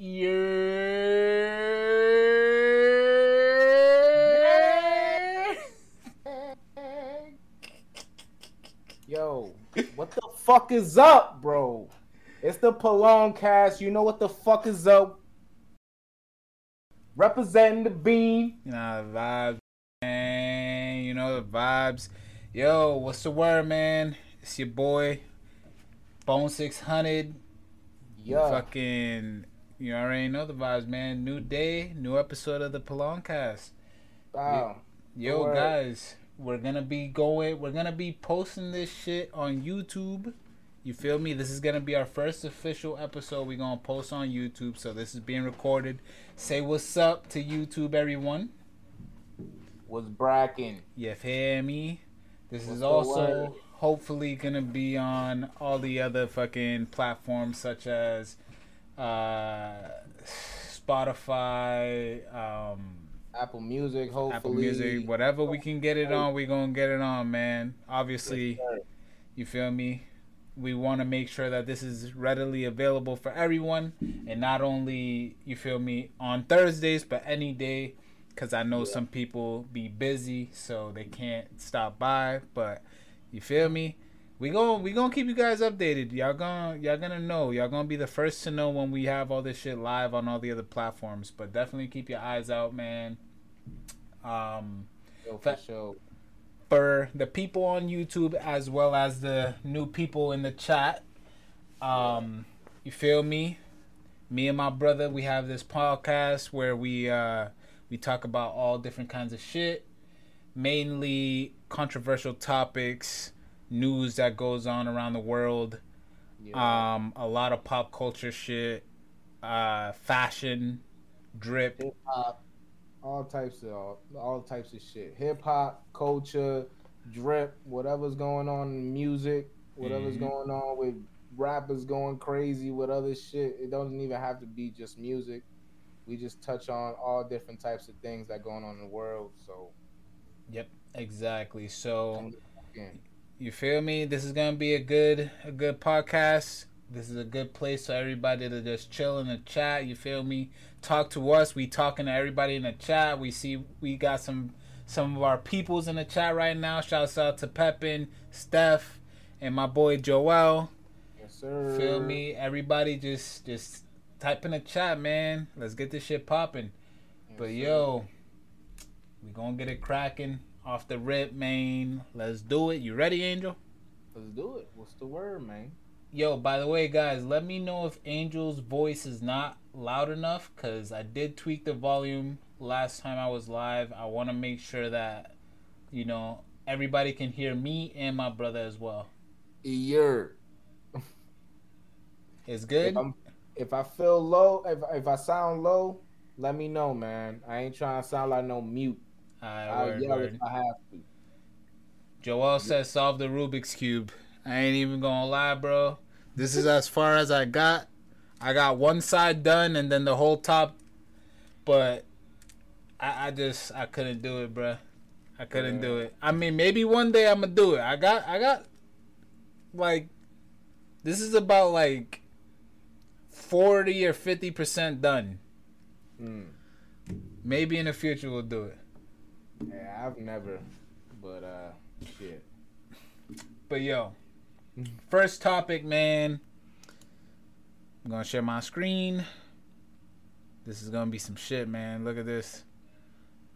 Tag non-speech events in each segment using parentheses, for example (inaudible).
Yeah. Yo, what the fuck is up, bro? It's the Polan cast. You know what the fuck is up? Representing the beam. You know the vibes, man. You know the vibes. Yo, what's the word, man? It's your boy, Bone Six Hundred. Yeah. Fucking, you already know the vibes, man. New day, new episode of the Polan cast. Wow. Yo, Word. guys, we're gonna be going. We're gonna be posting this shit on YouTube. You feel me? This is gonna be our first official episode. We're gonna post on YouTube, so this is being recorded. Say what's up to YouTube, everyone. Was bracking. You feel me? This What's is also hopefully gonna be on all the other fucking platforms such as uh, Spotify, um, Apple Music, hopefully. Apple Music, whatever we can get it on, we gonna get it on, man. Obviously, you feel me? We want to make sure that this is readily available for everyone, and not only you feel me on Thursdays, but any day, because I know Yeah. some people be busy, so they can't stop by. But you feel me? We going we gonna keep you guys updated. Y'all gonna y'all gonna know. Y'all gonna be the first to know when we have all this shit live on all the other platforms. But definitely keep your eyes out, man. Um Yo, for sure. for the people on YouTube as well as the new people in the chat. Um, you feel me? Me and my brother, we have this podcast where we uh, we talk about all different kinds of shit, mainly controversial topics, news that goes on around the world, Yeah. um, a lot of pop culture shit, uh, fashion, drip. Hip hop, all types of all, all types of shit. Hip hop, culture, drip, whatever's going on in music, whatever's Mhm. going on with rappers going crazy with other shit. It doesn't even have to be just music. We just touch on all different types of things that going on in the world. So Yep, exactly. So. You feel me? This is gonna be a good a good podcast. This is a good place for everybody to just chill in the chat. You feel me? Talk to us. We talking to everybody in the chat. We see we got some some of our peoples in the chat right now. Shouts out to Pepin, Steph, and my boy Joel. yes sir. Feel me? Everybody just just type in the chat, man. Let's get this shit popping. Yes, But sir. yo, we gonna get it cracking off the rip, man. Let's do it. You ready, Angel? let's do it. What's the word, man? Yo, by the way, guys, let me know if Angel's voice is not loud enough because I did tweak the volume last time I was live. I want to make sure that, you know, everybody can hear me and my brother as well. Year. (laughs) It's good? If, I'm, if I feel low, if if I sound low, let me know, man. I ain't trying to sound like no mute. I'll word, yell word. if I have to. Joel says solve the Rubik's Cube. I ain't even gonna lie, bro. This is as far as I got. I got one side done and then the whole top, but I, I just I couldn't do it, bro. I couldn't do it. I mean, maybe one day I'm gonna do it. I got I got like this is about like forty or fifty percent done. Mm. Maybe in the future we'll do it. Yeah, I've never, but uh, shit. But yo, first topic, man. I'm gonna share my screen. This is gonna be some shit, man. Look at this.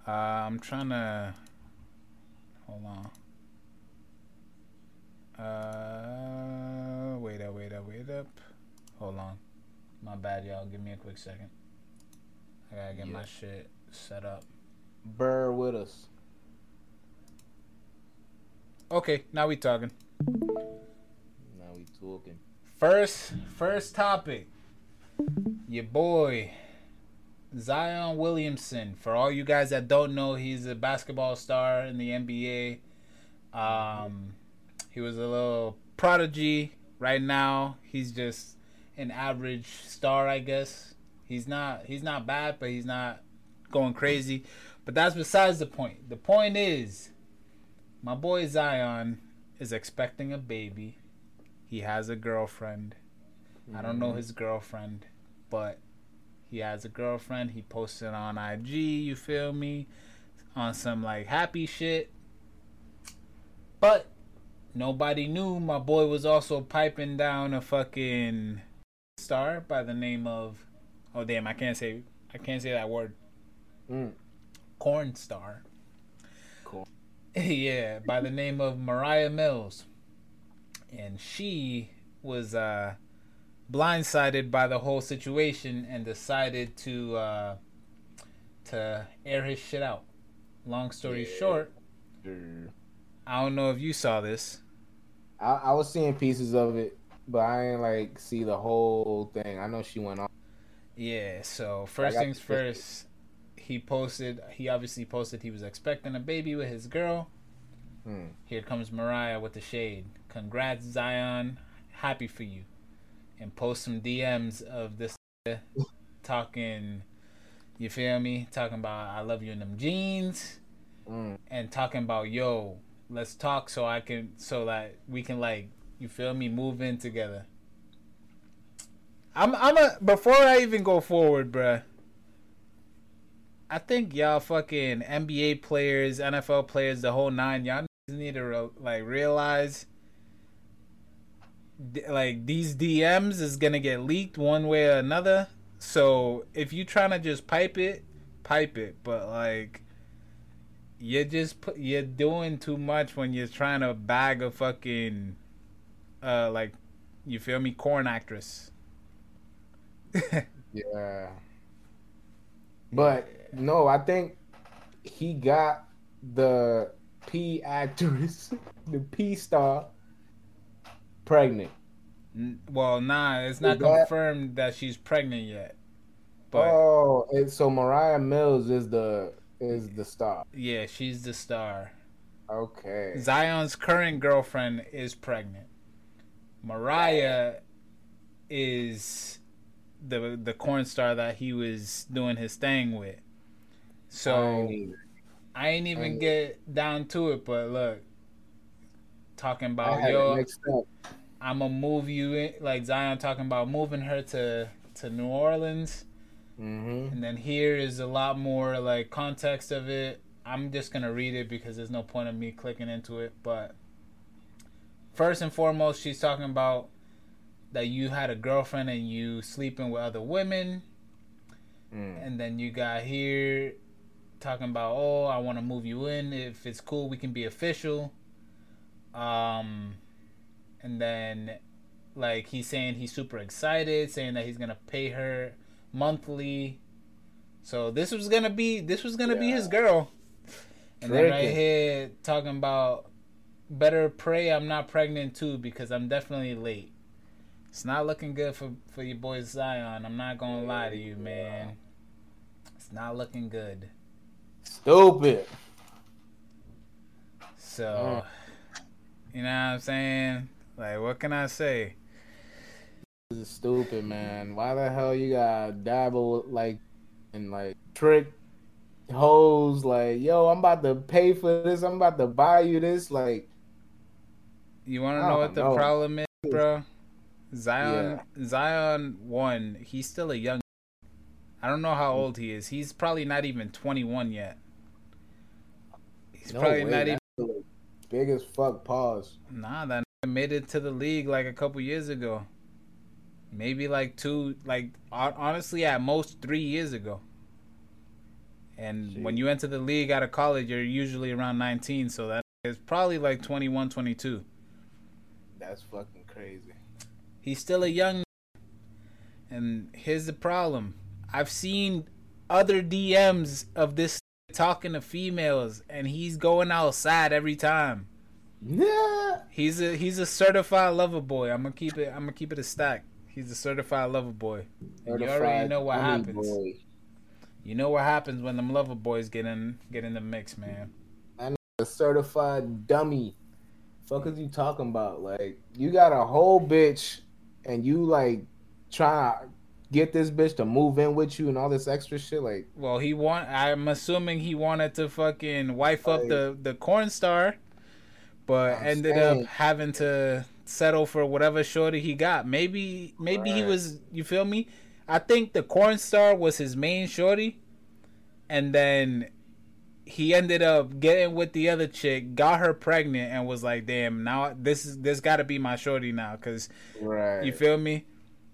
Uh, I'm trying to. Hold on. Uh, wait up, wait up, wait up. Hold on. My bad, y'all. Give me a quick second. I gotta get my shit set up. Burr with us. Okay, now we talking. Now we talking. First, first topic. Your boy, Zion Williamson. For all you guys that don't know, he's a basketball star in the NBA. Um, he was a little prodigy. Right now, he's just an average star, I guess. He's not he's not bad, but he's not going crazy. But that's besides the point. The point is, my boy Zion is expecting a baby. He has a girlfriend. I don't know his girlfriend, but He has a girlfriend. He posted on IG. You feel me? On some like happy shit. But nobody knew my boy was also piping down a fucking star by the name of oh damn I can't say I can't say that word. Mm. Corn star. Cool. (laughs) yeah, by the name of Mariah Mills. And she was uh blindsided by the whole situation and decided to uh to air his shit out. Long story Yeah. short. I don't know if you saw this. I, I was seeing pieces of it, but I didn't like see the whole thing. I know she went on. Yeah, so first things first, he posted he obviously posted he was expecting a baby with his girl. Hmm. Here comes Mariah with the shade. Congrats, Zion. Happy for you. And post some DMs of this (laughs) talking, you feel me? Talking about I love you in them jeans Mm. and talking about yo, let's talk so I can so that we can like you feel me move in together. I'm I'm a before I even go forward, bruh. I think y'all fucking NBA players, NFL players, the whole nine, y'all need to re- like realize like these DMs is gonna get leaked one way or another. So if you trying to just pipe it, pipe it. But like you're just put, you're doing too much when you're trying to bag a fucking uh like you feel me corn actress. (laughs) Yeah. But no, I think he got the P actress, (laughs) the P star, pregnant. Well, nah, it's not that- confirmed that she's pregnant yet. But oh, and so Mariah Mills is the is the star. yeah, she's the star. Okay. Zion's current girlfriend is pregnant. Mariah is the the corn star that he was doing his thing with. So I ain't even ain't- get down to it, but look, talking about yo. I'm gonna move you in, like Zion talking about moving her to to New Orleans. Mm-hmm. And then here is a lot more like context of it. I'm just gonna read it because there's no point of me clicking into it. But first and foremost, she's talking about that you had a girlfriend and you sleeping with other women, Mm. and then you got here talking about oh I want to move you in if it's cool we can be official. Um, and then like he's saying he's super excited, saying that he's gonna pay her monthly. So this was gonna be this was gonna be his girl. And then right here talking about better pray I'm not pregnant too because I'm definitely late. It's not looking good for for your boy Zion. I'm not gonna lie to you, man. It's not looking good. Stupid. So, you know what I'm saying? Like, what can I say? This is stupid, man. Why the hell you gotta dabble like and like trick hoes? Like, yo, I'm about to pay for this. I'm about to buy you this. Like, You want to know what the know. problem is, bro? Zion, Zion one. He's still a young. I don't know how old he is. He's probably not even 21 yet. He's no probably way, not even. that's, like, big as fuck. Pause. Nah, that made it to the league like a couple years ago. Maybe like two, like honestly, at most three years ago. And Shit. when you enter the league out of college, you're usually around 19, so that is probably like 21, 22. That's fucking crazy. He's still a young. And here's the problem: I've seen other DMs of this talking to females, and he's going outside every time. Yeah. He's a he's a certified lover boy. I'm gonna keep it. I'm gonna keep it a stack. He's a certified lover boy. And you already know what happens. You know what happens when them lover boys get in get in the mix, man. I'm A certified dummy. Fuck is you talking about? Like, you got a whole bitch, and you like trying to get this bitch to move in with you and all this extra shit. Like, Well, he want. I'm assuming he wanted to fucking wife up Like- the the corn star, but I'm ended saying. up having to settle for whatever shorty he got. Maybe maybe he was. You feel me? I think the corn star was his main shorty, and then he ended up getting with the other chick, got her pregnant, and was like, "Damn, now this is this got to be my shorty now." Cause Right. you feel me?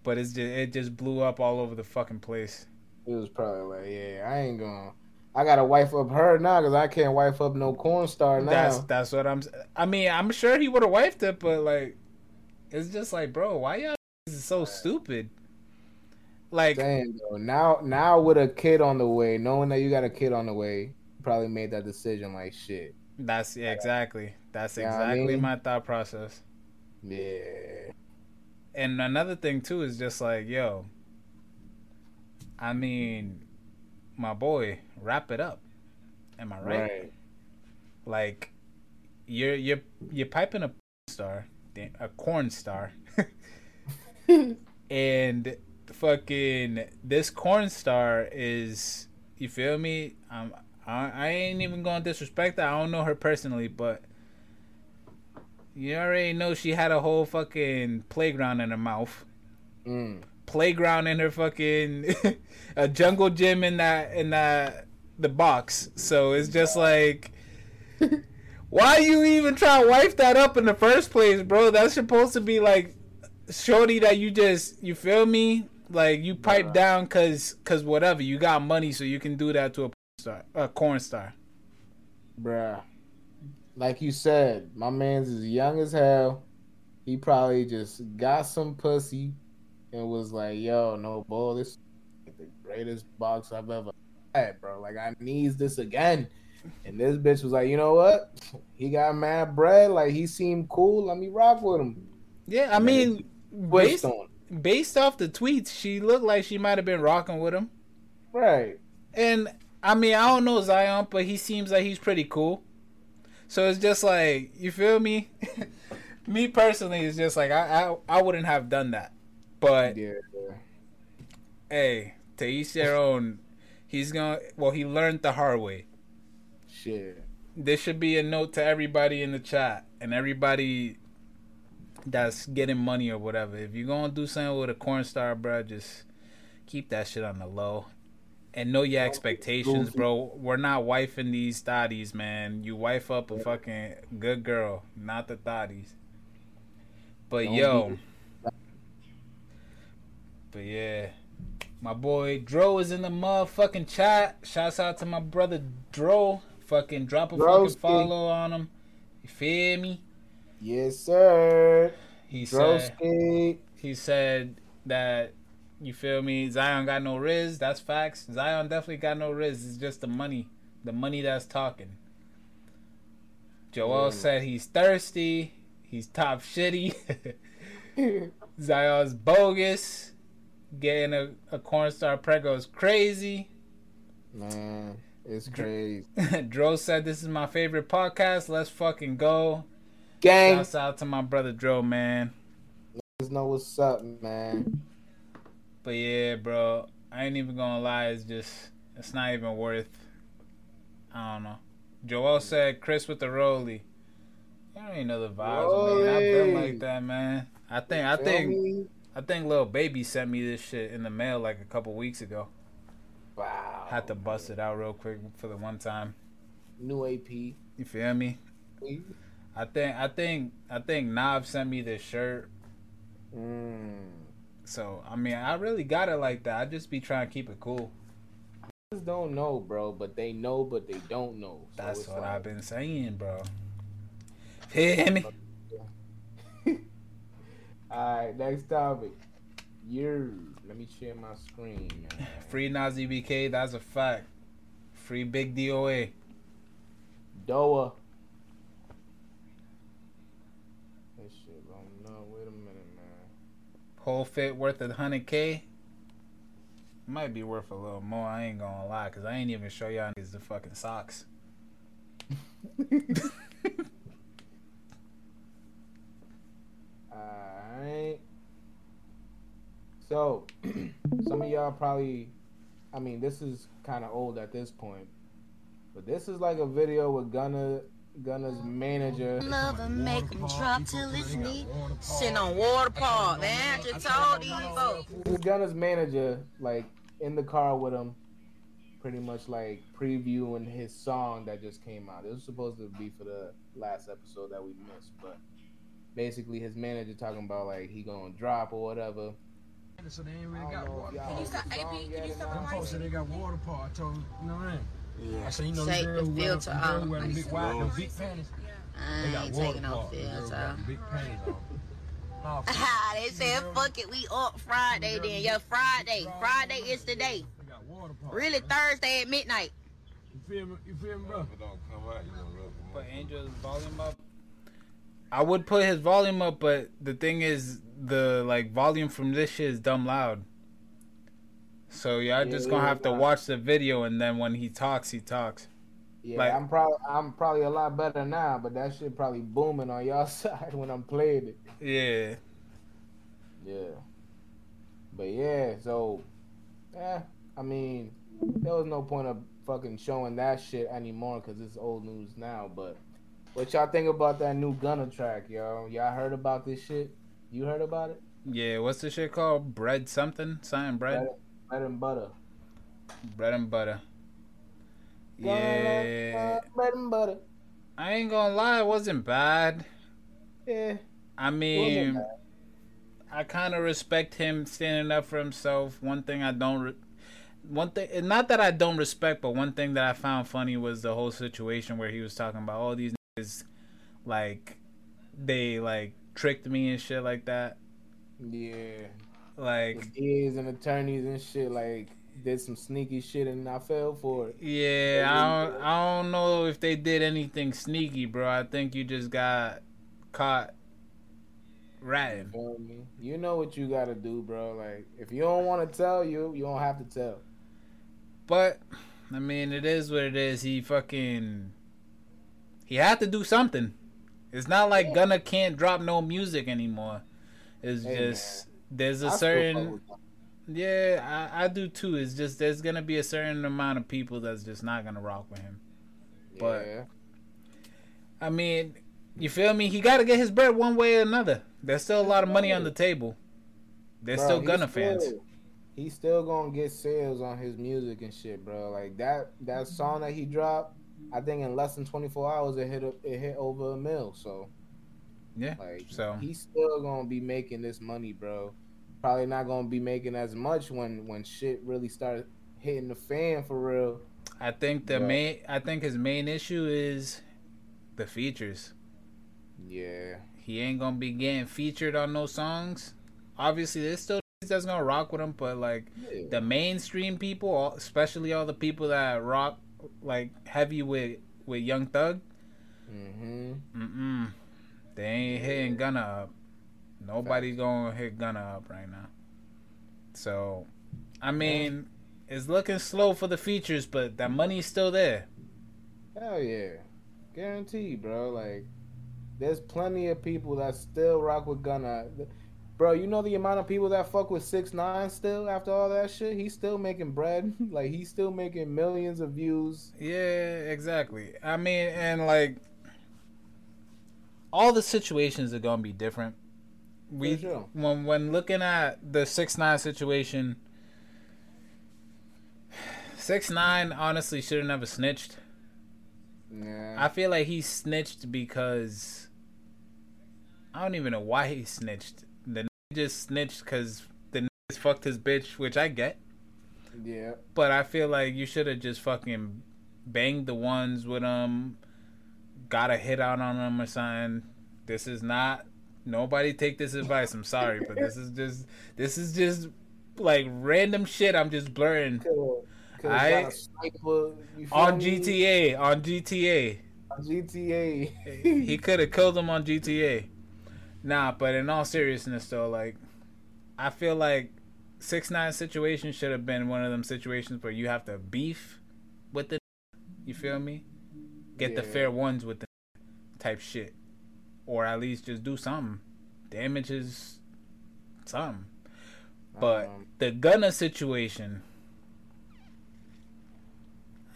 But it's just it just blew up all over the fucking place. It was probably like, yeah, I ain't gonna. I gotta wife up her now because I can't wife up no corn star now. That's that's what I'm. I mean, I'm sure he would have wifed it, but like, it's just like, bro, why y'all is so stupid? Like, Damn, though. Now, now with a kid on the way, knowing that you got a kid on the way, probably made that decision. Like shit. that's yeah, exactly. That's Yeah, I exactly mean- my thought process. Yeah. And another thing too is just like, yo, I mean, my boy, wrap it up. Am I right? Right. Like, you're you're you're piping a star, a corn star, (laughs) and fucking this corn star is, you feel me? Um, I I ain't even gonna disrespect her. I don't know her personally, but. You already know she had a whole fucking playground in her mouth Mm. playground in her fucking (laughs) a jungle gym in that in that the box. So it's just like (laughs) why you even try to wife that up in the first place, bro? That's supposed to be like shorty that you just you feel me? Like you pipe down cause cause whatever, you got money so you can do that to a star a corn star. Bruh. Like you said, my man's as young as hell. He probably just got some pussy and was like, yo, no bull, this is the greatest box I've ever had, bro. Like I needs this again. And this bitch was like, you know what? He got mad bread. Like he seemed cool. Let me rock with him. Yeah, I mean based, on. based off the tweets, she looked like she might have been rocking with him. Right. And I mean, I don't know Zion, but he seems like he's pretty cool. So it's just like you feel me. (laughs) me personally, it's just like I, I I wouldn't have done that. But Yeah. hey, to each their own. He's gonna. Well, he learned the hard way. Shit. This should be a note to everybody in the chat and everybody that's getting money or whatever. If you're gonna do something with a corn star, bro, just keep that shit on the low. And know your expectations, bro. We're not wifing these thotties, man. You wife up a fucking good girl, not the thotties. But Don't yo, but yeah, my boy Dro is in the motherfucking chat. Shouts out to my brother Dro. Fucking drop a fucking follow on him. You feel me? Yes, sir. He said he said that you feel me. Zion got no riz. That's facts. Zion definitely got no riz. It's just the money, the money that's talking. Joel Mm. said he's thirsty. He's top shitty. (laughs) Zion's bogus. Getting a, a corn star prego is crazy. Man, it's crazy. (laughs) Dro said this is my favorite podcast. Let's fucking go. Gang, Shouts out to my brother Dro, man. just know what's up, man. But yeah, bro, I ain't even gonna lie. It's just, it's not even worth. I don't know. Joel said Chris with the Rolly. I don't even know the vibes, man. I've been Rolly. like that, man. I think, I think, me? I think little baby sent me this shit in the mail like a couple weeks ago. Wow. Had to bust it out real quick for the one time. New AP. You feel me? I think, I think, I think Nav sent me this shirt. Mm. So I mean, I really got it like that. I just be trying to keep it cool. Just don't know, bro, but they know, but they don't know. So That's what like- I've been saying, bro. Feel me? (laughs) All right, next topic. You. Let me share my screen, man. Free Nazi BK, that's a fact. Free Big DOA. Doa. This shit, bro. No, wait a minute, man. Whole fit worth a hundred K. Might be worth a little more. I ain't gonna lie, cause I ain't even show y'all niggas the fucking socks. (laughs) Alright. So, (clears throat) some of y'all probably, I mean, this is kind of old at this point, but this is like a video with Gunna Gunna's manager. Love and make him drop till his knee. Sitting on water park, man. I just told these folks. Gunna's manager, like in the car with him, pretty much like previewing his song that just came out. It was supposed to be for the last episode that we missed, but basically his manager talking about like he gonna drop or whatever. So they ain't really got don't know if water park. Can you stop- AP, can you stop not. Them folks said they got water park. I told them, you know what I mean? I said, you know, Say the girl the filter the girl who on. wear the big wide, the big panties. They I got ain't water taking no park. The girl filter. big panties on. (laughs) Nah, Ah, they said, fuck it, we up Friday then. Yeah, Friday. Friday is the day. They got water park. Really Thursday at midnight. You feel me? You feel me, bro? If it don't come out, you gonna look for Put. Angel's volume up. I would put his volume up, but the thing is, the like volume from this shit is dumb loud. So y'all Yeah, just gonna have to watch the video, and then when he talks, he talks. Yeah, Like- I'm probably I'm probably a lot better now, but that shit probably booming on y'all (laughs) side when I'm playing it. Yeah, Yeah. But yeah, so yeah, I mean, there was no point of fucking showing that shit anymore because it's old news now. But what y'all think about that new Gunna track, y'all? Y'all heard about this shit? You heard about it? yeah. What's the shit called? Bread something? Something bread? Bread, bread and butter. Bread and butter. Yeah. Bread and butter. I ain't gonna lie, it wasn't bad. Yeah. I mean. I kind of respect him standing up for himself. One thing I don't, re- one thing, not that I don't respect, but one thing that I found funny was the whole situation where he was talking about all these niggas, like, they like tricked me and shit like that. Yeah. Like, DAs and attorneys and shit like did some sneaky shit and I fell for it. yeah, I don't, I don't know if they did anything sneaky, bro. I think you just got caught ratting. Feel me? You know what you gotta do, bro. Like if you don't want to tell you, you don't have to tell. But I mean, it is what it is. He fucking he had to do something. It's not like Yeah. Gunna can't drop no music anymore. It's Hey, just there's a I certain yeah, I, I do too. It's just there's gonna be a certain amount of people that's just not gonna rock with him. but- yeah. I mean, you feel me? He got to get his bread one way or another. There's still a lot of money on the table. There's Bro, still he's Gunna fans. He's still gonna get sales on his music and shit, bro. Like that that song that he dropped, I think in less than 24 hours it hit a, it hit over a mil. So Yeah. like So he's still gonna be making this money, bro. Probably not gonna be making as much when when shit really started hitting the fan for real. I think the main I think his main issue is the features. Yeah. He ain't gonna be getting featured on no songs. Obviously, there's still that's gonna rock with him, but like yeah. the mainstream people, especially all the people that rock like heavy with with Young Thug, Mm-hmm. mm they ain't hitting Gunna up. Nobody's gonna hit Gunna up right now. So, I mean, it's looking slow for the features, but that money's still there. Hell yeah. Guaranteed, bro. Like, there's plenty of people that still rock with Gunna. Bro, you know the amount of people that fuck with six nine still after all that shit? He's still making bread. (laughs) like he's still making millions of views. Yeah, exactly. I mean, and like all the situations are gonna be different. We sure. when when looking at the six nine situation, six nine honestly should have never snitched. Nah. I feel like he snitched because I don't even know why he snitched. The n- just snitched because the n- fucked his bitch, which I get. yeah. But I feel like you should have just fucking banged the ones with him, got a hit out on him or something. This is not. Nobody take this advice. I'm sorry, but this is just. This is just like random shit. I'm just blurring I- got a sniper, on me? GTA. On GTA. On GTA. he could have killed him on GTA. Nah, but in all seriousness though, like I feel like six nine situation should have been one of them situations where you have to beef with the you feel me? Get the fair ones with the type shit. Or at least just do something. Damages something. But Um, the Gunna situation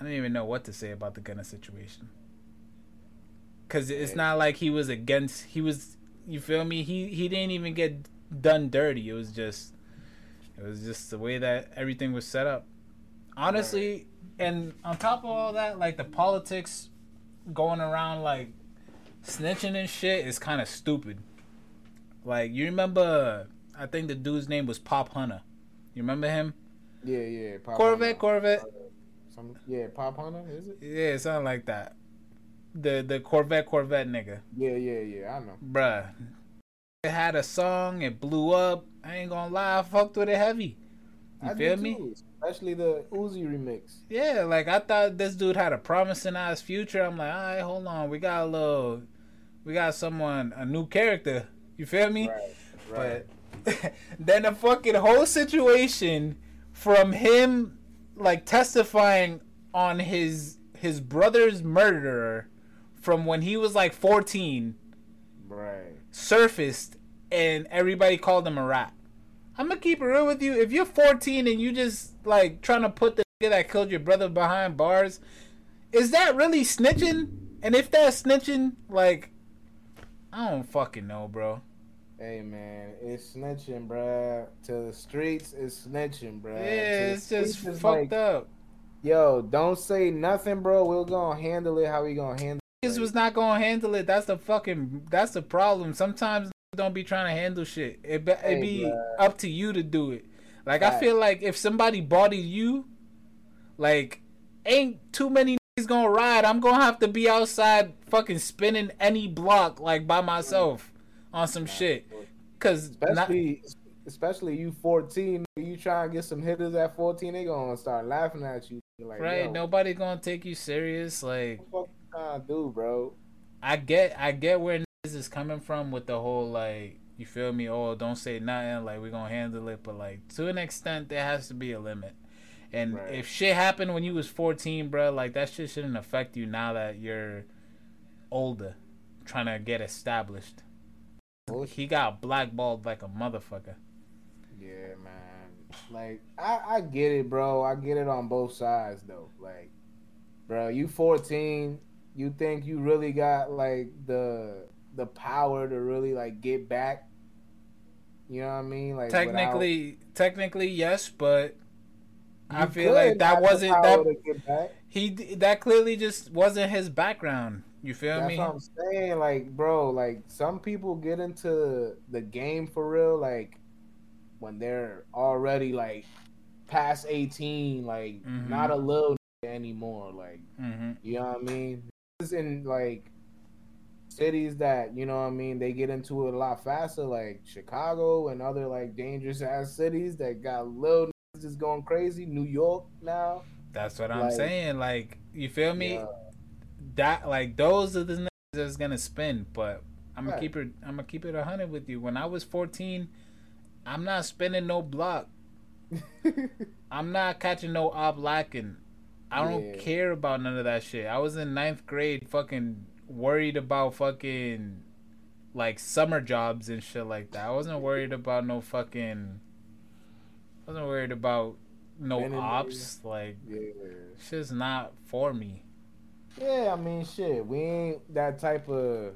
I don't even know what to say about the Gunna situation. Cause it's Yeah. not like he was against. He was. You feel me? He he didn't even get done dirty. It was just. It was just the way that everything was set up. Honestly, and on top of all that, like the politics going around like snitching and shit is kind of stupid. Like you remember, I think the dude's name was Pop Hunna. You remember him? Yeah, yeah. Pop Corvette, Hunter. Corvette. Some, yeah, Pop Hunna, is it? Yeah, something like that. The the Corvette Corvette nigga. Yeah, yeah, yeah. I know. Bruh. It had a song, it blew up. I ain't gonna lie, I fucked with it heavy. You I feel me? too, Especially the Uzi remix. Yeah, like I thought this dude had a promising ass future. I'm like, alright, hold on. We got a little we got someone a new character. You feel me? Right, (laughs) right. But (laughs) then the fucking whole situation from him like testifying on his his brother's murderer from when he was like 14 right. surfaced and everybody called him a rat. I'm gonna keep it real with you. If you're 14 and you just like trying to put the nigga that killed your brother behind bars, is that really snitching? And if that's snitching, like, I don't fucking know, bro. Hey man, it's snitching, bruh. To the streets, it's snitching, bruh. Yeah, it's just fucked like, up. Yo, don't say nothing, bro. We're gonna handle it how we gonna handle it? Niggas was not gonna handle it. That's the fucking. That's the problem. Sometimes don't be trying to handle shit. It be, it be up to you to do it. Like I feel like if somebody bodied you, like ain't too many niggas gonna ride. I'm gonna have to be outside fucking spinning any block like by myself on some shit. Cause not, Especially, especially you 14, you try and get some hitters at 14, they gonna start laughing at you. Like, right, yo, nobody gonna take you serious. Like What the fuck you trying to do, bro? I get I get where is coming from with the whole like you feel me, oh don't say nothing, like we're gonna handle it, but like to an extent there has to be a limit. And Right. if shit happened when you was fourteen, bro, like that shit shouldn't affect you now that you're older, trying to get established. Bullshit. He got blackballed like a motherfucker. Yeah, man. Like, I, I get it, bro. I get it on both sides, though. Like, bro, you 14. You think you really got like the the power to really like get back? You know what I mean? Like, without- Technically, technically yes, but I feel like that wasn't that to get back. he that clearly just wasn't his background. You feel That's me? what I'm saying. Like, bro, like some people get into the game for real, like when they're already like past 18, like Mhm. not a little anymore. Like, hmm you know what I mean? It's in like cities that, you know what I mean, they get into it a lot faster, like Chicago and other like dangerous ass cities that got little niggas just going crazy. New York now. That's what I'm saying. Like, you feel me? Yeah. That like those are the niggas that's gonna spend. But I'm gonna Right. keep it. I'm gonna keep it hundred with you. When I was 14, I'm not spending no block. (laughs) I'm not catching no op lacking. I don't Yeah. care about none of that shit. I was in ninth grade, fucking worried about fucking like summer jobs and shit like that. I wasn't worried about no fucking. I wasn't worried about no ops. Like yeah. shit's not for me. Yeah, I mean, shit, we ain't that type of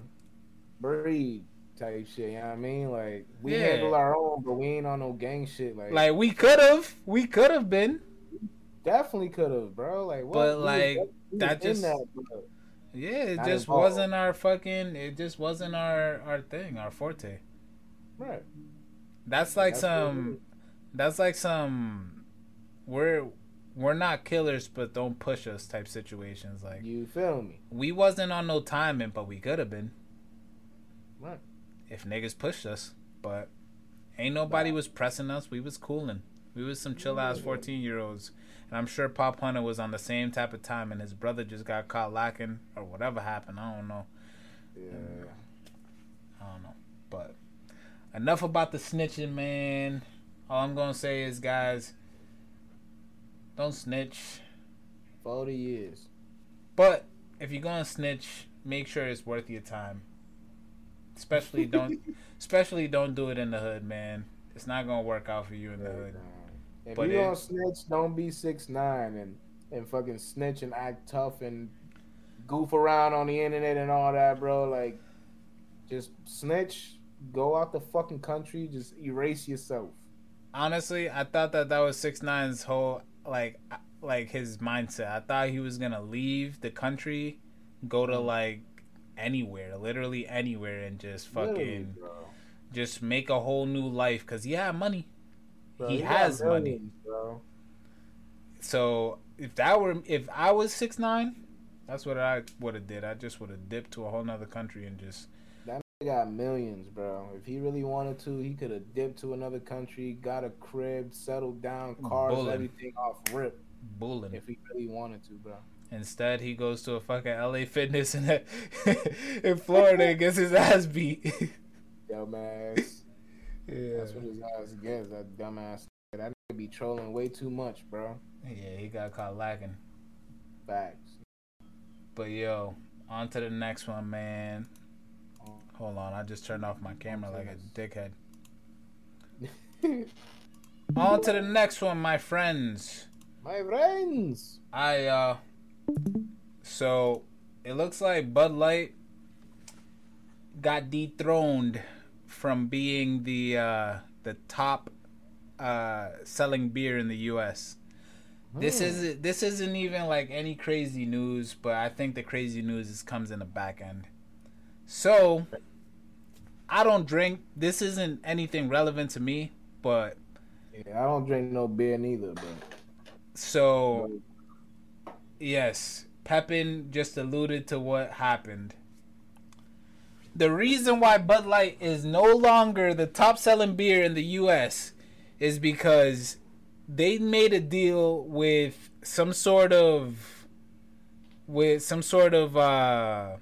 breed type shit. You know what I mean? Like, we Yeah. handle our own, but we ain't on no gang shit. Like, Like we could have, we could have been. definitely could have, bro. Like, what? But, like, that just- that. Yeah, it Not just involved. wasn't our fucking. It just wasn't our our thing, our forte. right. That's like That's some. That's like some. We're we're not killers, but don't push us type situations. Like You feel me? we wasn't on no timing, but we could have been Right. if niggas pushed us. But ain't nobody Nah. was pressing us. We was cooling. We was some chill ass fourteen year olds. And I'm sure Pop Hunna was on the same type of time, and his brother just got caught lacking or whatever happened. I don't know. Yeah. I don't know. But enough about the snitching, man. All I'm gonna say is, guys, don't snitch. Forty years. But if you're gonna snitch, make sure it's worth your time. Especially don't, (laughs) especially don't do it in the hood, man. It's not gonna work out for you in the hood. If But you gonna snitch, don't be six nine and and fucking snitch and act tough and goof around on the internet and all that, bro. Like, just snitch, go out the fucking country, just erase yourself. Honestly, I thought that that was Six Nine's whole like like his mindset. I thought he was gonna leave the country, go to mm. like anywhere, literally anywhere, and just fucking just make a whole new life because he had money. Bro, He got has money. bro. So if that were if I was six nine, that's what I would have did. I just would have dipped to a whole nother country and just He got millions, bro. If he really wanted to, he could have dipped to another country, got a crib, settled down, cars, Bullin'. everything off rip. bulling. If he really wanted to, bro. Instead, he goes to a fucking LA Fitness in (laughs) in Florida and gets his ass beat. (laughs) Dumbass. Yeah, That's what his ass gets. That dumbass. That nigga be trolling way too much, bro. yeah, he got caught lacking. Facts. But yo, on to the next one, man. Hold on, I just turned off my camera like a dickhead. (laughs) On to the next one, my friends. My friends. I uh so it looks like Bud Light got dethroned from being the uh the top uh selling beer in the US. This is this isn't even like any crazy news, but I think the crazy news is comes in the back end. So I don't drink. This isn't anything relevant to me, but Yeah, I don't drink no beer neither, but so Yes, Pepin just alluded to what happened. The reason why Bud Light is no longer the top selling beer in the US is because they made a deal with some sort of with some sort of uh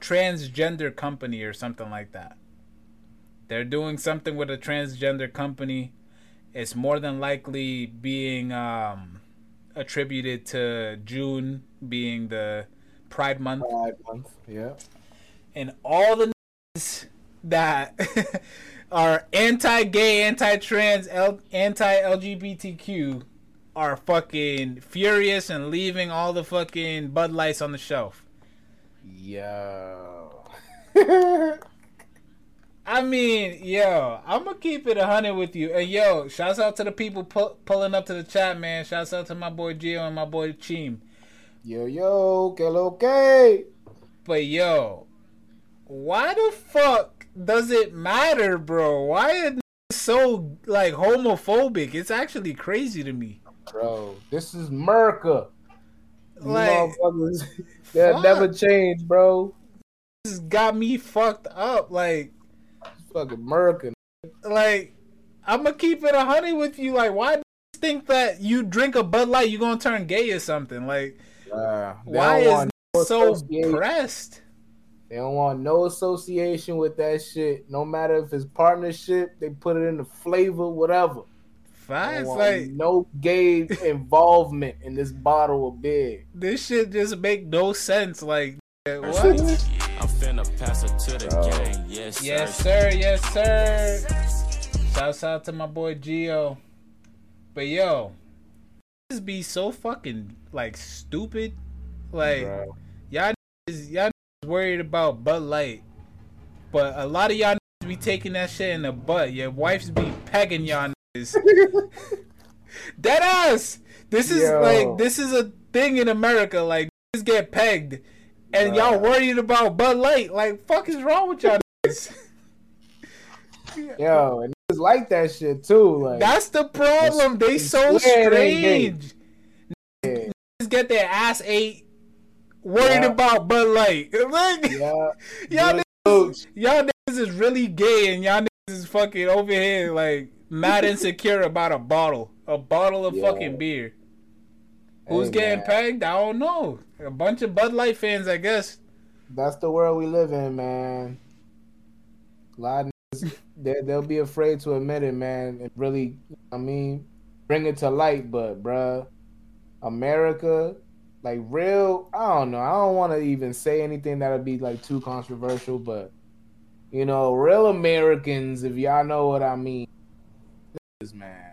transgender company or something like that. They're doing something with a transgender company. It's more than likely being um attributed to June being the Pride Month, five months. Yeah. And all the niggas that (laughs) are anti-gay, anti-trans, L- anti-LGBTQ are fucking furious and leaving all the fucking Bud Lights on the shelf. Yo. (laughs) I mean, yo, I'm gonna keep it a hundred with you. And yo, shouts out to the people pu- pulling up to the chat, man. Shouts out to my boy Gio and my boy Cheem. yo, yo, que que? But yo, why the fuck does it matter, bro? Why is so like homophobic? It's actually crazy to me. Bro, this is Merca. Like, motherfuckers, (laughs) never change, bro. this got me fucked up. Like, fucking Merca. like I'm gonna keep it a hundred with you. Like, why do you think that you drink a Bud Light, you gonna turn gay or something? Like, Uh, why is want no niggas so pressed? They don't want no association with that shit. No matter if it's partnership, they put it in the flavor, whatever. They don't want like no gay (laughs) involvement in this bottle of beer. this shit just make no sense. Like, (laughs) what? I'm finna pass it to the Bro. gang. Yes, sir. Yes, sir. sir. Yes, sir. Shouts out to my boy Geo. But yo, this be so fucking like stupid. Like Bro. y'all is y'all niggas worried about Bud Light, but a lot of y'all be taking that shit in the butt. Your wife's be pegging y'all. (laughs) Dead ass. This is Yo. like this is a thing in America. Like just get pegged, and y'all worried about Bud Light. Like fuck is wrong with y'all? niggas? Yo, and niggas like that shit too. Like, That's the problem. They so they strange. yeah, Niggas get their ass ate. Worried Yeah. about Bud Light. (laughs) Like, yeah. (laughs) y'all, Good niggas, y'all niggas is really gay, and y'all niggas is fucking over here like mad (laughs) insecure about a bottle, a bottle of Yeah. fucking beer. Who's Hey, getting man. pegged? I don't know. A bunch of Bud Light fans, I guess. That's the world we live in, man. A lot of niggas, they, they'll be afraid to admit it, man. And really, I mean, bring it to light. But, bruh, America, like real, I don't know. I don't want to even say anything that'll be like too controversial. But, you know, real Americans, if y'all know what I mean, niggas, man.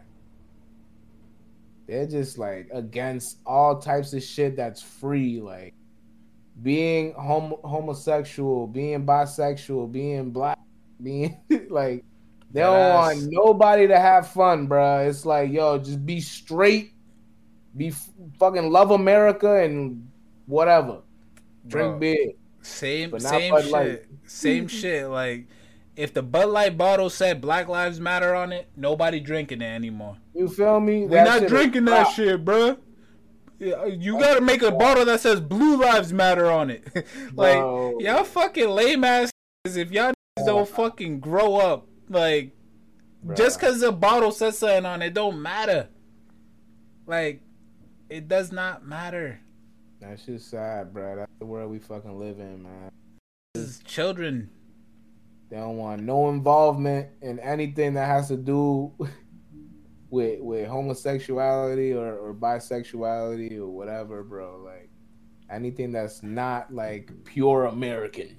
They're just like against all types of shit that's free. Like, being homo- homosexual, being bisexual, being black, being (laughs) like they don't Deadass. want nobody to have fun, bruh. It's like, yo, just be straight, be fucking love America and whatever. Drink Bro, beer. Same same Bud shit. Light. Same (laughs) shit. Like if the Bud Light bottle said Black Lives Matter on it, nobody drinking it anymore. You feel me? We're That not drinking that crap. shit, bruh. Yeah, uh, you gotta make a bottle that says Blue Lives Matter on it. (laughs) like Bro. y'all fucking lame ass. If y'all don't fucking grow up, like just because the bottle says something on it, don't matter. Like it does not matter. That's just sad, bro. That's the world we fucking live in, man. This is children. They don't want no involvement in anything that has to do (laughs) with with homosexuality or, or bisexuality or whatever, bro. Like anything that's not like pure American.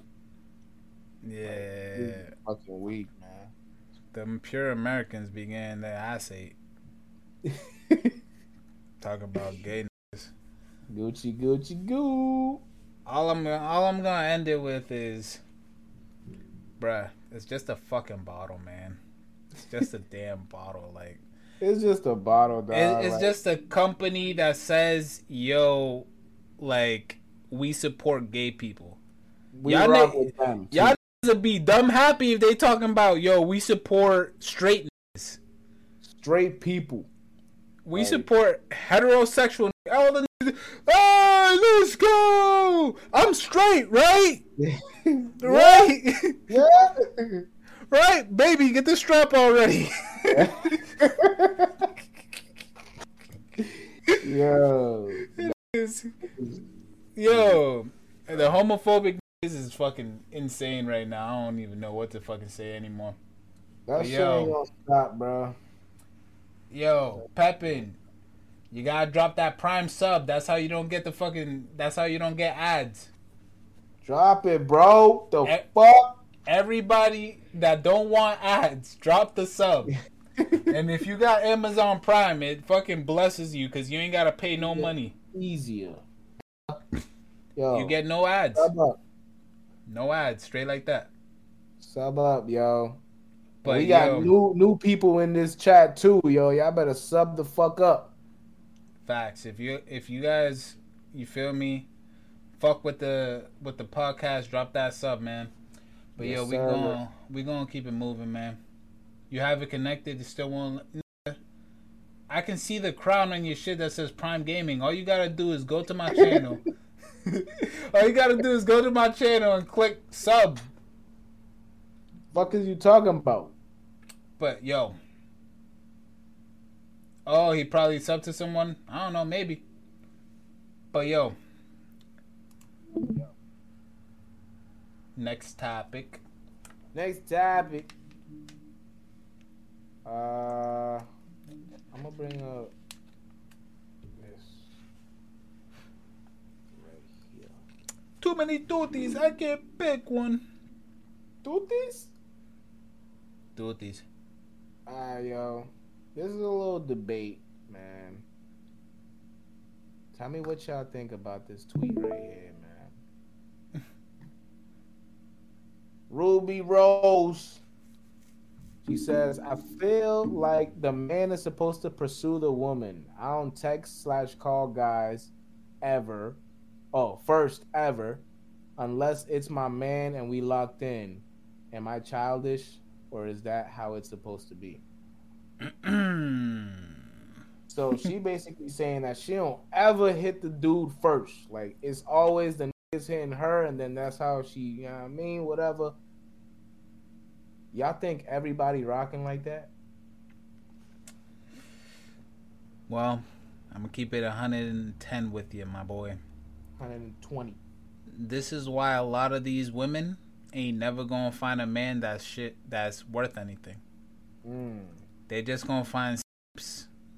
Yeah. Fucking weak, man. Them pure Americans began their ass ate. (laughs) Talk about gay. Gucci, Gucci, goo. All I'm all I'm gonna end it with is, bruh, it's just a fucking bottle, man. It's just a (laughs) damn bottle. Like It's just a bottle, dog. it, it's like- just a company that says, "Yo, like we support gay people." we y'all rock ni- with them. too. Y'all would be dumb happy if they talking about, "Yo, we support straight." niggas. straight people. We Like- support heterosexual. All the hey, let's go. I'm straight, right? (laughs) Right, Yeah. (laughs) right, baby. Get the strap already. (laughs) Yo. Yo, the homophobic is fucking insane right now. I don't even know what to fucking say anymore. That shit Yo. ain't gonna stop, bro. Yo, Pepin, you gotta drop that prime sub. That's how you don't get the fucking. That's how you don't get ads. Drop it, bro. The Eh. fuck? Everybody that don't want ads, drop the sub. (laughs) and if you got Amazon Prime, it fucking blesses you because you ain't gotta pay no money. Easier. Yo. You get no ads. sub up. No ads, straight like that. Sub up, yo. But we got yo, new new people in this chat too, yo. Y'all better sub the fuck up. facts. If you if you guys, you feel me, fuck with the with the podcast, drop that sub, man. But Yes, yo, we sir. gonna we gonna keep it moving, man. You have it connected. You still won't. I can see the crown on your shit that says Prime Gaming. All you gotta do is go to my channel. (laughs) (laughs) All you gotta do is go to my channel and click sub. Fuck is you talking about? But yo, oh, he probably subbed to someone. I don't know, maybe. But yo, next topic. Next topic. Uh, I'm gonna bring up this right here. Too many tooties. I can't pick one. Do this? Tooties. Ah, yo, this is a little debate, man. Tell me what y'all think about this tweet right here, man. (laughs) Ruby Rose. She says, I feel like the man is supposed to pursue the woman. I don't text slash call guys ever. Oh, first ever. Unless it's my man and we locked in. Am I childish? Or is that how it's supposed to be? (clears throat) So she basically saying that she don't ever hit the dude first. Like it's always the niggas hitting her, and then that's how she, you know what I mean, whatever. Y'all think everybody rocking like that? well, I'm gonna keep it 110 with you, my boy. 120. This is why a lot of these women ain't never gonna find a man that's shit that's worth anything. Mm. They just gonna find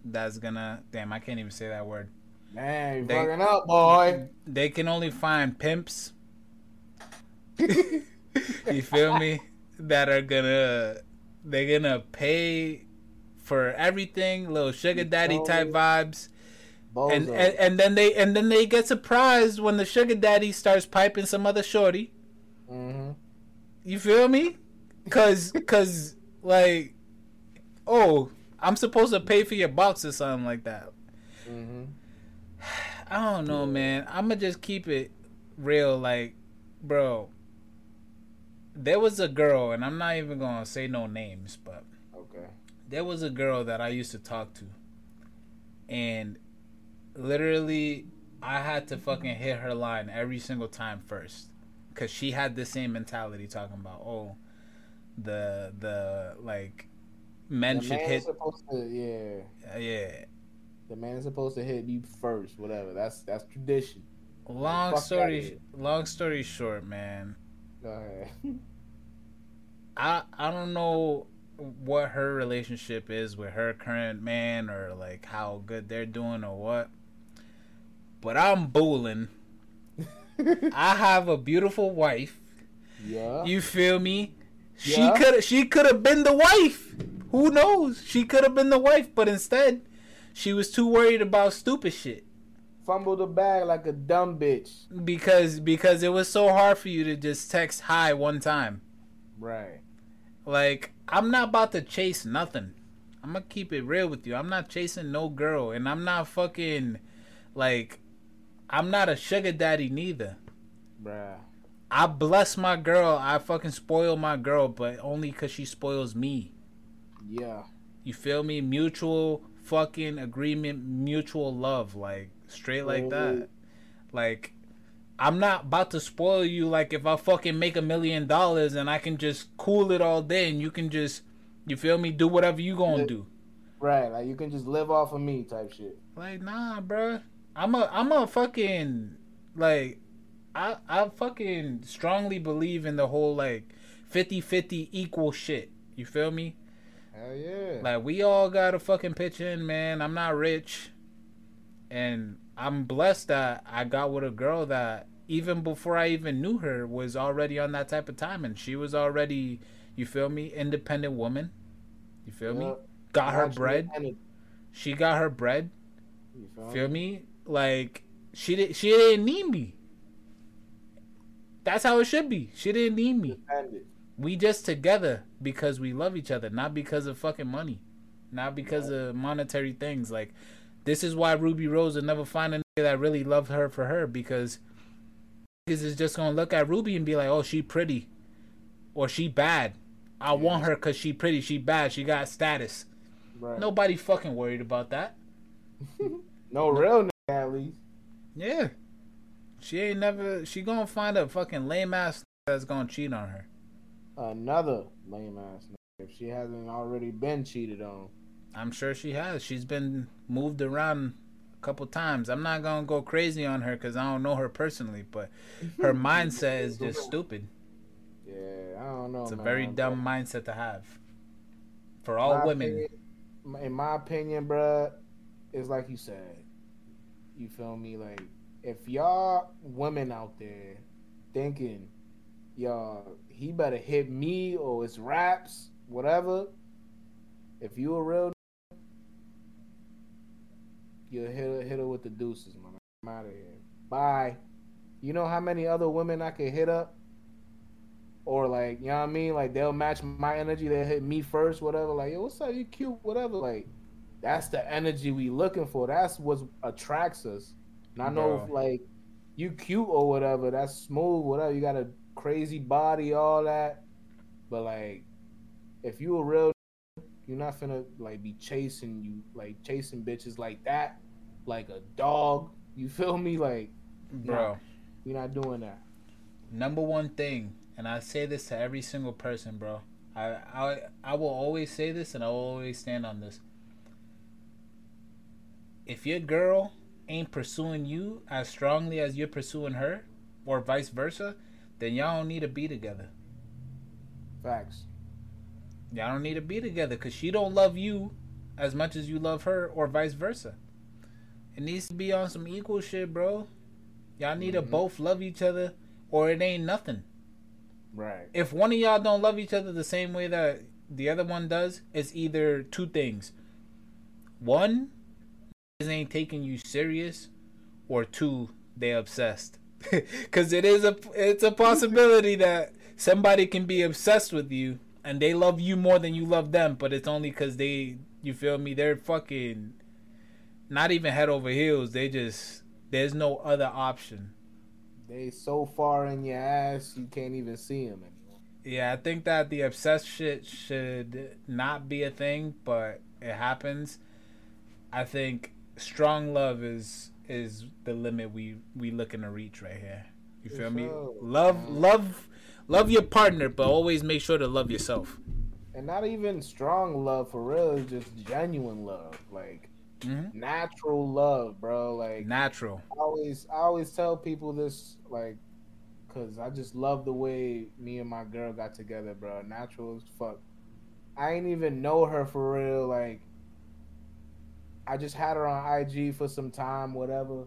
that's gonna damn I can't even say that word. Man, you They- fucking up, boy. They can only find pimps. (laughs) you feel me? That are gonna they're gonna pay for everything, little sugar daddy type vibes. And, and and then they and then they get surprised when the sugar daddy starts piping some other shorty. Hmm You feel me? Cause cause like, oh, I'm supposed to pay for your box or something like that. hmm (sighs) I don't know, man. I'ma just keep it real. Like, bro, there was a girl, and I'm not even gonna say no names, but Okay. there was a girl that I used to talk to, and literally, I had to fucking hit her line every single time first, cause she had the same mentality, talking about oh, the the like men the should man hit, supposed to, yeah. uh, yeah. The man is supposed to hit you first, whatever. That's that's tradition. Long story, long story short, man. Go ahead. (laughs) I I don't know what her relationship is with her current man or like how good they're doing or what. But I'm booling. I have a beautiful wife. yeah. You feel me? She Yeah. could she could have been the wife. Who knows? She could have been the wife, but instead she was too worried about stupid shit Fumble the bag like a dumb bitch. because because it was so hard for you to just text hi one time. Right. Like, I'm not about to chase nothing. I'm gonna keep it real with you. I'm not chasing no girl, and I'm not fucking like, I'm not a sugar daddy neither. Bruh. I bless my girl. I fucking spoil my girl, but only cause she spoils me. Yeah. You feel me? Mutual fucking agreement, mutual love, like straight like that. Like, I'm not about to spoil you. Like, if I fucking make a million dollars and I can just cool it all day, and you can just, you feel me? Do whatever you gonna do. Right. Like you can just live off of me type shit. Like, nah, bruh. I'm a, I'm a fucking, like, I, I fucking strongly believe in the whole like 50-50 equal shit. You feel me? Hell yeah. Like we all got to fucking pitch in, man. I'm not rich, and I'm blessed that I got with a girl that even before I even knew her was already on that type of time, and she was already, you feel me, independent woman. You feel me? Got her bread. She got her bread. You feel, Feel me? Like she did. She didn't need me. That's how it should be. She didn't need me. We just together because we love each other, not because of fucking money, not because of monetary things. Like this is why Ruby Rose will never find a nigga that really loved her for her because niggas is just gonna look at Ruby and be like, oh, she pretty, or she bad. I want her cause she pretty, she bad, she got status. Right. Nobody fucking worried about that. (laughs) No real at least. Yeah, she ain't never. She gonna find a fucking lame ass that's gonna cheat on her. Another lame ass. If she hasn't already been cheated on. I'm sure she has. She's been moved around a couple times. I'm not gonna go crazy on her because I don't know her personally, but (laughs) her mindset is just stupid. Yeah, I don't know. It's a man, very dumb mindset to have for all my women. opinion- in my opinion, bruh, it's like you said. You feel me? Like, if y'all women out there thinking, y'all, he better hit me or it's raps, whatever. If you a real, you hit her, hit her with the deuces, man. I'm out of here. Bye. You know how many other women I could hit up? Or like, you know what I mean? Like they'll match my energy, they'll hit me first, whatever. Like, yo, what's up? You cute, whatever. Like, that's the energy we looking for. That's what attracts us. And I know like you cute or whatever, that's smooth, whatever. You got a crazy body, all that. But like, if you a real, you're not finna like be chasing you, like chasing bitches like that, like a dog. You (laughs) feel me? Like, Bro, you're not doing that. number one thing, and I say this to every single person, bro. I I I will always say this, and I will always stand on this. If your girl ain't pursuing you as strongly as you're pursuing her, or vice versa, then y'all don't need to be together. Facts. Y'all don't need to be together because she don't love you as much as you love her, or vice versa. It needs to be on some equal shit, bro. Y'all need to Mhm. both love each other, or it ain't nothing. Right. If one of y'all don't love each other the same way that the other one does, it's either two things. One, ain't taking you serious, or two, they obsessed. (laughs) Cause it is a it's a possibility that somebody can be obsessed with you and they love you more than you love them, but it's only cause they you feel me, they're fucking not even head over heels. They just there's no other option. They so far in your ass you can't even see them anymore. Yeah, I think that the obsessed shit should not be a thing, but it happens. I think strong love is is the limit we we looking to reach right here. You feel me? Love love love your partner, but always make sure to love yourself. And not even strong love for real, it's just genuine love. Like Mhm. natural love, bro. Like Natural. I always I always tell people this like cuz I just love the way me and my girl got together, bro. Natural as fuck. I ain't even know her for real like I just had her on IG for some time whatever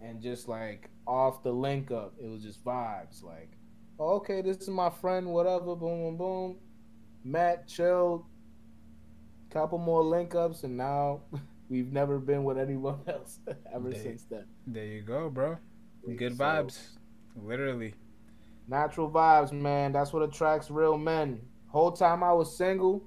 and just like off the link up, it was just vibes like oh, okay, this is my friend whatever boom boom boom. Met, chilled, couple more link ups and now (laughs) we've never been with anyone (laughs) else ever They- since then. There you go, bro. Good So, vibes. Literally. Natural vibes, man. That's what attracts real men. Whole time I was single,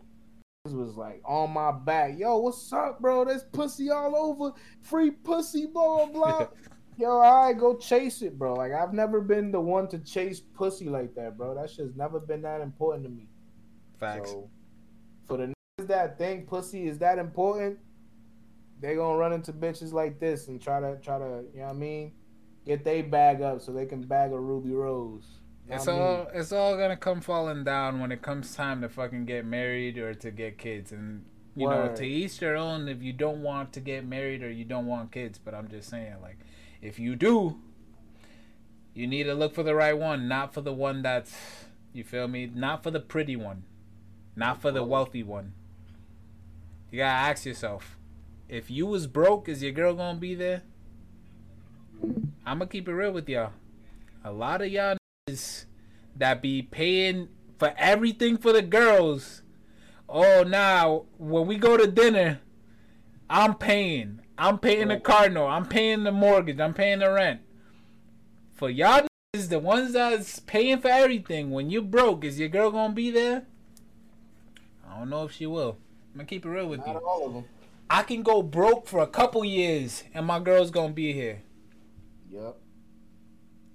was like on my back. Yo, what's up, bro? There's pussy all over. Free pussy, blah blah blah. (laughs) Yo, all right, go chase it, bro. Like I've never been the one to chase pussy like that, bro. That shit's never been that important to me. Facts. So for the niggas that think pussy is that important, they gonna run into bitches like this and try to try to, you know what I mean? Get they bag up so they can bag a Ruby Rose. It's what I mean? all it's all gonna come falling down when it comes time to fucking get married or to get kids. And you know to each their own if you don't want to get married or you don't want kids. But I'm just saying like if you do you need to look for the right one not for the one that's you feel me? Not for the pretty one. Not for the wealthy one. You gotta ask yourself if you was broke is your girl gonna be there? I'm gonna keep it real with y'all a lot of y'all that be paying for everything for the girls. Oh, now when we go to dinner, I'm paying. I'm paying the car note. I'm paying the mortgage. I'm paying the rent. For y'all is the ones that's paying for everything, when you broke, is your girl gonna be there? I don't know if she will. I'm gonna keep it real with Not you. all of them. I can go broke for a couple years, and my girl's gonna be here. Yep.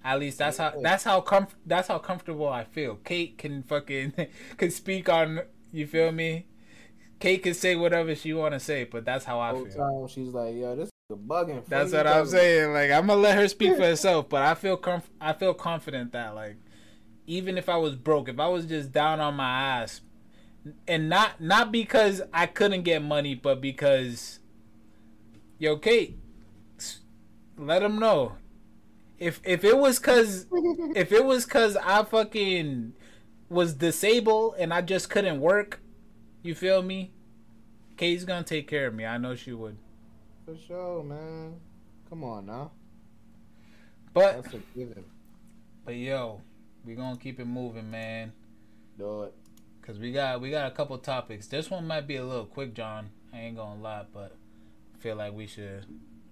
At least that's how that's how comf- that's how comfortable I feel. Kate can fucking (laughs) can speak on you feel me. Kate can say whatever she want to say, but that's how I Whole feel. time she's like, yo, this is bugging. That's what I'm saying. Like I'm gonna let her speak for (laughs) herself, but I feel comf- I feel confident that like even if I was broke, if I was just down on my ass, and not not because I couldn't get money, but because yo Kate, let them know if if it was cause (laughs) if it was cause I fucking was disabled and I just couldn't work, you feel me? Kate's gonna take care of me. I know she would. For sure, man. Come on now. But That's a given. but yo, we gonna keep it moving, man. Do it. Cause we got we got a couple topics. This one might be a little quick, John. I ain't gonna lie, but I feel like we should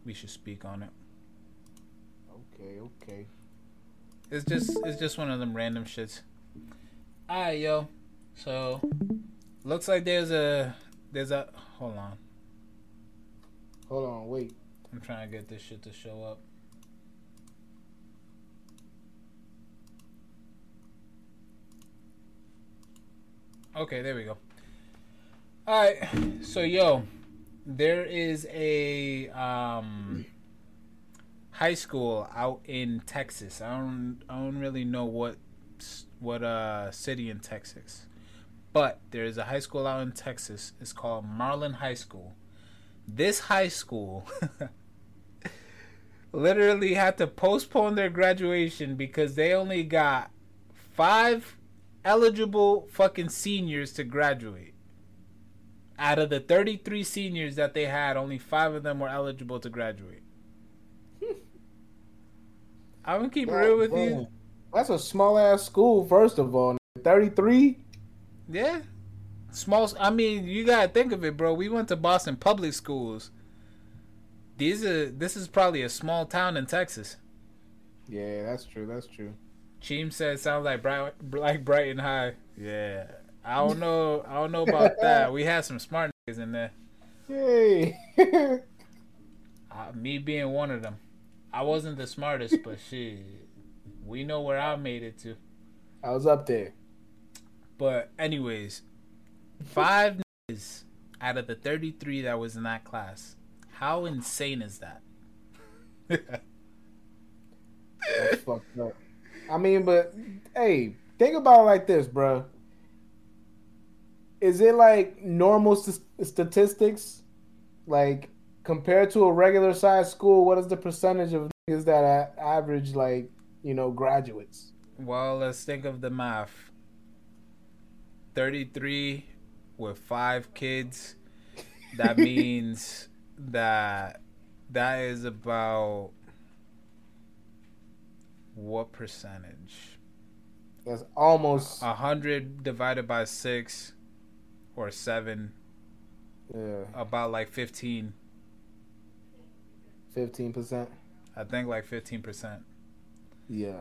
we should speak on it. Okay, okay. It's just it's just one of them random shits. Alright, yo. So looks like there's a there's a hold on. Hold on, wait. I'm trying to get this shit to show up. Okay, there we go. Alright, so yo, there is a um high school out in Texas. I don't I don't really know what what uh city in Texas. But there is a high school out in Texas. It's called Marlin High School. This high school (laughs) literally had to postpone their graduation because they only got five eligible fucking seniors to graduate. Out of the 33 seniors that they had, only five of them were eligible to graduate. I'm gonna keep it real with you. That's a small ass school, first of all. 33? Yeah. Small. I mean, you gotta think of it, bro. We went to Boston public schools. these are this is probably a small town in Texas. Yeah, that's true. That's true. Cheem said sounds like Bright, like Brighton High. Yeah, I don't know. I don't know about that. We had some smart niggas in there. (laughs) Hey. (laughs) Uh, me being one of them. I wasn't the smartest, but shit, we know where I made it to. I was up there. But anyways, five niggas out of the thirty-three that was in that class. How insane is that? That's fucked up. I mean, but hey, think about it like this, bro. Is it like normal st- statistics? Like compared to a regular size school, what is the percentage of niggas that average like you know graduates? Well, let's think of the math. 33 with five kids. That (laughs) means that that is about what percentage? That's almost A hundred divided by six or seven, yeah, about like 15. Fifteen percent. I think like 15%. Yeah,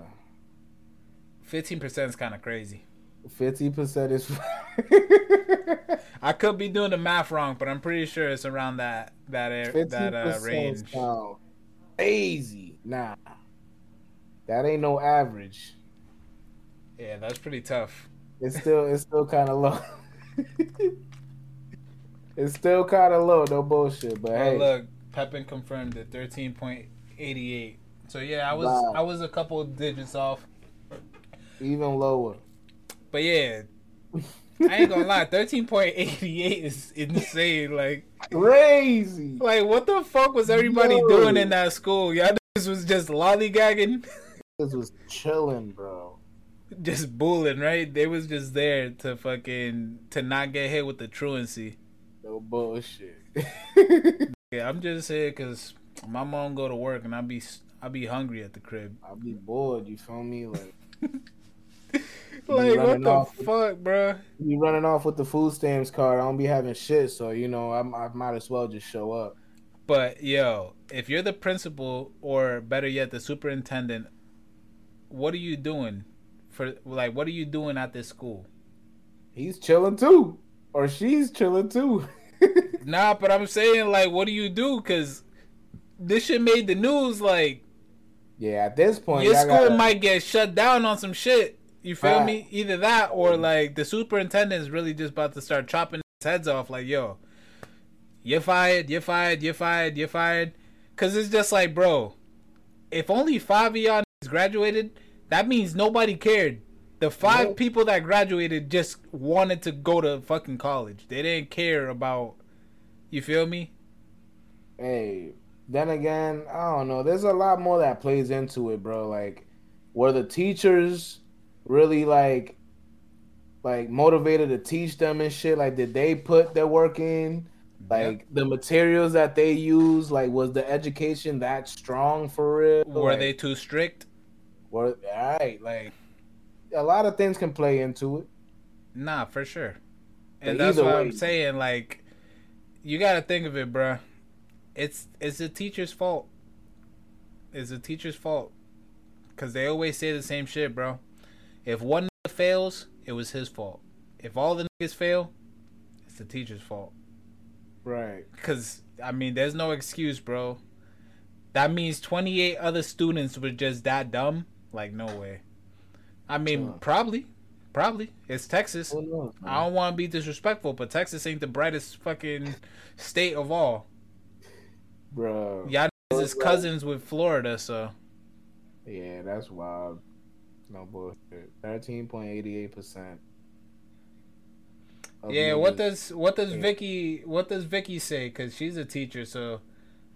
15% is kind of crazy. fifty percent is. (laughs) I could be doing the math wrong, but I'm pretty sure it's around that that air, that uh, range. crazy. Nah, that ain't no average. Yeah, that's pretty tough. It's still it's still kind of low. (laughs) it's still kind of low, no bullshit. But Oh hey, look, Pepin confirmed it, thirteen point eighty eight. So yeah, I was Wow. I was a couple digits off, even lower. but yeah, I ain't gonna lie, thirteen point eighty eight is insane. Like, Crazy. like what the fuck was everybody Yo. doing in that school? Y'all niggas was just lollygagging, (laughs) This was chilling, bro. just bullying, right? They was just there to fucking to not get hit with the truancy. No bullshit. (laughs) Yeah, I'm just here because my mom go to work and I be I be hungry at the crib. I'll be bored. You feel me? Like (laughs) Like what the off. fuck, bruh? you running off with the food stamps card. I don't be having shit, so you know I, I might as well just show up. But yo, if you're the principal or better yet the superintendent, what are you doing for like what are you doing at this school? He's chilling too, or she's chilling too. (laughs) Nah, but I'm saying like what do you do cuz this shit made the news like yeah, at this point, your school gotta- might get shut down on some shit. You feel Right. me? Either that or like the superintendent is really just about to start chopping his heads off like, yo, you're fired, you're fired, you're fired, you're fired. Cause it's just like, bro, if only five of y'all niggas graduated, that means nobody cared. The five people that graduated just wanted to go to fucking college. They didn't care about you feel me? Hey, then again, I don't know. There's a lot more that plays into it, bro. Like, were the teachers really like, like motivated to teach them and shit? Like, did they put their work in? Like the materials that they use, like, was the education that strong for real? Were Like, they too strict? Were all right? Like, a lot of things can play into it. Nah, for sure. But And that's either what way- I'm saying. Like, you got to think of it, bruh. It's it's the teacher's fault. It's the teacher's fault. Cause they always say the same shit, bro. If one nigga fails, it was his fault. If all the niggas fail, it's the teacher's fault. Right. Cause I mean, there's no excuse, bro. That means 28 other students were just that dumb. Like, no way. I mean, probably, probably. It's Texas. Knows? man? I don't want to be disrespectful, but Texas ain't the brightest fucking state of all. Bro. Y'all is cousins with Florida, so Yeah, that's wild. No bullshit. Thirteen point eighty eight percent. yeah. What does what does Yeah. Vicky what does Vicky say? Cause she's a teacher, so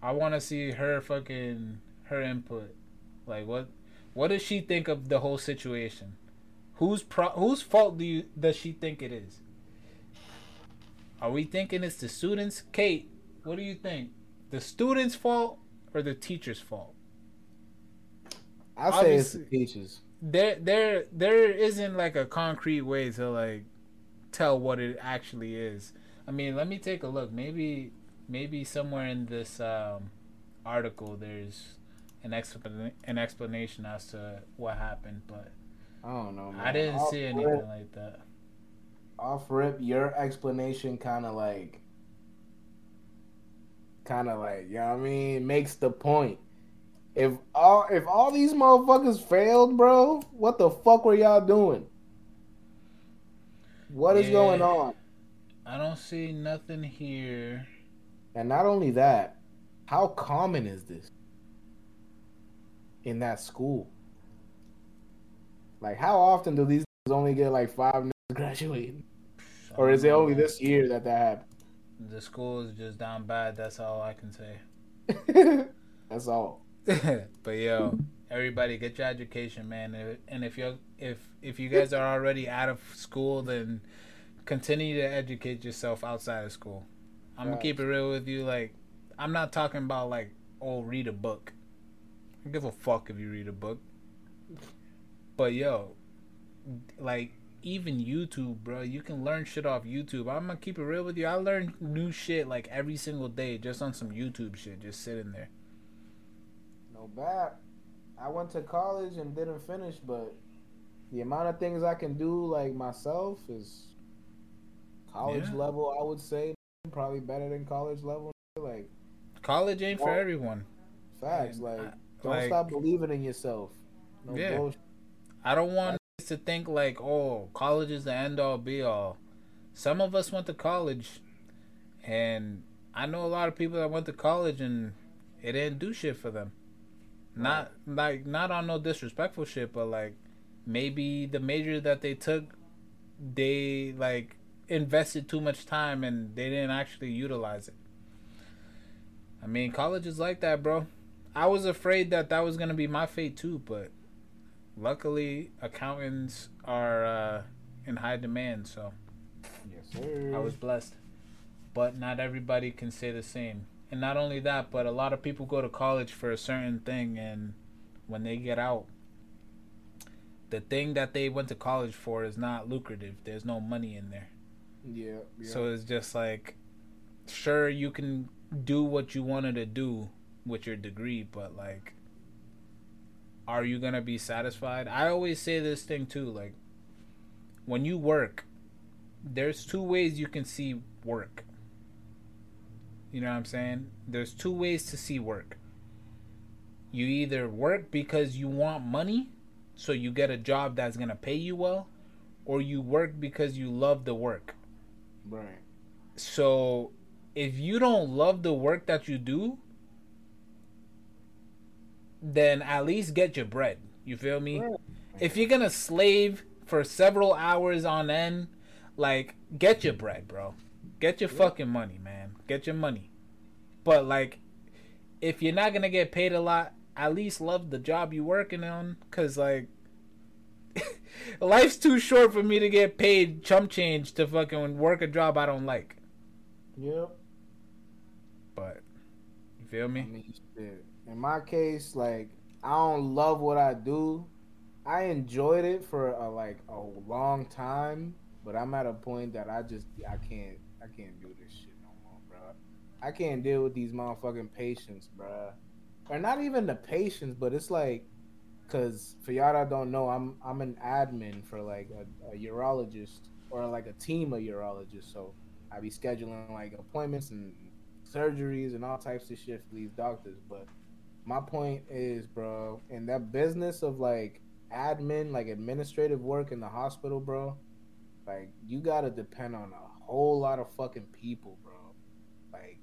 I want to see her fucking her input. Like what what does she think of the whole situation? Whose pro whose fault do you does she think it is? Are we thinking it's the students? Kate, what do you think? The students' fault or the teacher's fault? I say it's the teachers. there there there isn't like a concrete way to like tell what it actually is. I mean, let me take a look. Maybe maybe somewhere in this um article, there's an explan an explanation as to what happened, but I don't know. Man. I didn't Off see rip- anything like that. Off rip, your explanation kind of like, kind of like, you know what I mean, makes the point. If all if all these motherfuckers failed, bro, what the fuck were y'all doing? What is Yeah. going on? I don't see nothing here. And not only that, how common is this in that school? Like, how often do these only get like five niggas graduating, or is it only this year that that The school is just down bad. That's all I can say. (laughs) (laughs) That's all. but yo, everybody get your education, man. And- And if you if if you guys are already out of school, then continue to educate yourself outside of school. I'm gonna keep it real with you. Like, I'm not talking about like, oh, read a book. I give a fuck if you read a book. But yo, like even YouTube, bro, you can learn shit off YouTube. I'm gonna keep it real with you. I learn new shit like every single day just on some YouTube shit, just sitting there. No bad. I went to college and didn't finish, but the amount of things I can do like myself is college Yeah. level. I would say probably better than college level. Like College ain't for everyone. facts. Like don't like- stop believing in yourself. No Yeah. bullshit. I don't want us to think like, oh, college is the end all be all. Some of us went to college, and I know a lot of people that went to college and it didn't do shit for them. Not like not on no disrespectful shit, but like maybe the major that they took, they like invested too much time and they didn't actually utilize it. I mean, college is like that, bro. I was afraid that that was gonna be my fate too, but luckily accountants are uh, in high demand so. Yes, sir. i was blessed. But not everybody can say the same. And not only that but a lot of people go to college for a certain thing and when they get out the thing that they went to college for is not lucrative. There's no money in there. Yeah, yeah. so it's just like sure you can do what you wanted to do with your degree but like are you going to be satisfied? I always say this thing too like when you work there's two ways you can see work. You know what i'm saying? There's two ways to see work. You either work because you want money so you get a job that's going to pay you well or you work because you love the work. Right. so if you don't love the work that you do, then at least get your bread. You feel me? If you're gonna slave for several hours on end, like get your bread, bro. Get your fucking money, man. Get your money. But like, if you're not gonna get paid a lot, at least love the job you working on, cause like. (laughs) Life's too short for me to get paid chump change to fucking work a job I don't like. Yep. But you feel I me? mean, shit. In my case, like I don't love what I do. I enjoyed it for a, like a long time, but I'm at a point that I just I can't I can't do this shit no more, bro. I can't deal with these motherfucking patients, bro. Or not even the patients, but it's like, cause for y'all that don't know, I'm I'm an admin for like a, a urologist or like a team of urologists, so I be scheduling like appointments and surgeries and all types of shit for these doctors. But my point is, bro, in that business of like admin, like administrative work in the hospital, bro, like you gotta depend on a whole lot of fucking people, bro. Like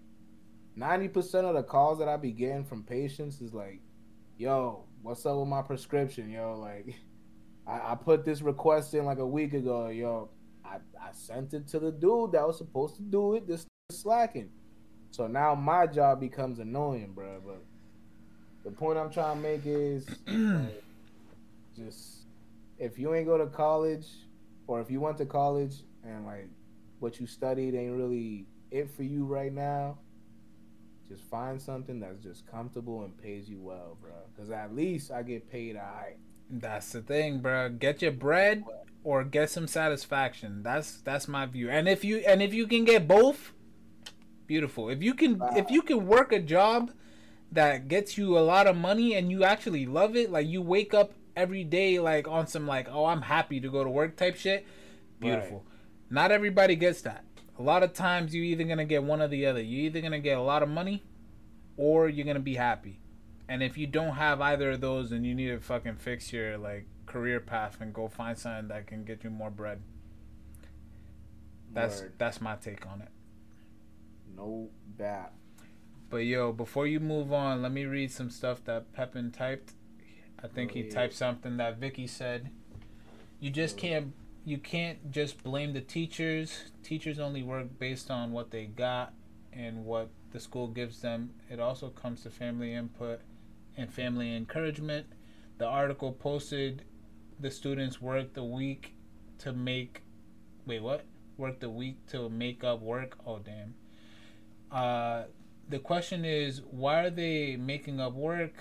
ninety percent of the calls that I be getting from patients is like, "Yo, what's up with my prescription, yo?" Like, (laughs) I, I put this request in like a week ago, yo. I, I sent it to the dude that was supposed to do it. This slacking. So now my job becomes annoying, bro. But the point I'm trying to make is (clears throat) like, just if you ain't go to college or if you went to college and like what you studied ain't really it for you right now, just find something that's just comfortable and pays you well, bro. Because at least I get paid alright. That's the thing, bro. Get your bread or get some satisfaction. That's that's my view. And if you and if you can get both, beautiful. If you can if you can work a job that gets you a lot of money and you actually love it, like you wake up every day like on some like, oh, I'm happy to go to work type shit. Beautiful. Not everybody gets that. A lot of times you're either gonna get one or the other. You're either gonna get a lot of money or you're gonna be happy. And if you don't have either of those, then you need to fucking fix your like career path and go find something that can get you more bread. That's Word. that's my take on it. No bad. But yo, before you move on, let me read some stuff that Pepin typed. I think Oh, he yeah. typed something that Vicky said. You just can't you can't just blame the teachers. Teachers only work based on what they got and what the school gives them. It also comes to family input and family encouragement. The article posted the students worked a week to make wait what? Worked a week to make up work. Oh damn. Uh the question is why are they making up work?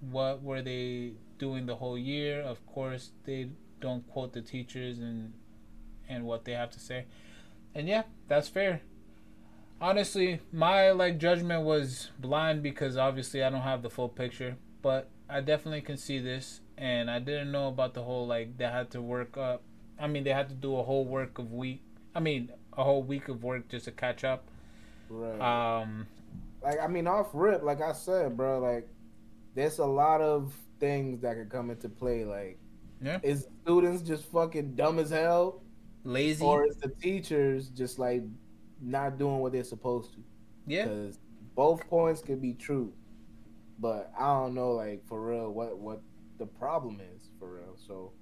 What were they doing the whole year? Of course, they don't quote the teachers and and what they have to say. And yeah, that's fair. Honestly, my like judgment was blind because obviously I don't have the full picture, but I definitely can see this and I didn't know about the whole like they had to work up. I mean, they had to do a whole work of week. I mean, a whole week of work just to catch up. Right. Um like I mean, off rip, like I said, bro, like there's a lot of things that could come into play. Like, Yeah. is students just fucking dumb as hell, lazy. or is the teachers just like not doing what they're supposed to? yeah. Because both points could be true, but I don't know, like for real, what what the problem is for real. So,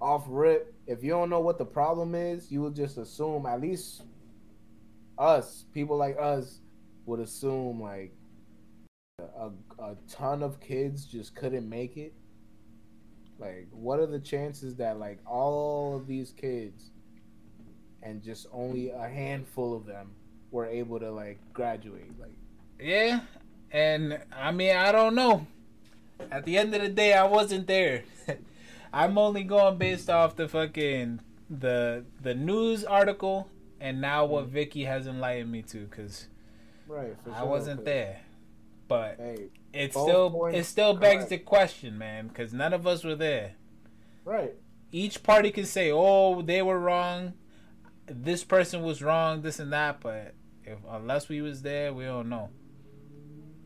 off rip, if you don't know what the problem is, you will just assume at least us people like us would assume like a, a ton of kids just couldn't make it like what are the chances that like all of these kids and just only a handful of them were able to like graduate like Yeah, and I mean I don't know. At the end of the day, I wasn't there. (laughs) I'm only going based off the fucking the the news article and now what mm. Vicky has enlightened me to, because right I sure, wasn't there. But hey it still points it still begs correct. the question, man, because none of us were there. right Each party can say, "Oh, they were wrong," this person was wrong, this and that, but if unless we was there, we don't know.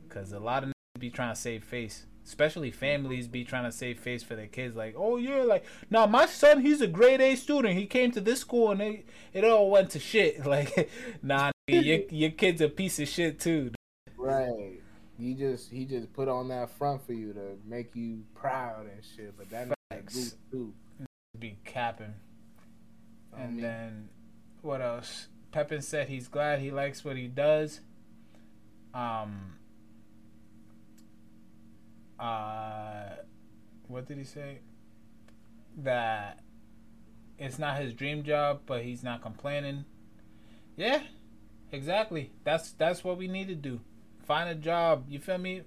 Cause a lot of be trying to save face, especially families be trying to save face for their kids. Like, oh yeah, like now my son, he's a grade A student. He came to this school and it, it all went to shit. (laughs) Like, nah, (laughs) your your kid's a piece of shit too. right he just he just put on that front for you to make you proud and shit but that Facts. too Be capping. I And mean, then what else? Pepin said he's glad he likes what he does. Um uh what did he say? That it's not his dream job, but he's not complaining. Yeah, exactly. That's that's what we need to do. Find a job. You feel me?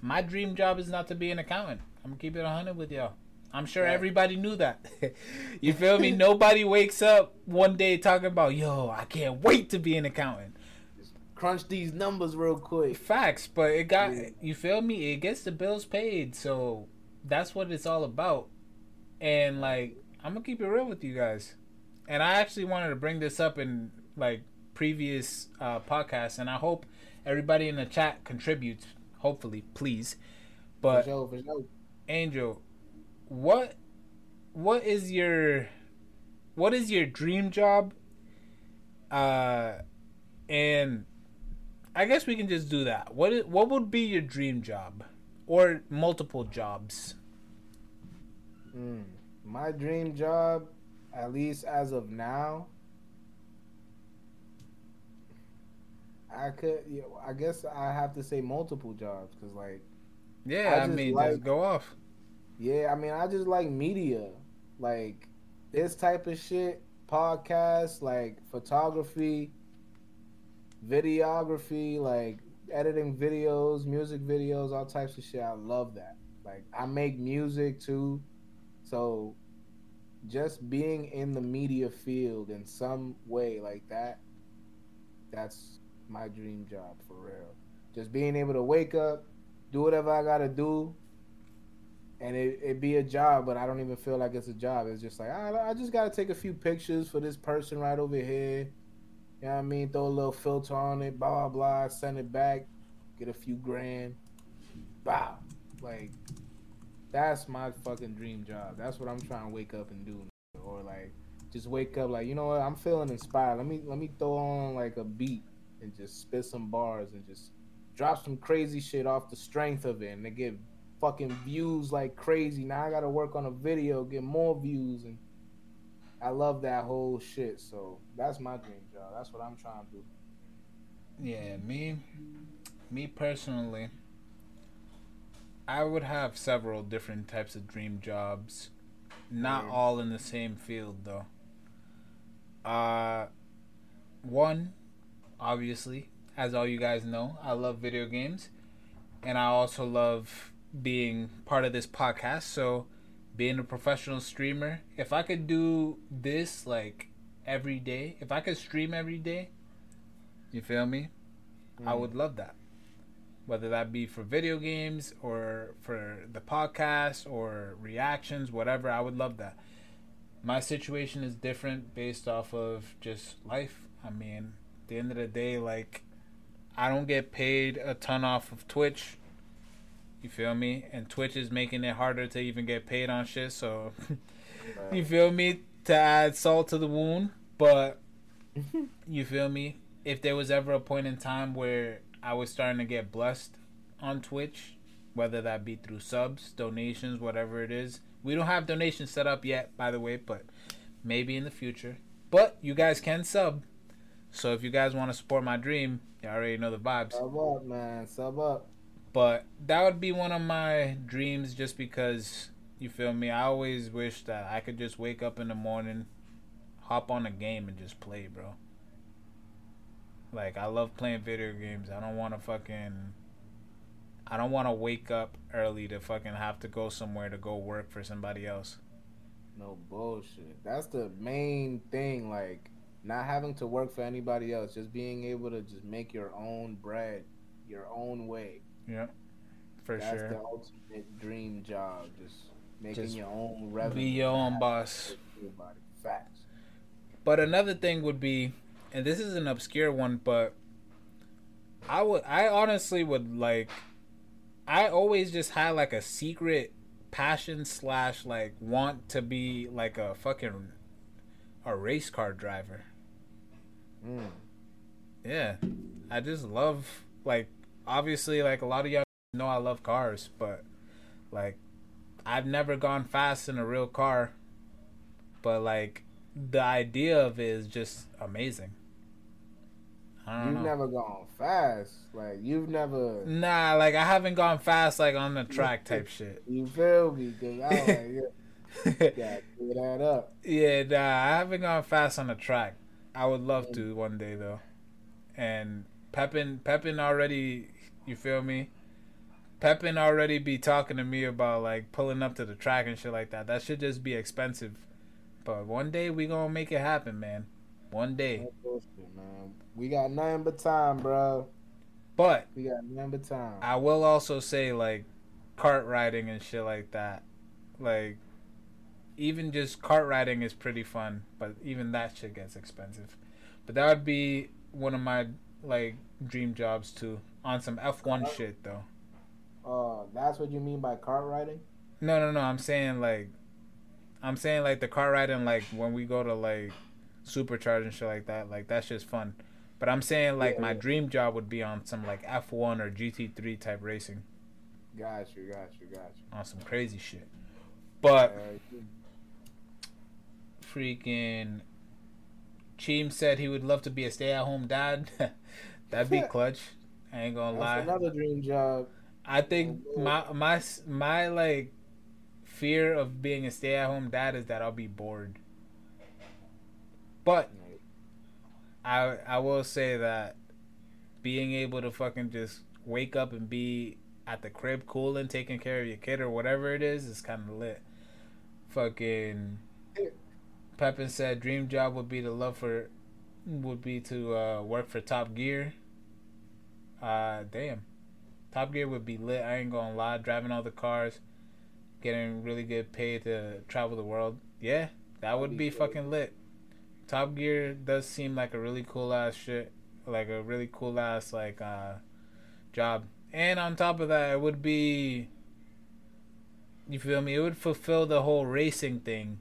My dream job is not to be an accountant. I'm gonna keep it hundred with y'all. I'm sure Right. everybody knew that. (laughs) you feel me? Nobody wakes up one day talking about, yo, I can't wait to be an accountant. Crunch these numbers real quick Facts, but it got Yeah. you feel me? It gets the bills paid, so that's what it's all about. And like, I'm gonna keep it real with you guys. And I actually wanted to bring this up in like previous uh, podcasts, and I hope everybody in the chat contributes. Hopefully, please. But for sure for sure Angel, what what is your what is your dream job? Uh and I guess we can just do that. What is, what would be your dream job or multiple jobs? Mm. My dream job, at least as of now, I could. Yeah, I guess I have to say multiple jobs because, like, Yeah, I I, mean, like- just go off. yeah, I mean, I just like media, like this type of shit, podcasts, like photography, videography, like editing videos, music videos, all types of shit. I love that. Like, I make music too, so just being in the media field in some way like that, that's my dream job for real. Just being able to wake up, do whatever I gotta do, and it, it be a job, but I don't even feel like it's a job. It's just like I, I just gotta take a few pictures for this person right over here. You know what I mean? Throw a little filter on it, blah blah blah, send it back, get a few grand. Wow. Like that's my fucking dream job. That's what I'm trying to wake up and do. Or like just wake up like, you know what, I'm feeling inspired. Let me let me throw on like a beat and just spit some bars and just drop some crazy shit off the strength of it and they get fucking views like crazy. Now I gotta work on a video, get more views and I love that whole shit. So that's my dream job. That's what I'm trying to do. Yeah, me, me personally, I would have several different types of dream jobs, not Yeah. all in the same field though. Uh, one, obviously, as all you guys know, I love video games, and I also love being part of this podcast. So, being a professional streamer, if I could do this like every day, if I could stream every day, you feel me? I would mm. love that. Whether that be for video games or for the podcast or reactions, whatever, I would love that. My situation is different based off of just life. I mean, at the end of the day, like, I don't get paid a ton off of Twitch. You feel me? And Twitch is making it harder to even get paid on shit, so (laughs) you feel me? To add salt to the wound, but (laughs) you feel me? If there was ever a point in time where I was starting to get blessed on Twitch, whether that be through subs, donations, whatever it is. We don't have donations set up yet, by the way, but maybe in the future. But you guys can sub. So if you guys want to support my dream, you already know the vibes. Sub up, man. Sub up. But that would be one of my dreams just because you feel me? I always wish that I could just wake up in the morning, hop on a game and just play, bro. Like I love playing video games. I don't want to fucking I don't want to wake up early to fucking have to go somewhere to go work for somebody else. No bullshit. That's the main thing. Like not having to work for anybody else, just being able to just make your own bread, your own way. Yeah. For That's sure. the ultimate dream job. Just making Just your own revenue. Be your own boss. Facts. But another thing would be, and this is an obscure one, but I would, I honestly would like, I always just had like a secret passion slash like want to be like a fucking a race car driver. Mm. Yeah, I just love like obviously like a lot of y'all know I love cars, but like I've never gone fast in a real car, but like the idea of it is just amazing. You've know. never gone fast. Like you've never. Nah, like I haven't gone fast like on the track type shit. You feel me? Cause I like, (laughs) yeah, (laughs) gotta clear that up. Yeah, nah, I haven't gone fast on the track. I would love to mm. one day though. And Pepin Pepin already you feel me? Pepin already be talking to me about like pulling up to the track and shit like that. That should just be expensive. But one day we gonna make it happen, man. One day. Man. We got nothing but time, bro. But We got nothing but time. I will also say like cart riding and shit like that. Like even just cart riding is pretty fun, but even that shit gets expensive. But that would be one of my like dream jobs too. On some F one shit though. Uh, that's what you mean by cart riding? No no no, I'm saying like I'm saying like the car riding like when we go to like supercharge and shit like that, like that's just fun. But I'm saying like Yeah, my yeah. dream job would be on some like F one or GT three type racing. Got you, got you, got you. On some crazy shit. But Uh, freaking Cheem said he would love to be a stay at home dad. (laughs) That'd be (laughs) clutch. I ain't gonna lie. another dream job. I think Oh, my my my like fear of being a stay at home dad is that I'll be bored. But I I will say that being able to fucking just wake up and be at the crib cooling, taking care of your kid or whatever it is is kind of lit. Fucking Pepin said dream job would be to love for would be to uh, work for Top Gear. Uh, damn. Top Gear would be lit. I ain't gonna lie. Driving all the cars, getting really good pay to travel the world. Yeah, that would be fucking lit. Top Gear does seem like a really cool ass shit, like a really cool ass like uh job. And on top of that, it would be. You feel me? It would fulfill the whole racing thing.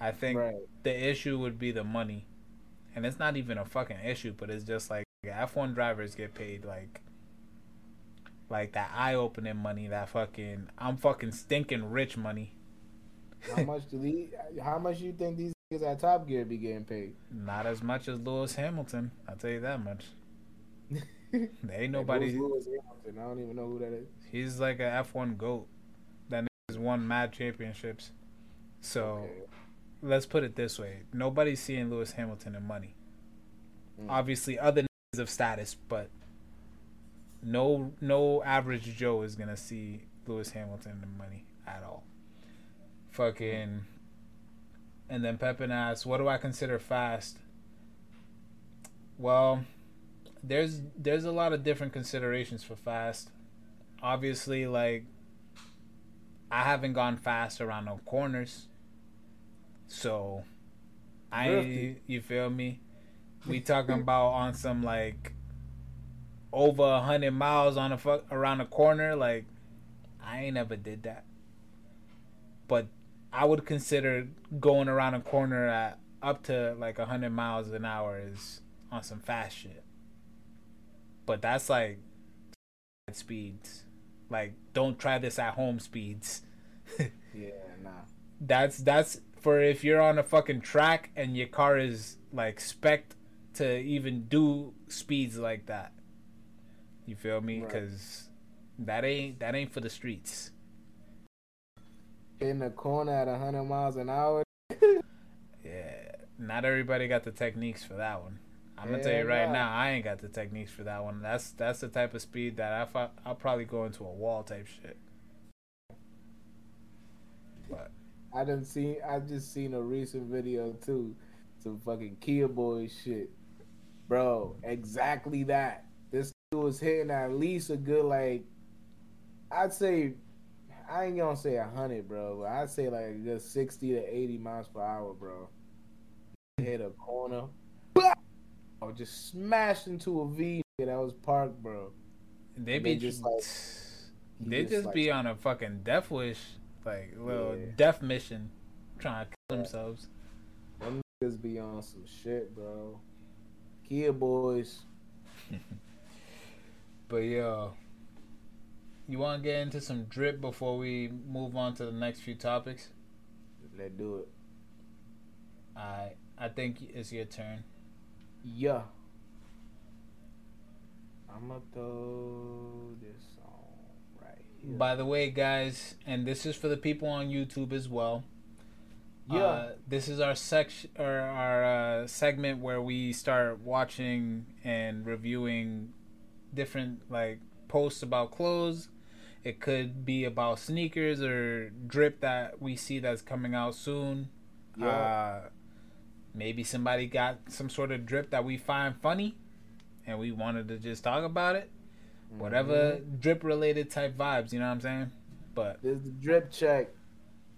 I think Right. the issue would be the money, and it's not even a fucking issue, but it's just like F1 drivers get paid like like that eye-opening money, that fucking I'm fucking stinking rich money. How (laughs) much do these? How much you think these niggas at Top Gear be getting paid? Not as much as Lewis Hamilton, I'll tell you that much. (laughs) There ain't nobody. Lewis Hamilton? I don't even know who that is. He's like a F1 goat. That has won mad championships. So Okay. let's put it this way: nobody's seeing Lewis Hamilton in money. Mm. Obviously, other niggas of status, but no, no average Joe is gonna see Lewis Hamilton in money at all. Fucking. And then Pepin asks, "What do I consider fast?" Well, there's there's a lot of different considerations for fast. Obviously, like I haven't gone fast around no corners, so I you feel me? We talking about on some like over a hundred miles on a fuck around a corner. Like I ain't never did that, but I would consider going around a corner at up to like a hundred miles an hour is on some fast shit. But that's like speeds. Like don't try this at home speeds. (laughs) Yeah, nah. That's that's for if you're on a fucking track and your car is like spec to even do speeds like that. You feel me? Right. Cuz that ain't that ain't for the streets. In the corner at hundred miles an hour. Yeah, not everybody got the techniques for that one. I'm gonna tell you right nah. now, I ain't got the techniques for that one. That's that's the type of speed that I thought I'll probably go into a wall type shit. But I didn't see. I just seen a recent video too. Some fucking Kia boy shit, bro. Exactly that. Was hitting at least a good like. I'd say, I ain't gonna say a hundred, bro. But I'd say like a good sixty to eighty miles per hour, bro. Hit a corner, or just smashed into a V that was parked, bro. they And be they just just, He they just like, be on a fucking death wish, like little Yeah. death mission, trying to kill themselves. Them niggas be on some shit, bro. Kia boys. (laughs) But yo, you want to get into some drip before we move on to the next few topics? Let's do it. I I think it's your turn. Yeah. I'ma throw this song right here. By the way, guys, and this is for the people on YouTube as well. Yeah. Uh, this is our section or our uh, segment where we start watching and reviewing different like posts about clothes. It could be about sneakers or drip that we see that's coming out soon. Yeah. Uh, maybe somebody got some sort of drip that we find funny, and we wanted to just talk about it. Whatever drip related type vibes, you know what I'm saying? But This is the drip check.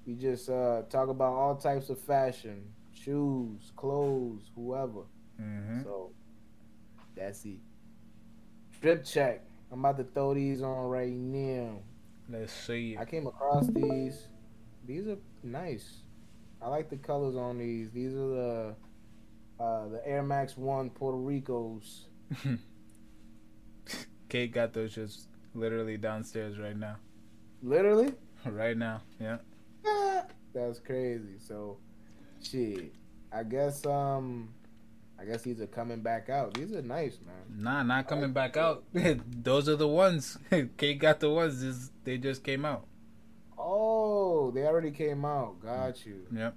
We just uh talk about all types of fashion, shoes, clothes, whoever. mhm. So that's it. Drip check. I'm about to throw these on right now. let's see. I came across these. These are nice. I like the colors on these. These are the uh, the Air Max One Puerto Ricos. (laughs) Kate got those just literally downstairs right now. Literally, (laughs) right now, yeah. (laughs) that's crazy. So, shit. I guess um, I guess these are coming back out. These are nice, man. Nah, not coming back out. (laughs) those are the ones. (laughs) Kate got the ones. This, they just came out. Oh, they already came out. Got you. Yep.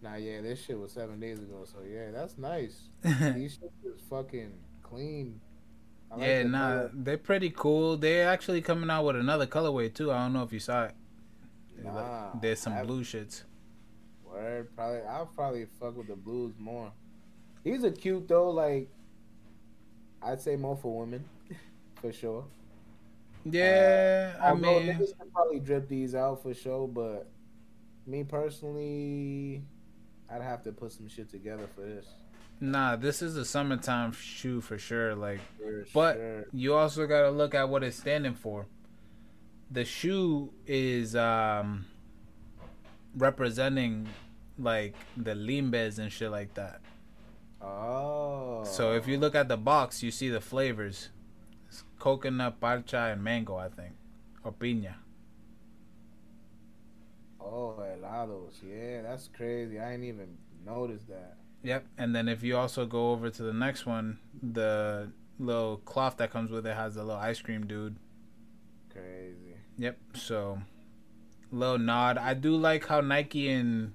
Nah, yeah, this shit was seven days ago. So yeah, that's nice. (laughs) These shit is fucking clean. Like yeah, the nah, color. they're pretty cool. They're actually coming out with another colorway too. I don't know if you saw it. Nah, There's some blue shits. Word, probably I'll probably fuck with the blues more. These are cute though, like I'd say more for women. for sure. Yeah, I mean, niggas can probably drip these out for sure, but me personally, I'd have to put some shit together for this. nah, this is a summertime shoe for sure. Like, For But- sure. you also got to look at what it's standing for. The shoe is um representing like the limbes and shit like that. Oh. So if you look at the box, you see the flavors. It's coconut, parcha, and mango, I think, or piña. Oh, helados. Yeah, that's crazy. I ain't even noticed that. Yep. And then if you also go over to the next one, the little cloth that comes with it has a little ice cream dude. Crazy. Yep. So, little nod. I do like how Nike and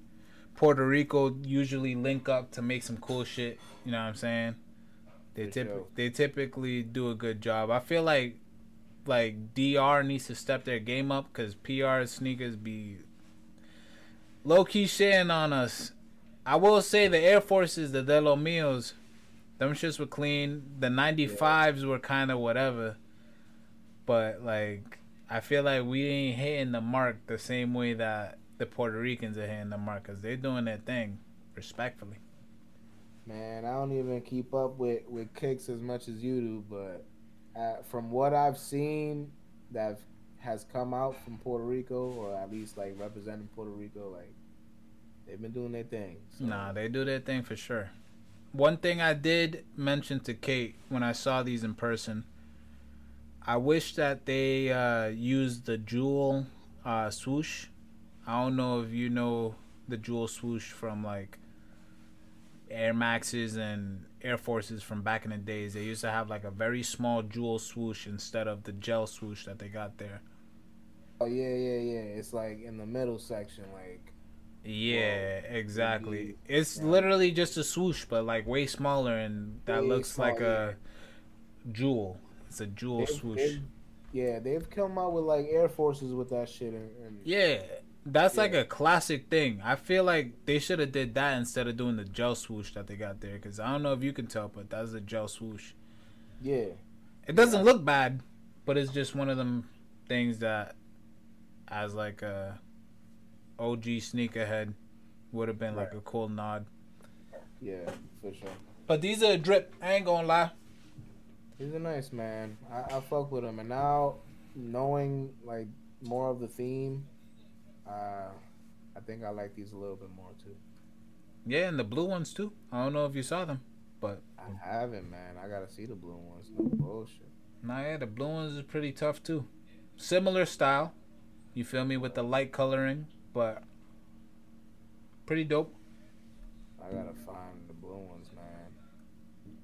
Puerto Rico usually link up to make some cool shit. You know what I'm saying? They typ- sure. they typically do a good job. I feel like like DR needs to step their game up because PR sneakers be low key shitting on us. I will say the Air Forces, the De Los Mios, them shits were clean. The 95s were kind of whatever. But like I feel like we ain't hitting the mark the same way that the Puerto Ricans are hitting the mark because they're doing their thing respectfully. Man, I don't even keep up with with kicks as much as you do, but uh, from what I've seen that has come out from Puerto Rico, or at least like representing Puerto Rico, like they've been doing their thing. So, Nah, they do their thing for sure. One thing I did mention to Kate when I saw these in person, I wish that they uh, used the jewel uh, swoosh. I don't know if you know the jewel swoosh from like Air Maxes and Air Forces from back in the days. They used to have like a very small jewel swoosh instead of the gel swoosh that they got there. Oh yeah, yeah, yeah. It's like in the middle section, like Yeah, exactly. Indeed. It's Yeah. literally just a swoosh, but like way smaller, and that Way looks like a jewel. It's a jewel they've- swoosh. they've- yeah, they've come out with like Air Forces with that shit, and, and Yeah, that's like a classic thing. I feel like they should have did that instead of doing the gel swoosh that they got there. Because I don't know if you can tell, but that's a gel swoosh. yeah, It doesn't Yeah. look bad, but it's just one of them things that, as like a OG sneakerhead, would have been like a cool nod. yeah, for sure. But these are a drip. I ain't gonna lie. These are nice man. I, I fuck with him, and now knowing like more of the theme, uh, I think I like these a little bit more too. Yeah, and the blue ones too. I don't know if you saw them, but I haven't, man. I gotta see the blue ones. No bullshit. nah, yeah, the blue ones is pretty tough too. Similar style, you feel me, with the light coloring, but pretty dope. I gotta find the blue ones, man.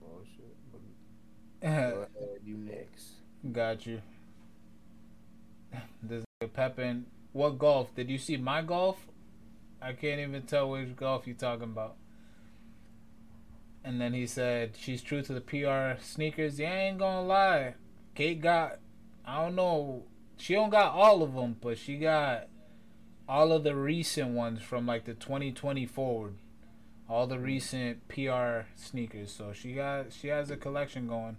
Bullshit. (laughs) Go ahead, you next. Got you. Pepin. What golf? Did you see my golf? I can't even tell which golf you talking about. And then he said she's true to the PR sneakers. Yeah, I ain't gonna lie. Kate got, I don't know, she don't got all of them, but she got all of the recent ones from like the 2020 forward. All the recent PR sneakers. So she got, she has a collection going.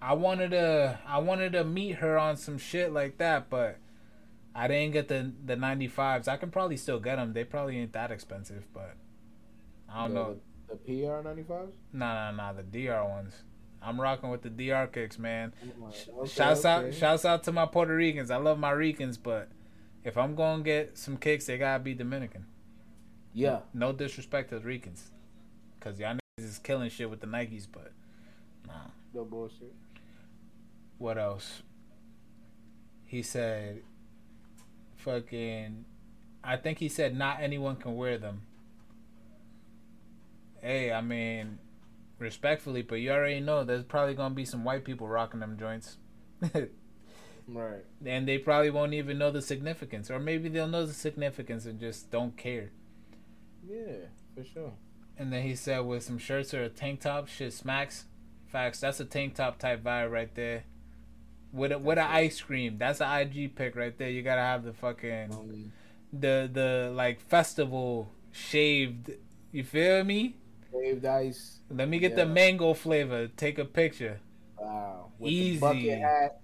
I wanted to I wanted to meet her on some shit like that, but I didn't get the the 95s. I can probably still get them. They probably ain't that expensive, but I don't the, know. The, PR ninety fives. Nah, nah, nah. The DR ones. I'm rocking with the DR kicks, man. Okay, shouts out, shouts out to my Puerto Ricans. I love my Ricans, but if I'm gonna get some kicks, they gotta be Dominican. Yeah, No disrespect to the Ricans, cause y'all niggas is killing shit with the Nikes, but nah. no bullshit. what else? He said, fucking, I think he said not anyone can wear them. Hey, I mean, respectfully, but you already know there's probably gonna be some white people rocking them joints. (laughs) Right. and they probably won't even know the significance. Or maybe they'll know the significance and just don't care. Yeah, for sure. And then he said with some shirts or a tank top, shit smacks. Facts, that's a tank top type vibe right there. With a, with an ice cream, that's an IG pick right there. You gotta have the fucking the the like festival shaved. You feel me? Shaved ice. Let me get the mango flavor. Take a picture. Wow. With Easy. the bucket hat.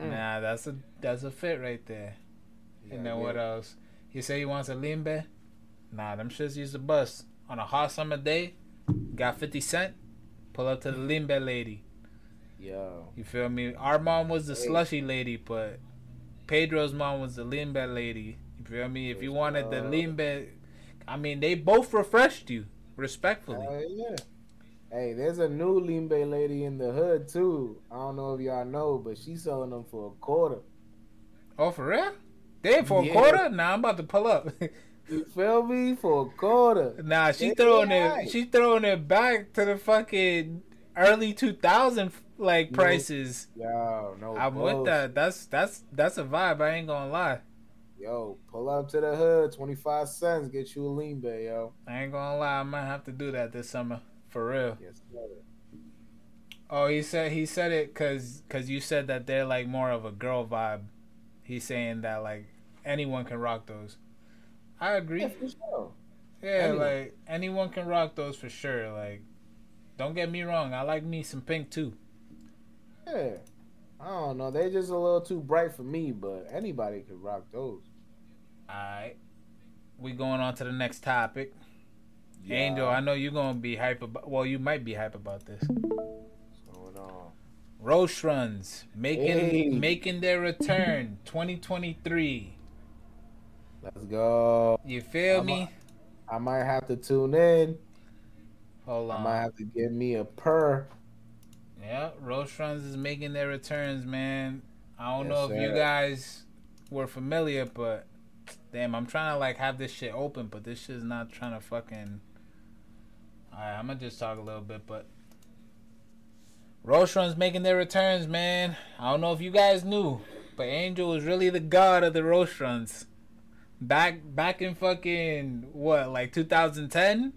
Mm. Nah, that's a that's a fit right there. and Yeah, then what else? You say he wants a limbe. Nah, them shits use the bus on a hot summer day. Got fifty cent. Pull up to the limbe lady. Yo. You feel me? Our mom was the Hey. slushy lady, but Pedro's mom was the limbe lady. You feel me? If you wanted the Uh, limbe, I mean, they both refreshed you, respectfully. Hell yeah. Hey, there's a new Limbe lady in the hood too. I don't know if y'all know, but she's selling them for a quarter. Oh, for real? They for a quarter? Nah, I'm about to pull up. (laughs) You feel me? For a quarter. nah, she Yeah, throwing yeah. it. She throwing it back to the fucking early 2000 like prices. Yo, no. I'm with that. That's that's that's a vibe. I ain't gonna lie. Yo, pull up to the hood, 25 cents, get you a Limbe, yo. I ain't gonna lie. I might have to do that this summer for real. Yes, sir. Oh, he said he said it because cause you said that they're like more of a girl vibe. He's saying that like anyone can rock those. I agree. Yeah, for sure. Yeah, anyone. like anyone can rock those for sure. Like, don't get me wrong. I like me some pink too. Yeah. I don't know. They're just a little too bright for me, but anybody could rock those. All right, we going on to the next topic. Yeah. Angel, I know you're gonna be hype about. Well, you might be hype about this. What's going on? Roshe runs making Hey. making their return 2023. Let's go. You feel I'm me? I might have to tune in. Hold on. I might have to give me a purr. Yeah, Roshe runs is making their returns, man. I don't Yes, know if you guys were familiar, but damn, I'm trying to like have this shit open, but this shit's not trying to fucking. Alright, I'm gonna just talk a little bit, but Roshe runs making their returns, man. I don't know if you guys knew, but Angel was really the god of the Roshe runs. Back back in fucking what, like 2010?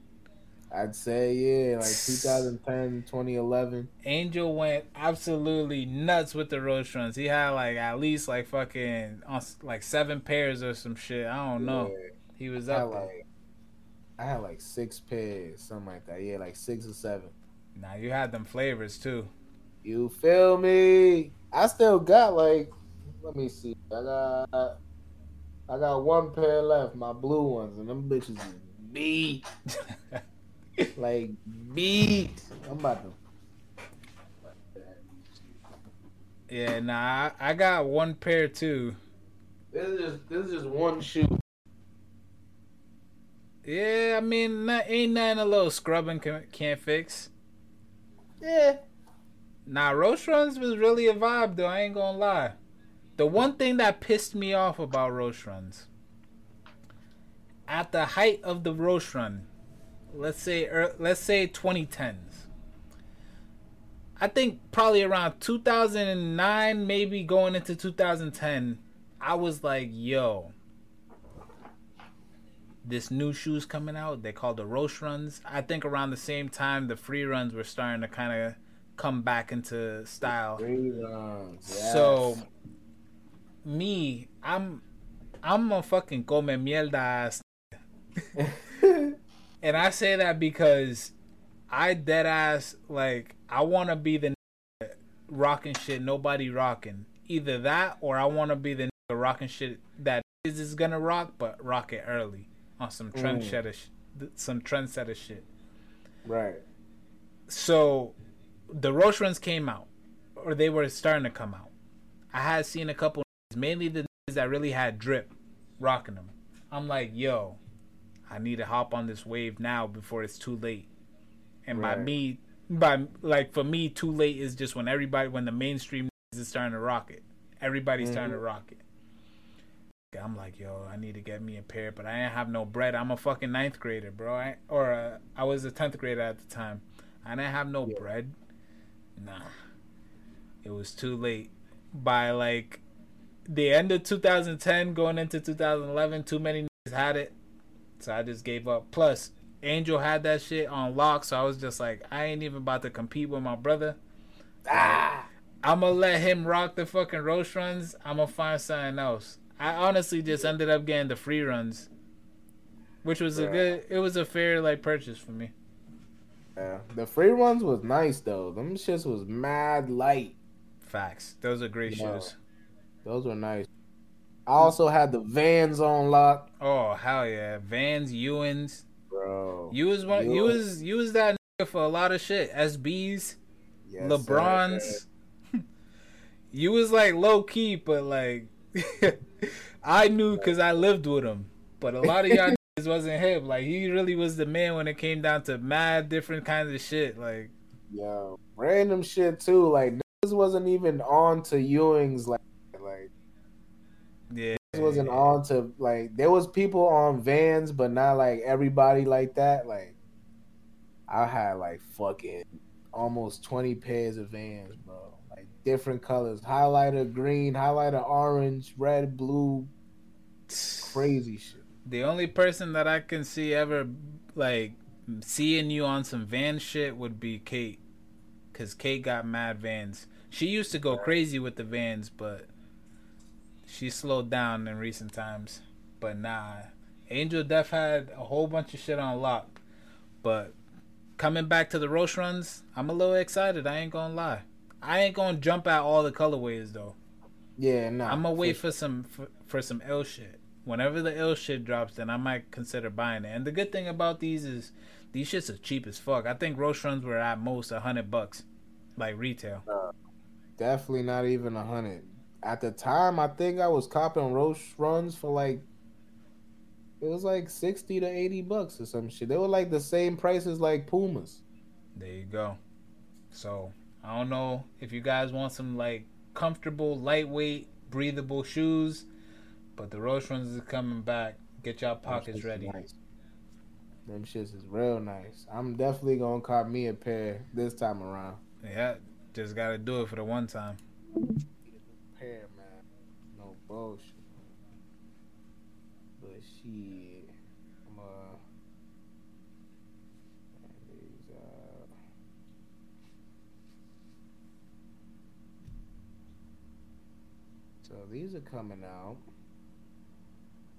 I'd say, yeah, like 2010, 2011. Angel went absolutely nuts with the Roshe runs. He had like at least like fucking uh, like seven pairs or some shit. I don't know. Yeah. He was I had up there. like, I had like six pairs, something like that. Yeah, like six or seven. Now you had them flavors too. You feel me? I still got like, let me see. I got, I got one pair left, my blue ones, and them bitches is (laughs) beat, like beat. I'm about to. yeah, nah, I, I got one pair too. This is just, this is just one shoe. Yeah, I mean, not, ain't nothing a little scrubbing can, can't fix. Yeah. Nah, Roshe runs was really a vibe though. I ain't gonna lie. The one thing that pissed me off about Roshe runs, at the height of the Roshe run, let's say er, let's say 2010s. I think probably around 2009, maybe going into 2010, I was like, yo, this new shoes coming out. They called the Roshe runs. I think around the same time the free runs were starting to kind of come back into style. Reruns. Yes. So me, I'm I'm a fucking come mierda. (laughs) And I say that because I dead ass like I want to be the rocking shit nobody rocking. Either that or I want to be the rocking shit that is is gonna rock but rock it early on some trendsetter mm. sh- some trendsetter shit. right. So the Roshe runs came out, or they were starting to come out. I had seen a couple, mainly the that really had drip, rocking them. I'm like, yo, I need to hop on this wave now before it's too late. And by me, by like for me, too late is just when everybody, when the mainstream is starting to rock it. Everybody's starting to rock it. I'm like, yo, I need to get me a pair, but I didn't have no bread. I'm a fucking ninth grader, bro. I, or uh, I was a tenth grader at the time. I didn't have no bread. Nah, it was too late. By like the end of 2010, going into 2011, too many niggas had it, so I just gave up. Plus, Angel had that shit on lock, so I was just like, I ain't even about to compete with my brother. Ah. I'm gonna let him rock the fucking Roshe runs. I'm gonna find something else. I honestly just ended up getting the free runs, which was a good. It was a fair like purchase for me. Yeah, the free ones was nice though. Them shits was mad light. Facts. Those are great Yeah. shoes. Those were nice. I also had the Vans on lock, Oh hell yeah, Vans, Ewans. bro. You was one. You was you was that nigga for a lot of shit. SBs, Yes, LeBrons. sir. (laughs) you was like low key, but like (laughs) I knew because I lived with him. But a lot of y'all (laughs) niggas wasn't him. Like he really was the man when it came down to mad different kinds of shit. Like Yo, random shit too. Like this wasn't even on to Ewing's. Like yeah, niggas wasn't on to like. There was people on Vans, but not like everybody like that. Like, I had like fucking almost twenty pairs of Vans, bro. Like different colors, highlighter green, highlighter orange, red, blue, crazy shit. The only person that I can see ever like seeing you on some van shit would be Kate, cause Kate got mad vans. She used to go crazy with the vans, but she slowed down in recent times. But nah, Angel Def had a whole bunch of shit on lock. But coming back to the Roshe runs, I'm a little excited. I ain't gonna lie. I ain't gonna jump at all the colorways though. Yeah, nah. I'm gonna wait for some for, for some ill shit. Whenever the ill shit drops, then I might consider buying it. And the good thing about these is these shits are cheap as fuck. I think Roshe runs were at most a hundred bucks, like retail. Uh, definitely not even a hundred. At the time, I think I was copping Roshe runs for like it was like sixty to eighty bucks or some shit. They were like the same prices like Pumas. There you go. So I don't know if you guys want some like comfortable, lightweight, breathable shoes, but the Roshe runs is coming back. Get y'all pockets ready. nice. Them shits is real nice. I'm definitely gonna cop me a pair this time around. Yeah, just gotta do it for the one time. Bullshit. But shit, I'm uh. uh, So these are coming out.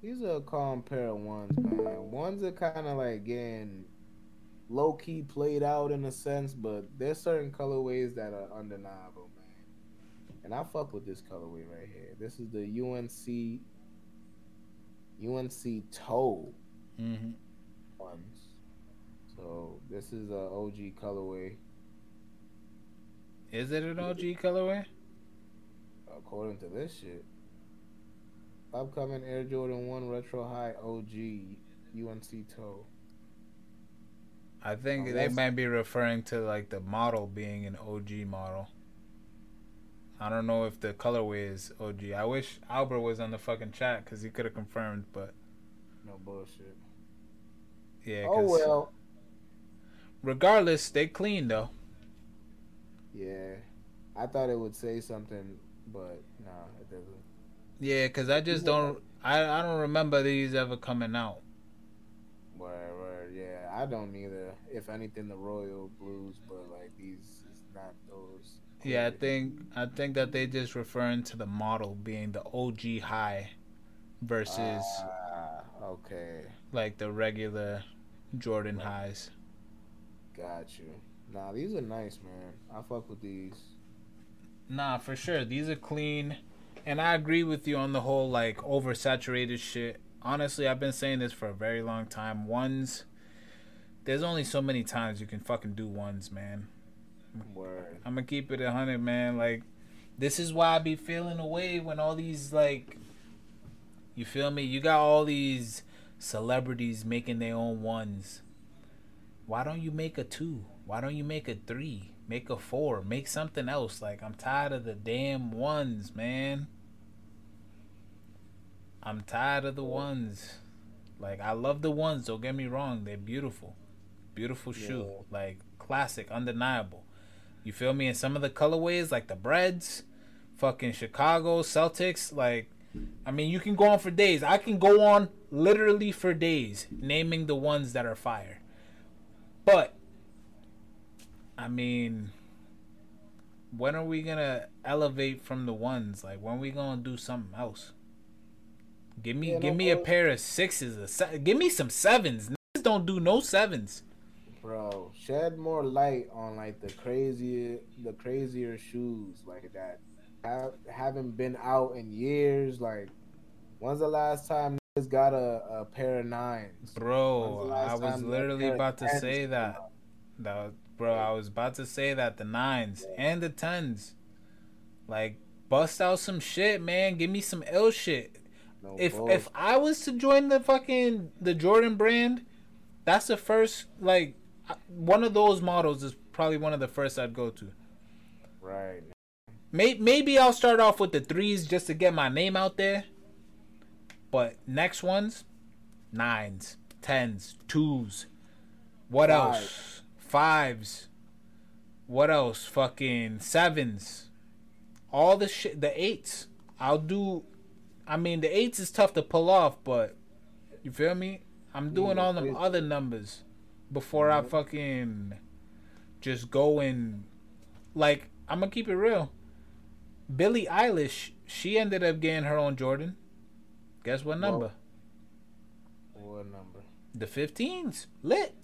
These are a calm pair of ones, man. Ones are kind of like getting low key played out in a sense, but there's certain colorways that are undeniable, man. And I fuck with this colorway right here. This is the UNC UNC toe hmm ones. So this is a OG colorway Is it an OG colorway? according to this shit. Upcoming Air Jordan 1 Retro High OG UNC toe. I think Oh, they might be referring to like the model being an OG model. I don't know if the colorway is OG. I wish Albert was on the fucking chat because he could have confirmed, but No bullshit. yeah. Oh 'cause well. Regardless, they clean though. Yeah. I thought it would say something, but nah, it doesn't. Yeah, because I just don't. I I don't remember these ever coming out. Word, word, yeah. I don't either. If anything, the royal blues, but like these is not those. Yeah, I think I think that they just referring to the model being the OG high versus Ah, okay, like the regular Jordan highs. got you. Nah, these are nice, man. I fuck with these. Nah, for sure. These are clean. And I agree with you on the whole like oversaturated shit. Honestly, I've been saying this for a very long time. Ones there's only so many times you can fucking do ones, man. Word. I'm gonna keep it a hundred, man. Like this is why I be feeling away when all these like you feel me? You got all these celebrities making their own ones. Why don't you make a two? Why don't you make a three? Make a four. Make something else. Like I'm tired of the damn ones, man. I'm tired of the ones. Like I love the ones, don't get me wrong, they're beautiful. Beautiful shoe. Yeah. Like classic, undeniable. You feel me? And some of the colorways, like the breads, fucking Chicago Celtics, like I mean, you can go on for days. I can go on literally for days naming the ones that are fire. But I mean, when are we gonna elevate from the ones? Like when we gonna do something else? Give me, Yeah, give no me a pair of sixes. A se- give me some sevens. Niggas don't do no sevens. Bro, shed more light on like the crazier, the crazier shoes like that. Have, haven't been out in years. Like, when's the last time niggas got a, a pair of nines? Bro, I was literally about to say that. out? That was, bro, I was about to say that the nines and the tens, like bust out some shit, man. Give me some ill shit. No If if I was to join the fucking the Jordan brand, that's the first like one of those models is probably one of the first I'd go to. right, May- maybe I'll start off with the threes just to get my name out there. But next ones, nines, tens, twos. What Five. else? Fives. What else? Fucking sevens. All the shit. The eights. I'll do. I mean, the eights is tough to pull off, but you feel me? I'm doing all them other numbers before I fucking just go and like I'm gonna keep it real. Billie Eilish, she ended up getting her own Jordan. Guess what number? what number? The 15s. Lit.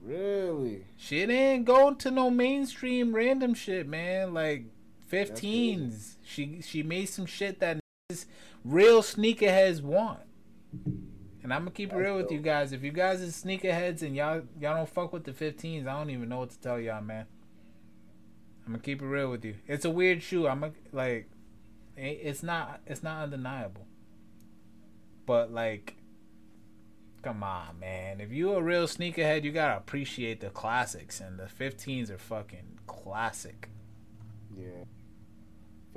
Really? Shit ain't going to no mainstream random shit, man. Like 15s. She she made some shit that real sneakerheads want. And I'm gonna keep it real with you guys. If you guys is sneakerheads and y'all y'all don't fuck with the 15s, I don't even know what to tell y'all, man. I'm gonna keep it real with you. It's a weird shoe. I'm a, like, it's not it's not undeniable. But like, come on, man. If you a real sneakerhead, you gotta appreciate the classics, and the 15s are fucking classic. Yeah.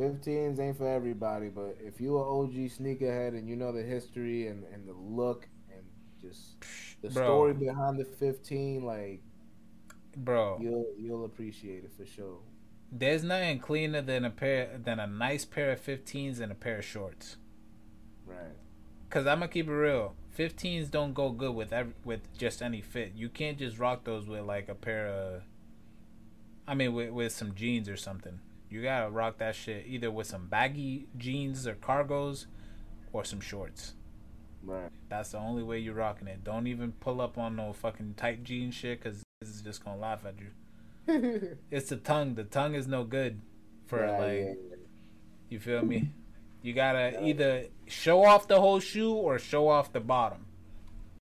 15s ain't for everybody, but if you an OG sneakerhead and you know the history and, and the look and just the Bro. story behind the 15, like Bro, you'll you'll appreciate it for sure. there's nothing cleaner than a pair than a nice pair of 15s and a pair of shorts. Right. Cause I'm gonna keep it real. 15s don't go good with every, with just any fit. You can't just rock those with like a pair of. I mean, with with some jeans or something. You gotta rock that shit either with some baggy jeans or cargos, or some shorts. Right. That's the only way you're rocking it. Don't even pull up on no fucking tight jean shit, cause this is just gonna laugh at you. (laughs) It's the tongue. The tongue is no good for Right, like. yeah. You feel me? You gotta either show off the whole shoe or show off the bottom.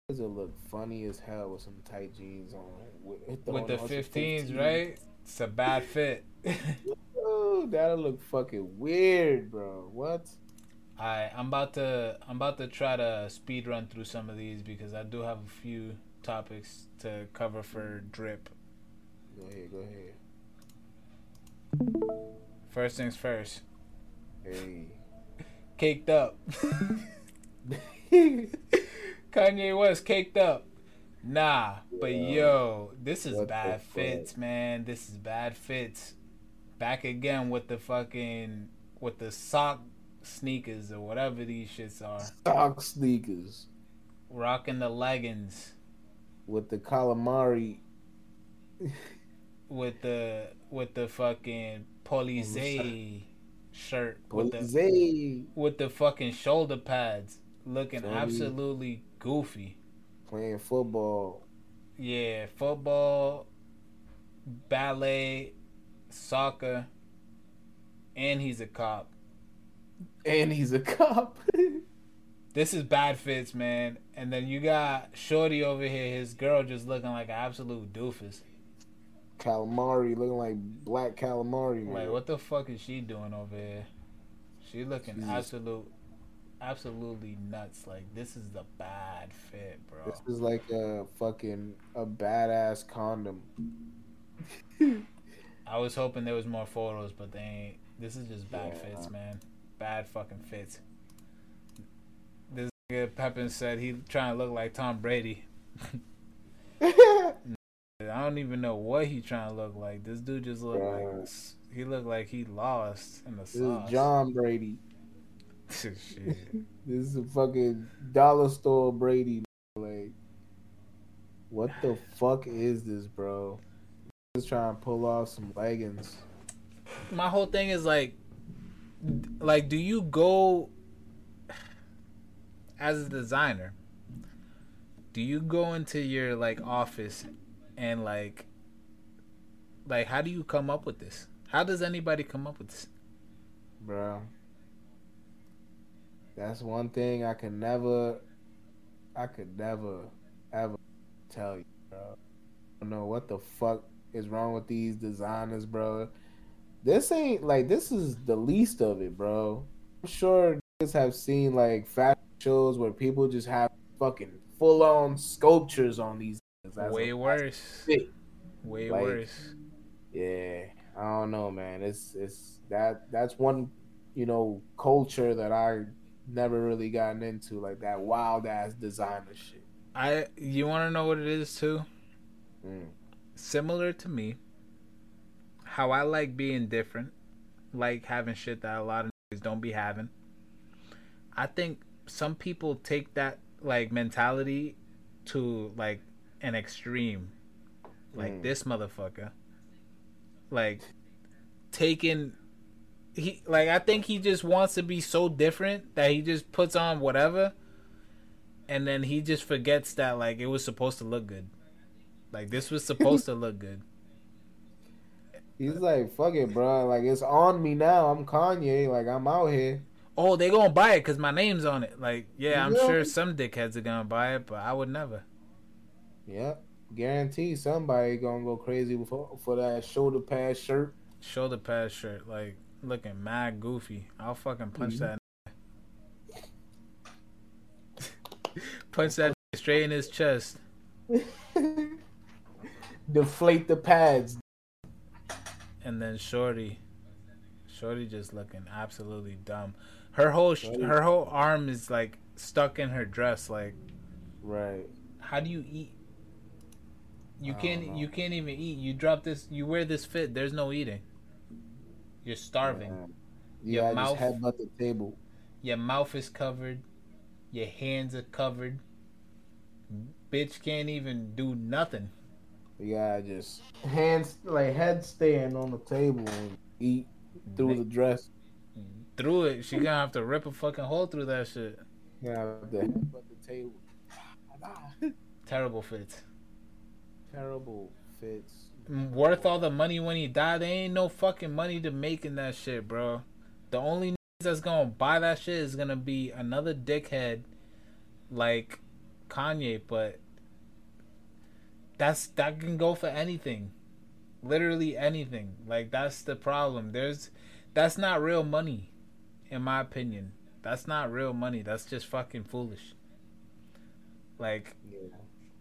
This will look funny as hell with some tight jeans on. With, With the 15s, right? It's a bad fit. (laughs) Ooh, that'll look fucking weird, bro. What? Alright, I'm about to I'm about to try to speed run through some of these because I do have a few topics to cover for drip. Go ahead, go ahead. First things first. Hey. Caked up. (laughs) Kanye West caked up. Nah, but yo, this is What bad fits, man. This is bad fits. Back again with the fucking with the sock sneakers or whatever these shits are. Sock sneakers Rocking the leggings with the calamari. (laughs) with the with the fucking police shirt with the with the fucking shoulder pads looking absolutely goofy. playing football. Yeah, football, ballet, soccer, and he's a cop. And he's a cop. (laughs) This is bad fits, man. And then you got Shorty over here, his girl just looking like an absolute doofus. calamari looking like black calamari. Man. Like, what the fuck is she doing over here? She looking Jesus. absolute, absolutely nuts. Like, this is the bad fit, bro. This is like a fucking a badass condom. (laughs) I was hoping there was more photos, but they ain't. This is just bad Yeah. fits, man. Bad fucking fits. This nigga Pepin said he trying to look like Tom Brady. (laughs) (laughs) I don't even know what he trying to look like. This dude just look like he looked like he lost in the This is. John Brady. (laughs) Shit. This is a fucking dollar store Brady. Like, what the (sighs) fuck is this, bro? Just trying to pull off some leggings. My whole thing is like, like, do you go as a designer? Do you go into your like office and like, like, how do you come up with this? How does anybody come up with this? bro. That's one thing I could never, I could never, ever tell you, bro. I don't know what the fuck is wrong with these designers, bro. This ain't like this is the least of it, bro. I'm sure niggas have seen like fashion shows where people just have fucking full on sculptures on these. Way a- worse. Way Like- worse. Yeah, I don't know, man. It's it's that that's one you know culture that I never really gotten into, like that wild ass designer shit. I. You want to know what it is too? Mm. Similar to me. How I like being different, like having shit that a lot of niggas don't be having. I think some people take that like mentality to like an extreme, like Mm. this motherfucker. Like taking he like I think he just wants to be so different that he just puts on whatever and then he just forgets that like it was supposed to look good. Like this was supposed to look good. (laughs) He's like, fuck it, bro. Like it's on me now. I'm Kanye. Like I'm out here. Oh, they gonna buy it because my name's on it. Like, yeah, I'm Yeah. sure some dickheads are gonna buy it, but I would never. Yep. Guarantee somebody gonna go crazy for for that shoulder pad shirt. Shoulder pad shirt, like looking mad goofy. I'll fucking punch mm-hmm. that. (laughs) punch that (laughs) straight in his chest. Deflate the pads. and then Shorty, Shorty just looking absolutely dumb. Her whole Shorty. her whole arm is like stuck in her dress. Like, Right. how do you eat? You can't you can't even eat. You drop this. You wear this fit. There's no eating. You're starving. Your Yeah, I mouth- just headbutt the table. Your mouth is covered. Your hands are covered. Bitch can't even do nothing. Yeah, just hands like head stand on the table and eat through the dress. Through it, she gonna have to rip a fucking hole through that shit. Yeah, the headbutt the table. Terrible fits. Terrible fits. worth all the money when he died. There ain't no fucking money to make in that shit, bro. The only that's gonna buy that shit is gonna be another dickhead like Kanye, but that's that can go for anything. Literally anything. Like that's the problem. There's that's not real money, in my opinion. That's not real money. That's just fucking foolish. Like Yeah.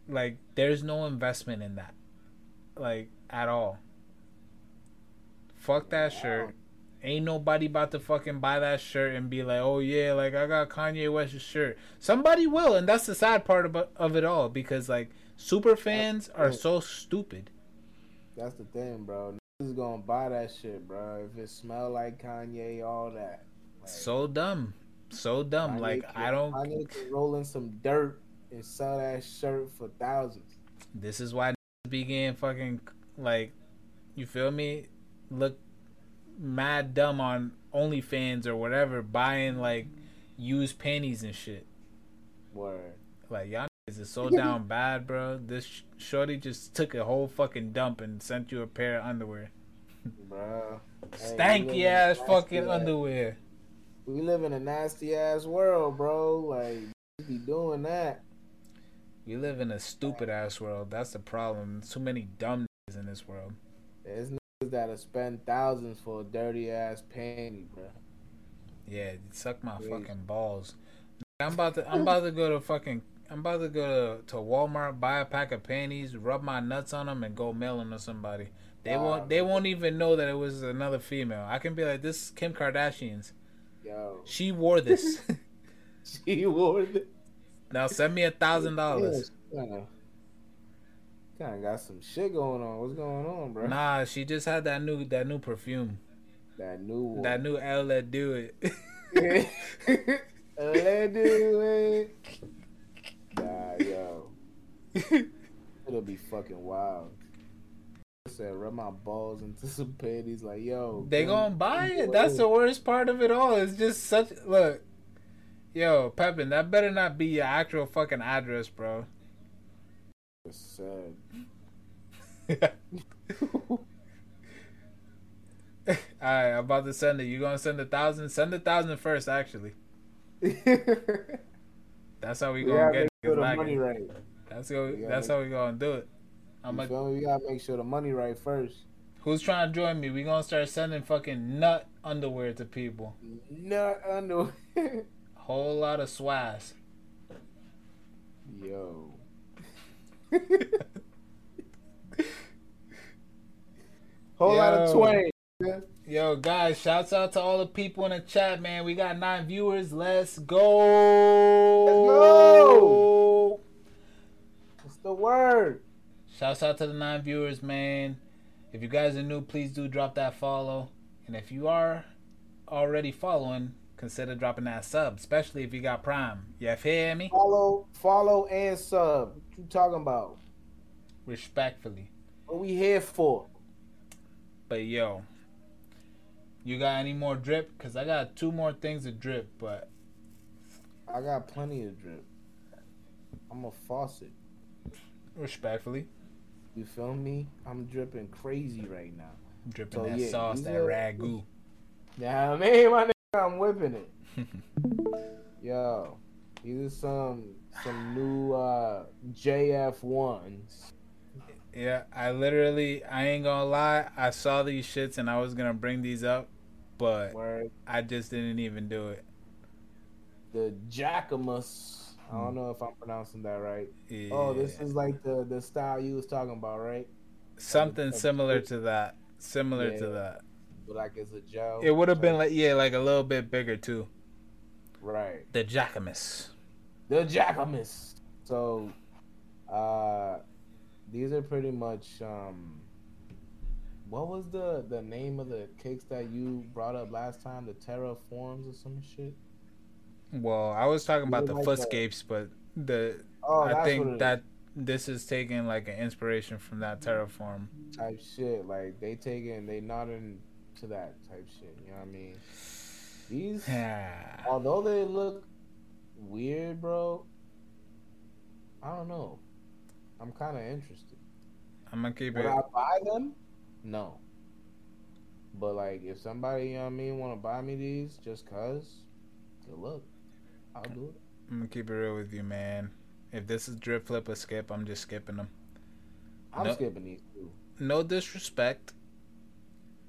like there's no investment in that like at all fuck that shirt ain't nobody about to fucking buy that shirt and be like oh yeah like i got kanye west's shirt somebody will and that's the sad part of, of it all because like super fans are so stupid That's the thing, bro. Niggas is gonna buy that shit, bro. If it smell like Kanye, all that. Like, so dumb so dumb Kanye like can- i don't I need to roll in some dirt and sell that shirt for thousands. this is why be getting fucking like you feel me look mad dumb on OnlyFans or whatever buying like used panties and shit Word. like y'all niggas is so down bad bro this sh- shorty just took a whole fucking dump and sent you a pair of underwear Bro. Hey, we stanky in ass fucking nasty ass- underwear We live in a nasty ass world, bro. Like, you be doing that. we live in a stupid ass world that's the problem too many dumb niggas in this world There's niggas that'll spend thousands for a dirty ass panty, bro. Yeah, suck my Crazy. fucking balls. I'm about to I'm about to go to fucking I'm about to go to, to Walmart, buy a pack of panties, rub my nuts on them, and go mail them to somebody. They won't they won't even know that it was another female. I can be like, this is Kim Kardashian's. Yo. She wore this. (laughs) She wore the now send me a thousand (laughs) dollars. Kind of got some shit going on. What's going on, bro? Nah, she just had that new that new perfume, That new one. that new L that do it. (laughs) Let do it. Nah, yo. (laughs) It'll be fucking wild. I said, rub my balls into (laughs) some panties. Like, yo. They gonna buy it. That's the worst part of it all. It's just such look. Yo, Pepin, that better not be your actual fucking address, bro. It's sad. (laughs) All right, I'm about to send it. You gonna send a thousand? Send a thousand first, actually. That's how we gonna gotta get sure the money right. That's how. We gotta That's how we gonna do it. I'm You a, gotta make sure the money right first. who's trying to join me? We gonna start sending fucking nut underwear to people. Not under. (laughs) Whole lot of swass. Yo. (laughs) Whole lot of Yo. Yo, guys, shouts out to all the people in the chat, man. We got nine viewers. Let's go. Let's go. What's the word? Shouts out to the nine viewers, man. If you guys are new, please do drop that follow. And if you are already following, consider dropping that sub, especially if you got Prime. You hear me? Follow, follow, and sub. What you talking about? Respectfully. What we here for? But yo, you got any more drip? Because I got two more things to drip, but I got plenty of drip. I'm a faucet. respectfully, You feel me? I'm dripping crazy right now. dripping So, that yeah, sauce, that ragu. Yeah, I mean, (laughs) my nigga, I'm whipping it. (laughs) Yo, these are some some new uh, JF ones. Yeah, I literally, I ain't gonna lie, I saw these shits and I was gonna bring these up, but Where I just didn't even do it. the Jacquemus. I don't know if I'm pronouncing that right. Yeah. Oh, this is like the the style you was talking about, right? something of- similar to that. Similar to that. But like it's a gel. It would have been like yeah, like a little bit bigger too. right. The Jacquemus. The Jacquemus. So, uh, these are pretty much um. What was the the name of the cakes that you brought up last time? The Terraforms or some shit. Well, I was talking about the like that? footscapes, but the Oh, I think that this is taking like an inspiration from that terraform. type shit. Like they taking they nodding to that type shit. You know what I mean? These, (sighs) Yeah. although they look weird, bro. I don't know. I'm kind of interested. I'm gonna keep Would it. I buy them? No. But like, if somebody, you know what I mean, want to buy me these just cause, good luck. I'll do it. I'm gonna keep it real with you, man. If this is drip, flip, or skip, I'm just skipping them. I'm No. skipping these too. No disrespect.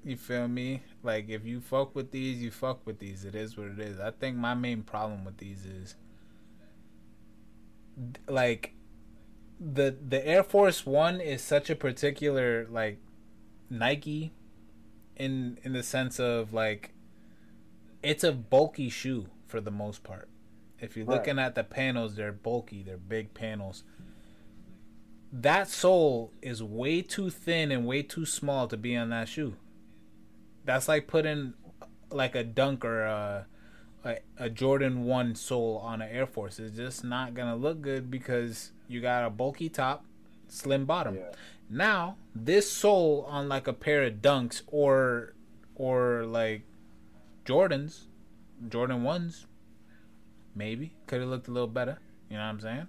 You feel me? Like if you fuck with these, you fuck with these. It is what it is. I think my main problem with these is like the the Air Force One is such a particular like Nike in in the sense of like it's a bulky shoe for the most part. If you're Right. looking at the panels, they're bulky, they're big panels. That sole is way too thin and way too small to be on that shoe. That's like putting like a dunk or a, a, a Jordan 1 sole on an Air Force. It's just not going to look good because you got a bulky top, slim bottom. Yeah. Now, this sole on like a pair of dunks or or like Jordans, Jordan 1s, maybe could have looked a little better. You know what I'm saying?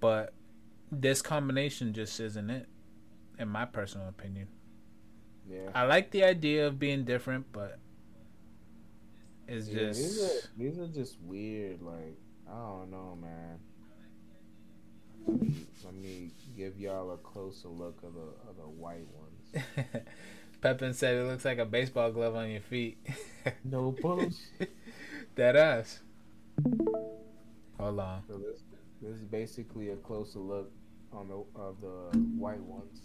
But this combination just isn't it, in my personal opinion. Yeah. I like the idea of being different, but it's yeah just these are these are just weird. Like I don't know, man. Let me, let me give y'all a closer look of the of the white ones. (laughs) Pepin said it looks like a baseball glove on your feet. (laughs) No bullshit. that ass. Hold on. So this this is basically a closer look on the of the white ones.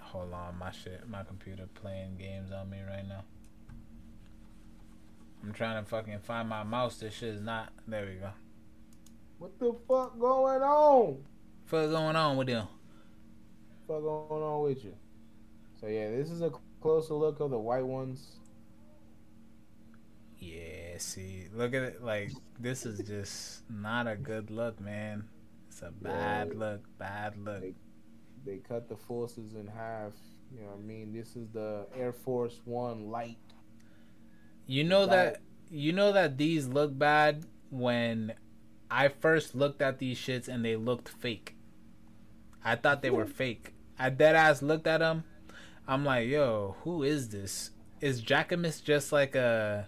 Hold on, my shit, my computer playing games on me right now. I'm trying to fucking find my mouse. This shit is not. There we go. What the fuck going on? What's going on with them? Fuck going on with you? So yeah, this is a closer look of the white ones. Yeah, see, look at it. Like this is just not a good look, man. It's a bad Yeah. look. Bad look. They cut the forces in half. You know what I mean? This is the Air Force One light. You know Right. that you know that these look bad when I first looked at these shits and they looked fake. I thought they were fake. I dead ass looked at them. I'm like, yo, who is this? Is Jacquemus just like a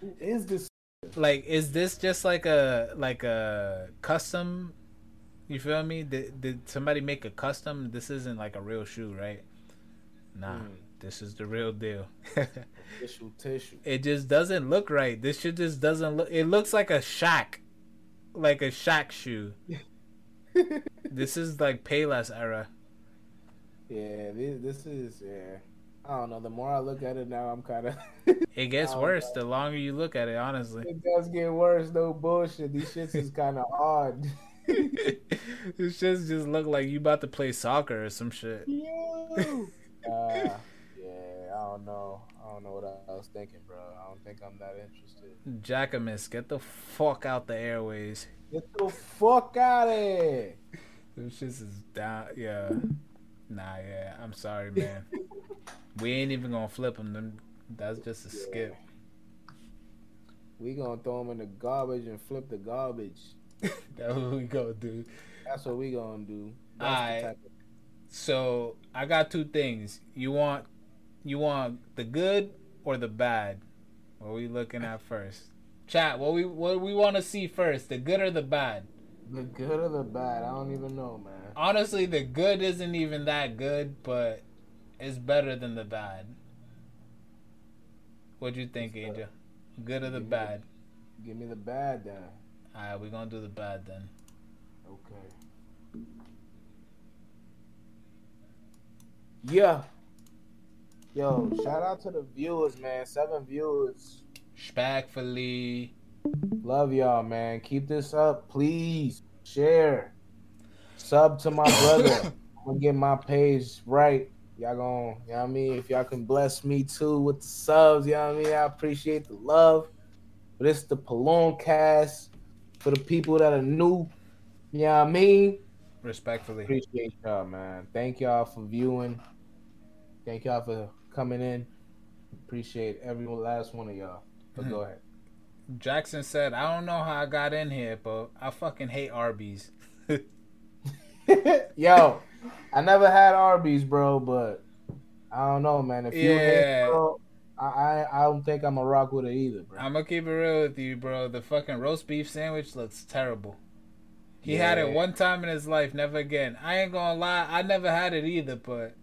Who is this? like is this just like a like a custom you feel me did, did somebody make a custom this isn't like a real shoe right nah Mm. this is the real deal (laughs) Tissue, tissue. it just doesn't look right this shit just doesn't look it looks like a shack like a shack shoe (laughs) (laughs) this is like payless era Yeah, this, this is yeah. I don't know. The more I look at it now, I'm kind of. (laughs) it gets worse the longer you look at it honestly it does get worse. No bullshit. These shits is kind of odd. (laughs) this shit just look like you about to play soccer or some shit Yo. Uh, yeah, I don't know. I don't know what I was thinking, bro. I don't think I'm that interested. Jacquemus, get the fuck out the airways. Get the fuck out of here. This shit is down. Yeah. Nah, yeah. I'm sorry, man. (laughs) we ain't even gonna flip them. Them- That's just a skip. We gonna throw them in the garbage and flip the garbage. (laughs) That's what we gonna do. That's what we gonna do. That's the type of So I got two things. You want, you want the good or the bad? What are we looking at first? Chat. What we what we want to see first? The good or the bad? the good or the bad. I don't even know, man. Honestly, the good isn't even that good, but it's better than the bad. What you think, Angel? Good or the bad? Give me the bad then. Alright, we're gonna do the bad then. Okay. Yeah. Yo, shout out to the viewers, man. Seven viewers. Respectfully. Love y'all, man. Keep this up, please. Share. Sub to my brother. (coughs) I'm gonna get my page right. Y'all gonna, you know what I mean? If y'all can bless me too with the subs, you know what I mean? I appreciate the love. But it's the Polan cast for the people that are new. You know what I mean? Respectfully. Appreciate y'all, man. Thank y'all for viewing. Thank y'all for coming in. Appreciate every last one of y'all. But go mm-hmm. ahead. Jackson said, I don't know how I got in here, but I fucking hate Arby's. (laughs) Yo, I never had Arby's, bro, but I don't know, man. If you Yeah. hate, bro, I, I I don't think I'm a rock with it either, bro. I'm gonna keep it real with you, bro. The fucking roast beef sandwich looks terrible. He had it one time in his life, never again. I ain't gonna lie, I never had it either, but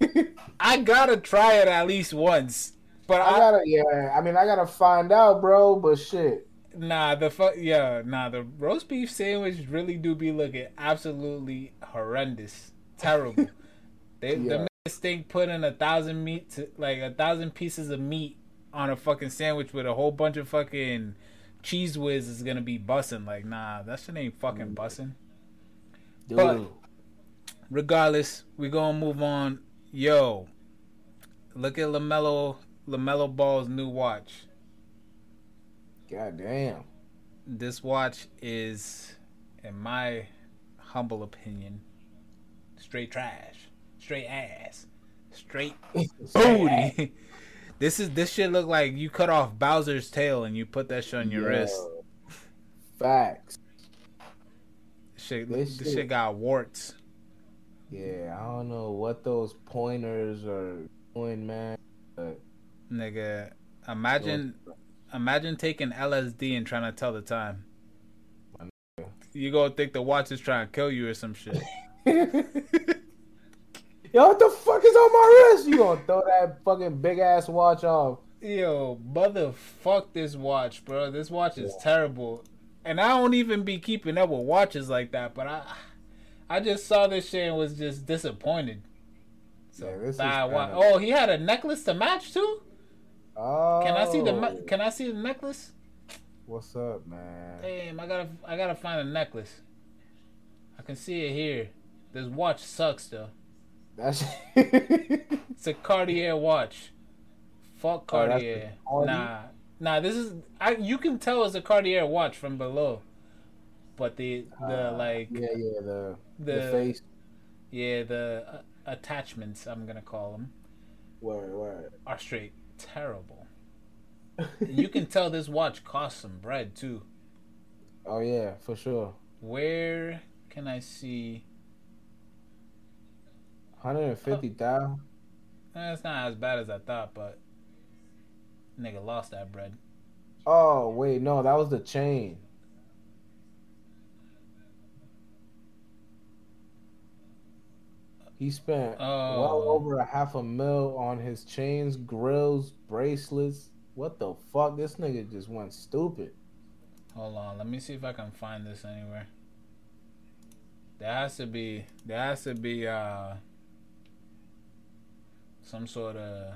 (laughs) I gotta try it at least once. But I I, gotta, yeah. I mean, I gotta find out, bro. But shit, nah, the fuck, yeah, nah, the roast beef sandwich really do be looking absolutely horrendous, terrible. (laughs) they Yeah. the mistake putting a thousand meat, to, like a thousand pieces of meat on a fucking sandwich with a whole bunch of fucking Cheez Whiz is gonna be bussing. Like, nah, that shit ain't fucking mm. bussing. But- regardless, we gonna move on. Yo, look at Lamelo Lamelo Ball's new watch. God damn. This watch is, in my humble opinion, straight trash, straight ass, straight (laughs) booty. (laughs) this is this shit look like you cut off Bowser's tail and you put that shit on your Yo. wrist. Facts. Shit, This this shit- shit got warts. Yeah, I don't know what those pointers are doing, man. But Nigga, imagine imagine taking LSD and trying to tell the time. You gonna think the watch is trying to kill you or some shit. (laughs) Yo, what the fuck is on my wrist? You gonna throw that fucking big ass watch off? Yo, motherfuck this watch, bro. This watch is terrible. And I don't even be keeping up with watches like that, but I I just saw this shit and was just disappointed. So Yeah, this kinda- Oh, he had a necklace to match too? Oh, Can I see the can I see the necklace? What's up, man? Damn, I gotta I gotta find a necklace. I can see it here. This watch sucks though. That's (laughs) It's a Cartier watch. Fuck Oh, Cartier. Cartier? nah, nah. This is I. You can tell it's a Cartier watch from below, but the the Uh, like yeah, yeah, the the, the face. yeah the uh, attachments I'm gonna call them Word, word. are straight terrible. you can (laughs) tell this watch cost some bread too. Oh yeah, for sure. Where can I see? Hundred and fifty thousand. Eh, It's not as bad as I thought, but nigga lost that bread. Oh wait, no, that was the chain. He spent well Oh. over a half a mil on his chains, grills, bracelets. What the fuck? This nigga just went stupid. Hold on, let me see if I can find this anywhere. There has to be there has to be uh some sort of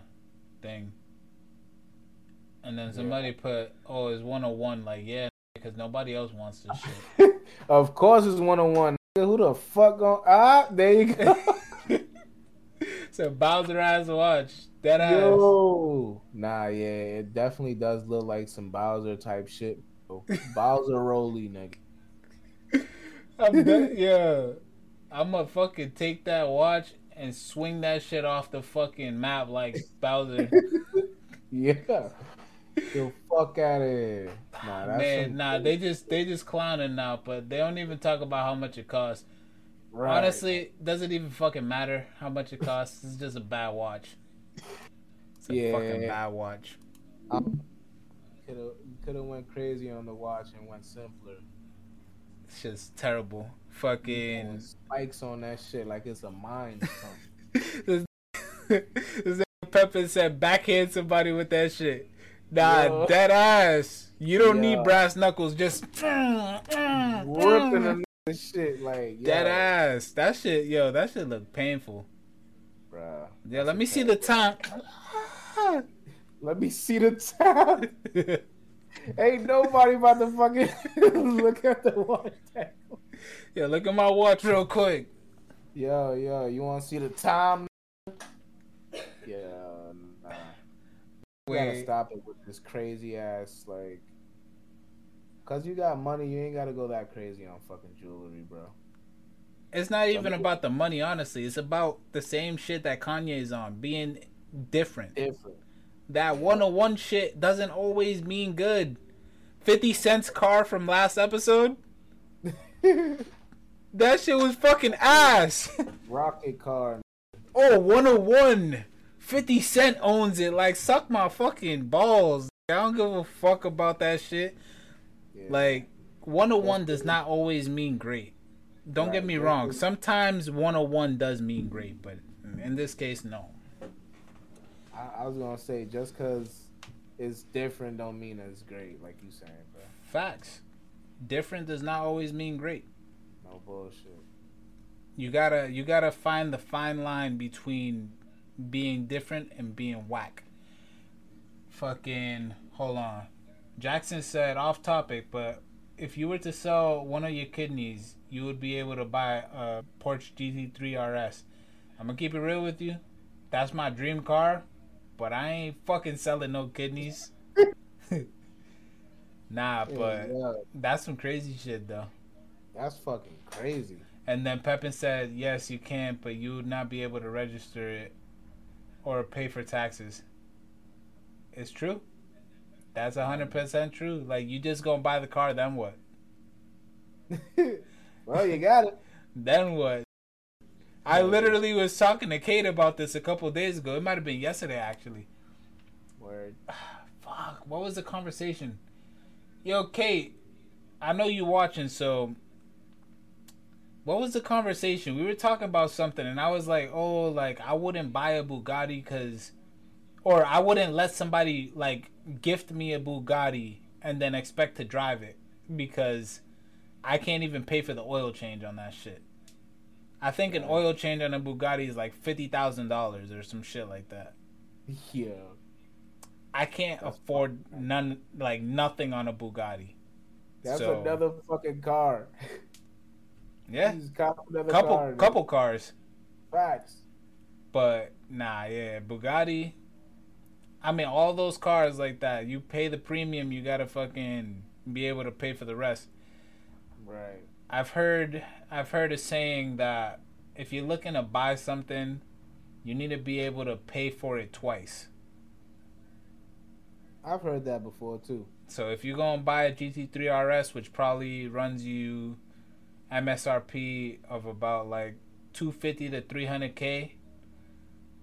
thing. And then somebody put, "Oh, it's 101." Like, yeah, because nobody else wants this shit. (laughs) Of course, it's one on one. Who the fuck gon' ah? There you go. (laughs) (laughs) so Bowser ass watch that ass. Yo, nah, yeah, it definitely does look like some Bowser type shit. Bro. Bowser (laughs) Roly, nigga. I'm de- (laughs) yeah, I'm gonna fucking take that watch and swing that shit off the fucking map like Bowser. Yeah. The fuck out of here. Nah, that's Man, nah, they just they just clowning now, but they don't even talk about how much it costs. Right. Honestly, doesn't even fucking matter how much it costs. It's just a bad watch. It's a Yeah. fucking bad watch. could have could have went crazy on the watch and went simpler. It's just terrible. And Fucking. spikes on that shit like it's a mine or something. (laughs) this (laughs) this nigga said backhand somebody with that shit. Nah, Yo. dead ass. You don't Yo. need brass knuckles. Just mm, mm, Ripping mm. The shit like dead yo, ass. That shit, yo, that shit look painful. bruh. Yeah, let me see the time. (laughs) Let me see the time. (laughs) Ain't nobody about to fucking (laughs) look at the watch. yeah, look at my watch real quick. Yo, yo, you want to see the time? Yeah, nah. You gotta stop it with this crazy ass like. Cause you got money, you ain't gotta go that crazy on fucking jewelry, bro. it's not even about the money. Honestly, it's about the same shit that Kanye's on, being different. Different. That 101 shit doesn't always mean good. 50 Cent's car from last episode? (laughs) That shit was fucking ass. Rocket car. oh, 101. 50 Cent owns it. Like, suck my fucking balls. I don't give a fuck about that shit. Yeah. Like, 101 does not always mean great. Don't get me wrong. Sometimes 101 does mean great, but in this case, no. I, I was gonna say just cause it's different don't mean it's great, like you saying, bro. Facts. Different does not always mean great. No bullshit. You gotta you gotta find the fine line between being different and being whack. Fucking hold on. Jackson said off topic, but if you were to sell one of your kidneys, you would be able to buy a Porsche GT3 RS. I'm gonna keep it real with you. That's my dream car, but I ain't fucking selling no kidneys. (laughs) nah, but yeah, that's some crazy shit though. that's fucking crazy. And then Pepin said, yes, you can, but you would not be able to register it or pay for taxes. It's true. That's 100% true. Like, you just gonna buy the car, then what? (laughs) well, you got it. (laughs) Then what? I literally was talking to Kate about this a couple days ago. It might have been yesterday, actually. Word. (sighs) Fuck, what was the conversation? Yo, Kate, I know you watching, so what was the conversation? We were talking about something, and I was like, oh, like I wouldn't buy a Bugatti because, or I wouldn't let somebody like gift me a Bugatti and then expect to drive it because I can't even pay for the oil change on that shit. I think an oil change on a Bugatti is like fifty thousand dollars or some shit like that. Yeah. I can't afford none like nothing on a Bugatti. That's So- another fucking car. (laughs) Yeah, You just cop another couple car. couple cars, Facts. but nah, yeah, Bugatti. I mean, all those cars like that, you pay the premium, you gotta fucking be able to pay for the rest. Right. I've heard I've heard a saying that if you're looking to buy something, you need to be able to pay for it twice. I've heard that before too. So if you're gonna buy a GT3 RS, which probably runs you MSRP of about like 250 to 300k,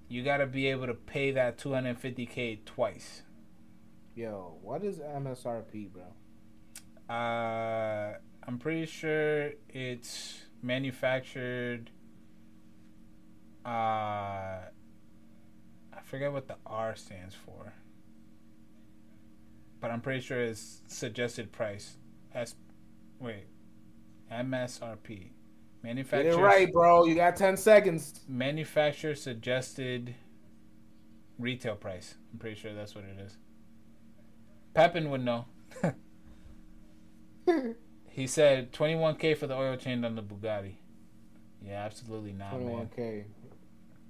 you got to be able to pay that 250k twice. Yo, what is MSRP, bro? Uh, I'm pretty sure it's manufactured. Uh, I forget what the R stands for, but I'm pretty sure it's suggested price. S, wait, MSRP, Get manufacturer. it right, bro. You got ten seconds. Manufacturer suggested retail price. I'm pretty sure that's what it is. Pepin would know. (laughs) he said 21k for the oil change on the Bugatti. Yeah, absolutely not, Twenty one man. k.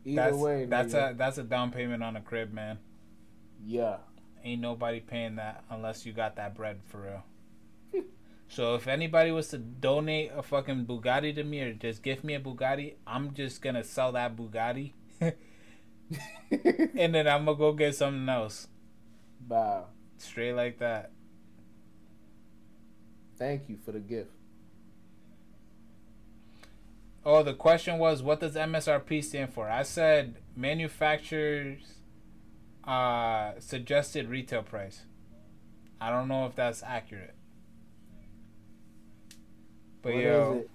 Either That's way, that's nigga. a that's a down payment on a crib, man. yeah. Ain't nobody paying that unless you got that bread for real. So if anybody was to donate a fucking Bugatti to me or just give me a Bugatti, I'm just gonna sell that Bugatti (laughs) and then I'm gonna go get something else. Wow. Straight like that. Thank you for the gift. Oh, the question was, what does MSRP stand for? I said manufacturers uh, suggested retail price. I don't know if that's accurate. But What yo, is it?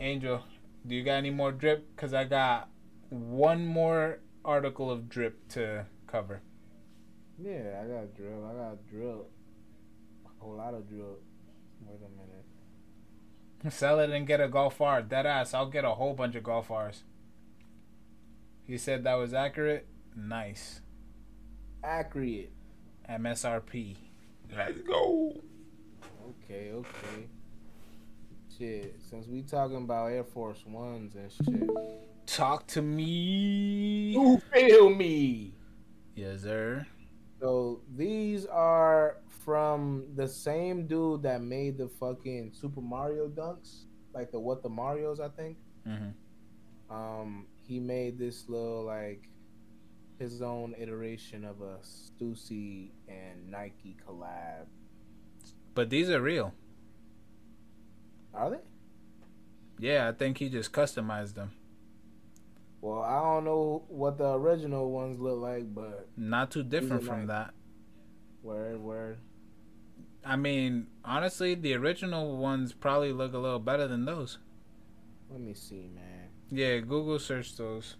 Angel, do you got any more drip? Cause I got one more article of drip to cover. Yeah, I got drill. I got drill. A whole lot of drill. Wait a minute. Sell it and get a Golf R. Dead ass. I'll get a whole bunch of Golf Rs. He said that was accurate. Nice. Accurate. MSRP. Let's go. Okay, okay. Shit, since we talking about Air Force Ones and shit. Talk to me. You feel me? Yes, sir. So these are from the same dude that made the fucking Super Mario dunks, like the what the Mario's, I think. Mm-hmm. Um, he made this little like his own iteration of a Stussy and Nike collab. But these are real. Are they? Yeah, I think he just customized them. Well, I don't know what the original ones look like, but Not too different from nice. that. where where I mean, honestly, the original ones probably look a little better than those. let me see, man. Yeah, Google search those.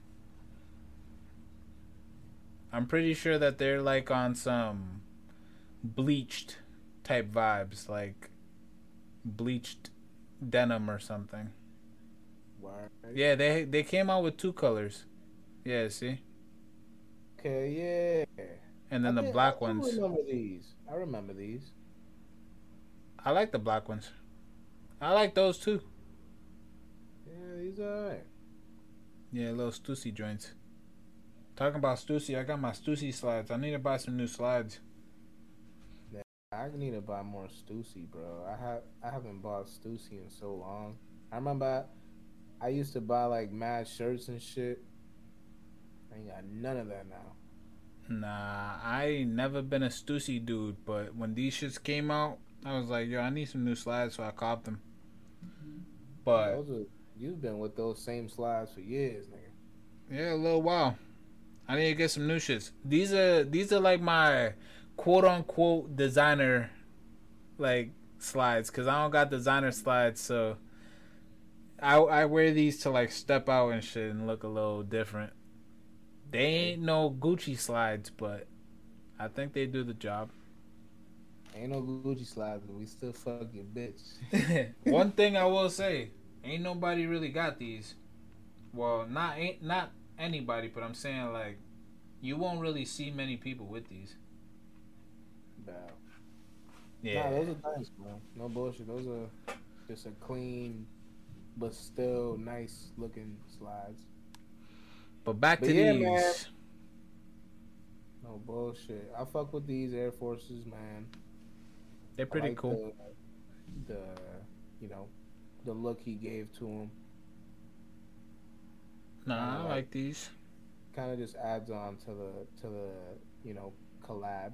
I'm pretty sure that they're like on some bleached type vibes, like bleached denim or something. Where? Yeah, they they came out with two colors. Yeah, see, Okay, yeah. and then I the black I ones. remember these. I remember these. I like the black ones. I like those too. Yeah, these are alright. Yeah, little Stussy joints. Talking about Stussy, I got my Stussy slides. I need to buy some new slides. I need to buy more Stussy, bro. I have I haven't bought Stussy in so long. I remember I, I used to buy like mad shirts and shit. I ain't got none of that now. Nah, I never been a Stussy dude, but when these shits came out, I was like, yo, I need some new slides, so I copped them. But Those are, you've been with those same slides for years, nigga. yeah, a little while. I need to get some new shits. These are these are like my quote unquote designer like slides because I don't got designer slides, so I I wear these to like step out and shit and look a little different. They ain't no Gucci slides, but I think they do the job. Ain't no Gucci slides, but we still fucking bitch. (laughs) One thing I will say, ain't nobody really got these. Well, not ain't not anybody, but I'm saying like you won't really see many people with these. Nah. Yeah. Nah, those are nice, bro. No bullshit. Those are just a clean, but still nice looking slides. But back But to yeah, these. man. No bullshit. I fuck with these Air Forces, man. They're I pretty like cool. The, the, you know, the look he gave to him Nah, I like- like these. kind of just adds on to the to the you know collab.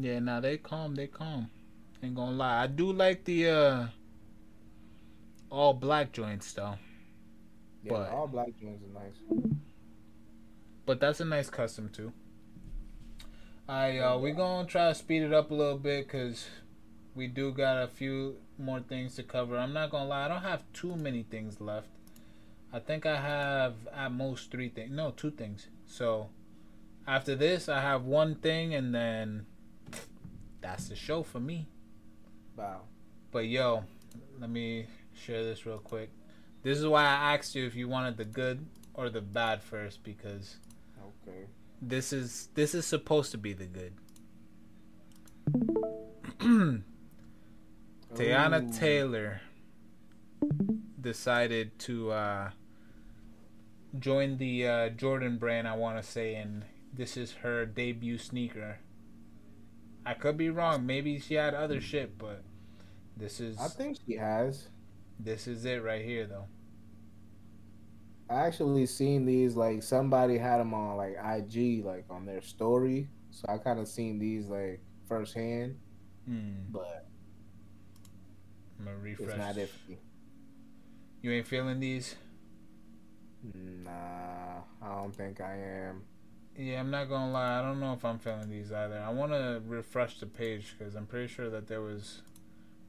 Yeah, nah, they calm, they calm. Ain't gonna lie. I do like the uh all black joints though. Yeah, But- all black joints are nice. But that's a nice custom too. I uh, we gonna try to speed it up a little bit because we do got a few more things to cover. I'm not gonna lie, I don't have too many things left. I think I have at most three things. No, two things. So after this, I have one thing, and then that's the show for me. Wow. But yo, let me share this real quick. This is why I asked you if you wanted the good or the bad first because Okay. this is this is supposed to be the good. (clears throat) Teyana Taylor decided to uh, join the uh, Jordan brand. I want to say, and this is her debut sneaker. I could be wrong. Maybe she had other shit, but this is I think she has. this is it right here, though. I actually seen these like somebody had them on like IG, like on their story. So I kind of seen these like firsthand, Hmm. but I'm gonna refresh. it's not iffy. You ain't feeling these? Nah, I don't think I am. Yeah, I'm not gonna lie. I don't know if I'm feeling these either. I want to refresh the page because I'm pretty sure that there was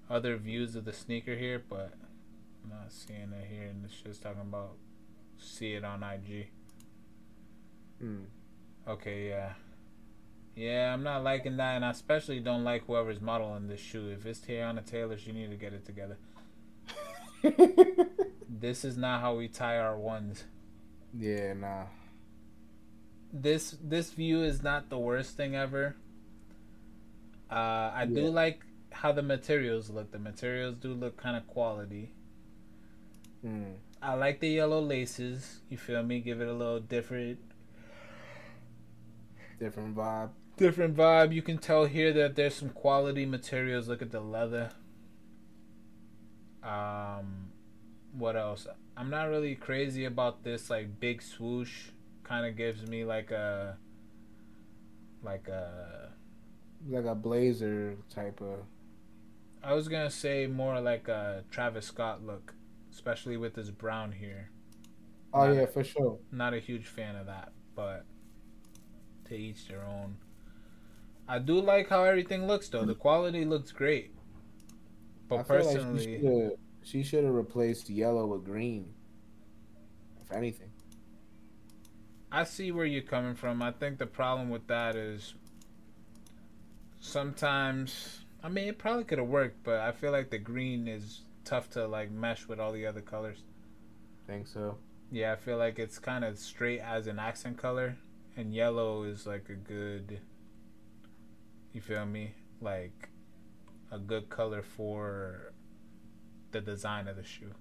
other views of the sneaker here, but I'm not seeing it here. And it's just talking about see it on IG. Hmm. Okay, yeah, yeah. I'm not liking that, and I especially don't like whoever's modeling this shoe. If it's Teyana Taylor, she need to get it together. (laughs) This is not how we tie our ones. yeah, nah. This this view is not the worst thing ever. Uh, I do like how the materials look. The materials do look kind of quality. Hmm. I like the yellow laces. You feel me? Give it a little different Different vibe. different vibe. You can tell here that there's some quality materials. Look at the leather. Um, what else? I'm not really crazy about this like big swoosh. Kind of gives me like a like a Like a blazer type of. I was gonna say more like a Travis Scott look, especially with this brown here. Oh Nah. yeah, for sure. Not a huge fan of that, but to each their own. I do like how everything looks though. The quality looks great. But I feel like personally, she should have replaced yellow with green. If anything. I see where you're coming from. I think the problem with that is sometimes I mean it probably could have worked, but I feel like the green is tough to like mesh with all the other colors. Think so. Yeah, I feel like it's kind of straight as an accent color, and yellow is like a good. You feel me? Like a good color for the design of the shoe.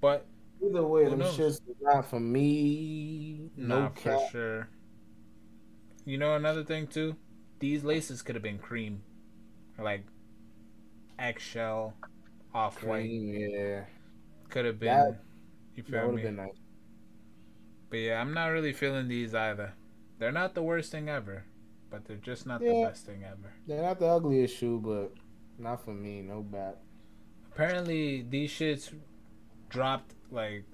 But Either way, Who them knows? shits not for me. No nah, for sure. You know another thing too? These laces could have been cream, like eggshell, off white. Yeah. Could have been. That- you feel me? nice. But yeah, I'm not really feeling these either. They're not the worst thing ever, but they're just not the best thing ever. They're not the ugliest shoe, but not for me. No bad. Apparently, these shits dropped like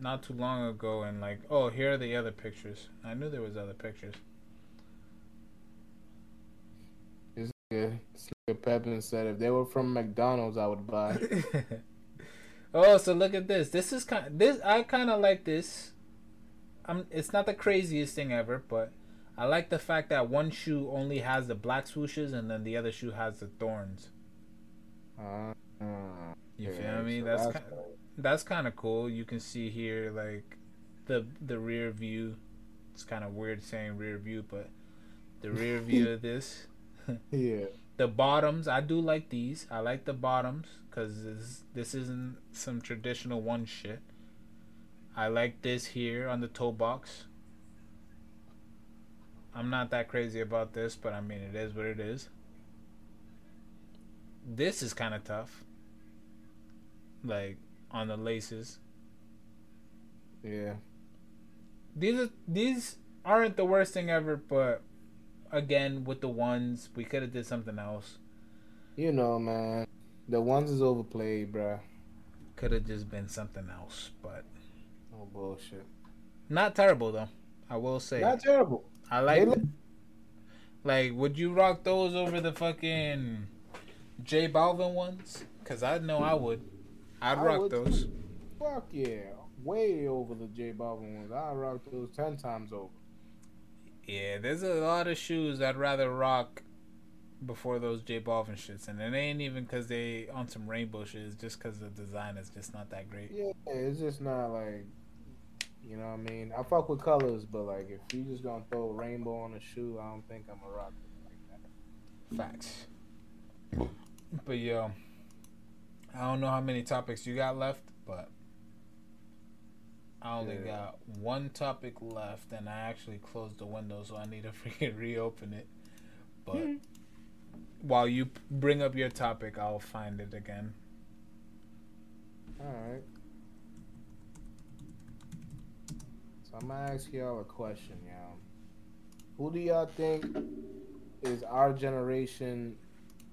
not too long ago, and like, oh, here are the other pictures. I knew there was other pictures. Yeah. Nigga Pepin said if they were from McDonald's, I would buy. (laughs) oh, so look at this. This is kind. This I kind of like this. I'm. It's not the craziest thing ever, but I like the fact that one shoe only has the black swooshes, and then the other shoe has the thorns. Uh, You feel me? so That's that's kind. cool. That's kind of cool. You can see here like the the rear view. It's kind of weird saying rear view, but the rear view of this. (laughs) yeah. (laughs) The bottoms, I do like these. I like the bottoms because this, this isn't some traditional one shit. I like this here on the toe box. I'm not that crazy about this, but I mean it is what it is. This is kind of tough. Like on the laces. Yeah. These are, these aren't the worst thing ever, but again with the ones we could have did something else. You know, man. The ones is overplayed, bruh. Could have just been something else, but Oh bullshit. not terrible though. I will say. Not terrible. I like. Look- Like, would you rock those over the fucking J Balvin ones? Cause I know I would. I'd I rock those. Fuck yeah. Way over the J Balvin ones. I'd rock those ten times over. Yeah, there's a lot of shoes I'd rather rock before those J Balvin shits, and it ain't even because they on some rainbow shit. It's just because the design is just not that great. Yeah, it's just not like you know what I mean. I fuck with colors, but like if you just gonna throw a rainbow on a shoe, I don't think I'm a rock it like that. Facts. But yo, I don't know how many topics you got left, but I only Yeah. got one topic left, and I actually closed the window, so I need to (laughs) freaking reopen it. But hmm. while you bring up your topic, I'll find it again. All right. So I'm gonna ask y'all a question, y'all. Who do y'all think is our generation,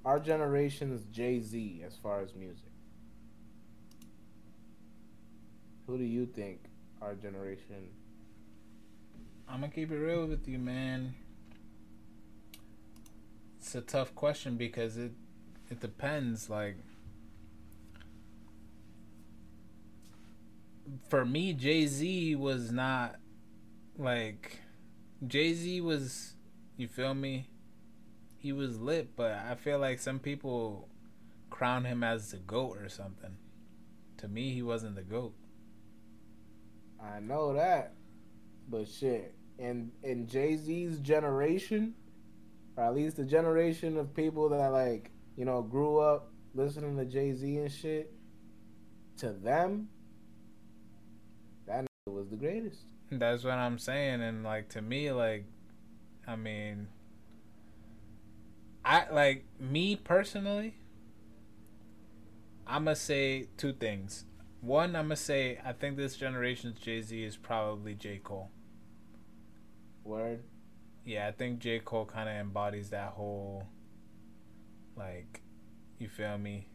our generation's Jay Z as far as music? Who do you think our generation? I'm gonna keep it real with you, man. It's a tough question because it it depends. Like for me, Jay Z was not like Jay Z was. You feel me? He was lit, but I feel like some people crown him as the goat or something. To me, he wasn't the goat. I know that, but shit, in in Jay Z's generation, or at least the generation of people that like you know grew up listening to Jay Z and shit, to them, that was the greatest. That's what I'm saying, and like to me, like, I mean, I like me personally. I'm gonna say two things. One, I'm gonna say I think this generation's Jay Z is probably J Cole. Word. Yeah, I think J Cole kind of embodies that whole, like, you feel me,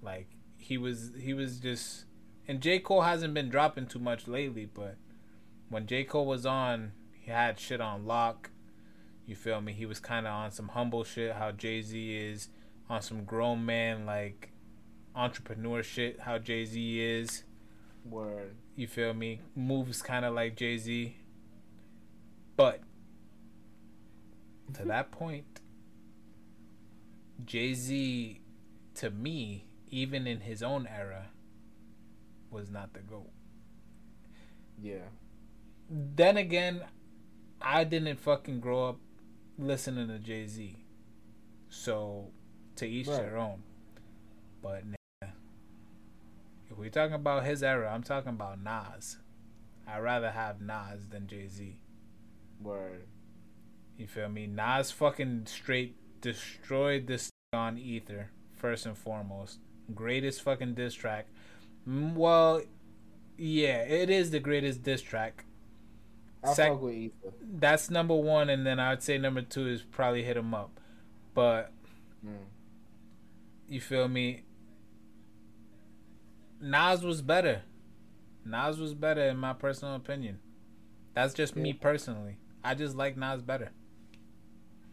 like he was he was just, and J Cole hasn't been dropping too much lately, but when J Cole was on, he had shit on lock. You feel me? He was kind of on some humble shit. How Jay Z is on some grown man like entrepreneur shit. How Jay Z is. Word. You feel me? Moves kind of like Jay Z. But to mm-hmm. that point, Jay Z, to me, even in his own era, was not the GOAT. Yeah. Then again, I didn't fucking grow up listening to Jay Z. So, to each Right. their own. But nah. If we're talking about his era, I'm talking about Nas. I'd rather have Nas than Jay Z. Word. You feel me? Nas fucking straight destroyed this on Ether, first and foremost. Greatest fucking diss track. Mm, Well, yeah, it is the greatest diss track. I Sec- fuck with Ether. That's number one, and then I'd say number two is probably Hit 'em up. But Mm. you feel me? Nas was better. Nas was better in my personal opinion. That's just me personally. I just like Nas better.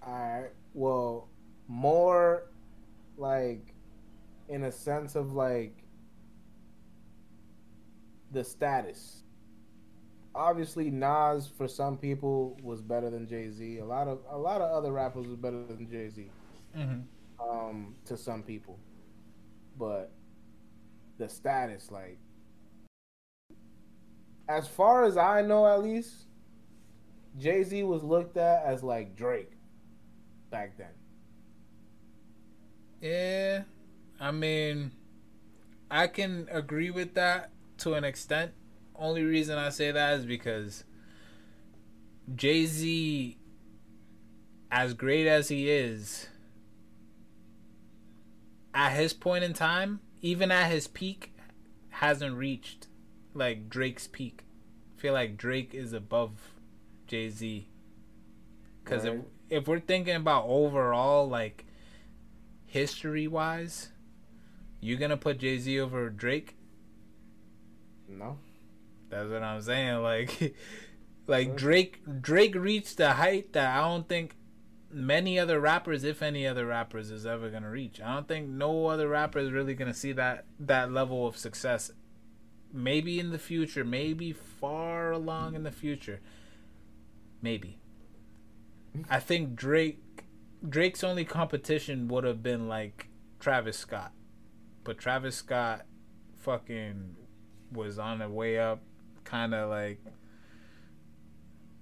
Alright. Well, more like in a sense of like the status. Obviously, Nas for some people was better than Jay Z. A lot of a lot of other rappers was better than Jay Z. Mm-hmm. Um, to some people, but the status, like, as far as I know, at least, Jay Z was looked at as like Drake back then. Yeah, I mean, I can agree with that to an extent. Only reason I say that is because Jay Z, as great as he is, at his point in time, even at his peak, hasn't reached like Drake's peak. I feel like Drake is above Jay Z. Because if, Right. if we're thinking about overall, like, history wise, You gonna put Jay Z over Drake? No. That's what I'm saying. Like, (laughs) like Drake, Drake reached the height that I don't think many other rappers, if any other rappers, is ever gonna reach. I don't think no other rapper is really gonna see that that level of success. Maybe in the future, maybe far along in the future, maybe. I think Drake, Drake's only competition would have been like Travis Scott, but Travis Scott, fucking, was on the way up, kind of like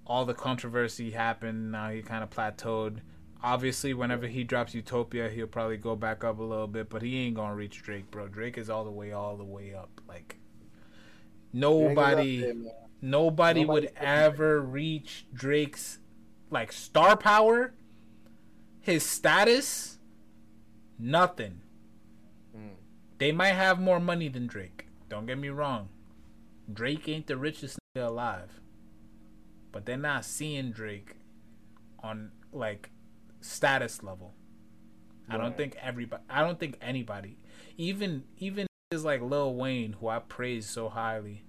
all the controversy happened. Now he kind of plateaued. Obviously, whenever he drops Utopia, he'll probably go back up a little bit, but he ain't gonna reach Drake, bro. Drake is all the way, all the way up. Like nobody, Drake is up there, nobody Nobody would can- ever reach Drake's like star power, his status, nothing. Mm. They might have more money than Drake. Don't get me wrong. Drake ain't the richest nigga alive. But they're not seeing Drake on like status level. I don't think everybody I don't think anybody even even is like Lil Wayne who I praise so highly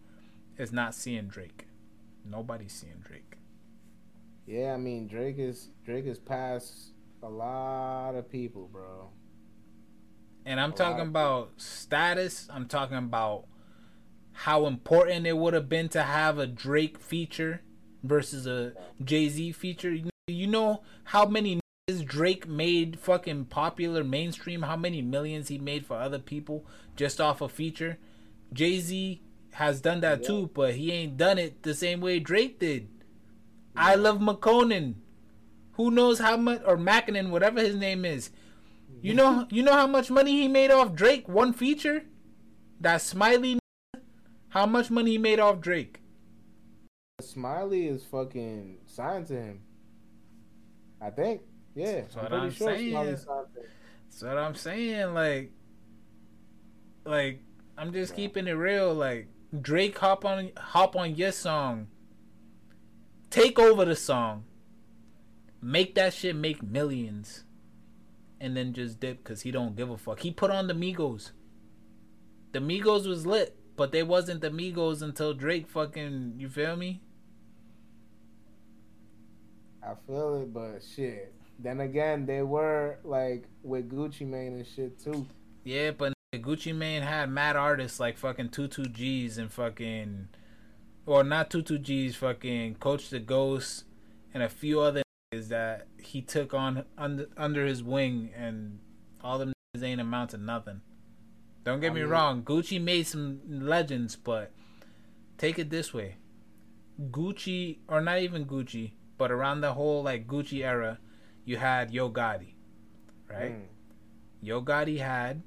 is not seeing Drake. Nobody's seeing Drake. Yeah, I mean Drake is Drake is past a lot of people, bro. And I'm A talking about status. I'm talking about how important it would have been to have a Drake feature versus a Jay Z feature. You know, how many niggas Drake made fucking popular mainstream? How many millions he made for other people just off a feature? Jay Z has done that too, but he ain't done it the same way Drake did. I love Makonnen. Who knows how much or Mackinnon, whatever his name is. You know, (laughs) you know how much money he made off Drake one feature. That Smiley. How much money he made off Drake? Smiley is fucking signed to him. I think. Yeah, That's I'm what pretty I'm sure saying. Smiley signed to him. That's what I'm saying. Like, like I'm just keeping it real. Like Drake hop on hop on your song. Take over the song. Make that shit make millions. And then just dip because he don't give a fuck. He put on the Migos. The Migos was lit, but they wasn't the Migos until Drake fucking you feel me? I feel it, but shit. Then again, they were like with Gucci Mane and shit too. Yeah, but Gucci Mane had mad artists like fucking Tutu G's and fucking, or not Tutu G's, fucking Coach the Ghost, and a few other niggas that he took on under under his wing, and all them niggas ain't amount to nothing. Don't get I me mean- wrong, Gucci made some legends, but take it this way: Gucci, or not even Gucci, but around the whole like Gucci era, you had Yo Gotti, right? Mm. Yo Gotti had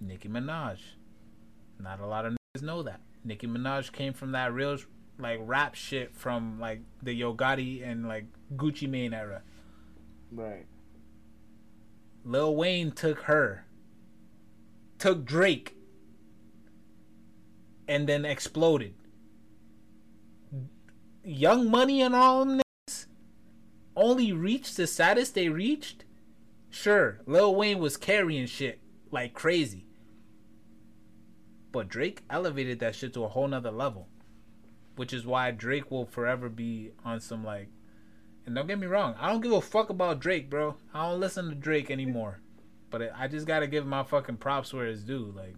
Nicki Minaj. Not a lot of niggas know that. Nicki Minaj came from that real like rap shit from like the Yo Gotti and like Gucci Mane era. Right. Lil Wayne took her, took Drake, and then exploded. Young Money and all them only reached the status they reached. Sure, Lil Wayne was carrying shit like crazy. But Drake elevated that shit to a whole nother level. Which is why Drake will forever be on some like and don't get me wrong, I don't give a fuck about Drake, bro. I don't listen to Drake anymore. But I just gotta give my fucking props where it's due. Like,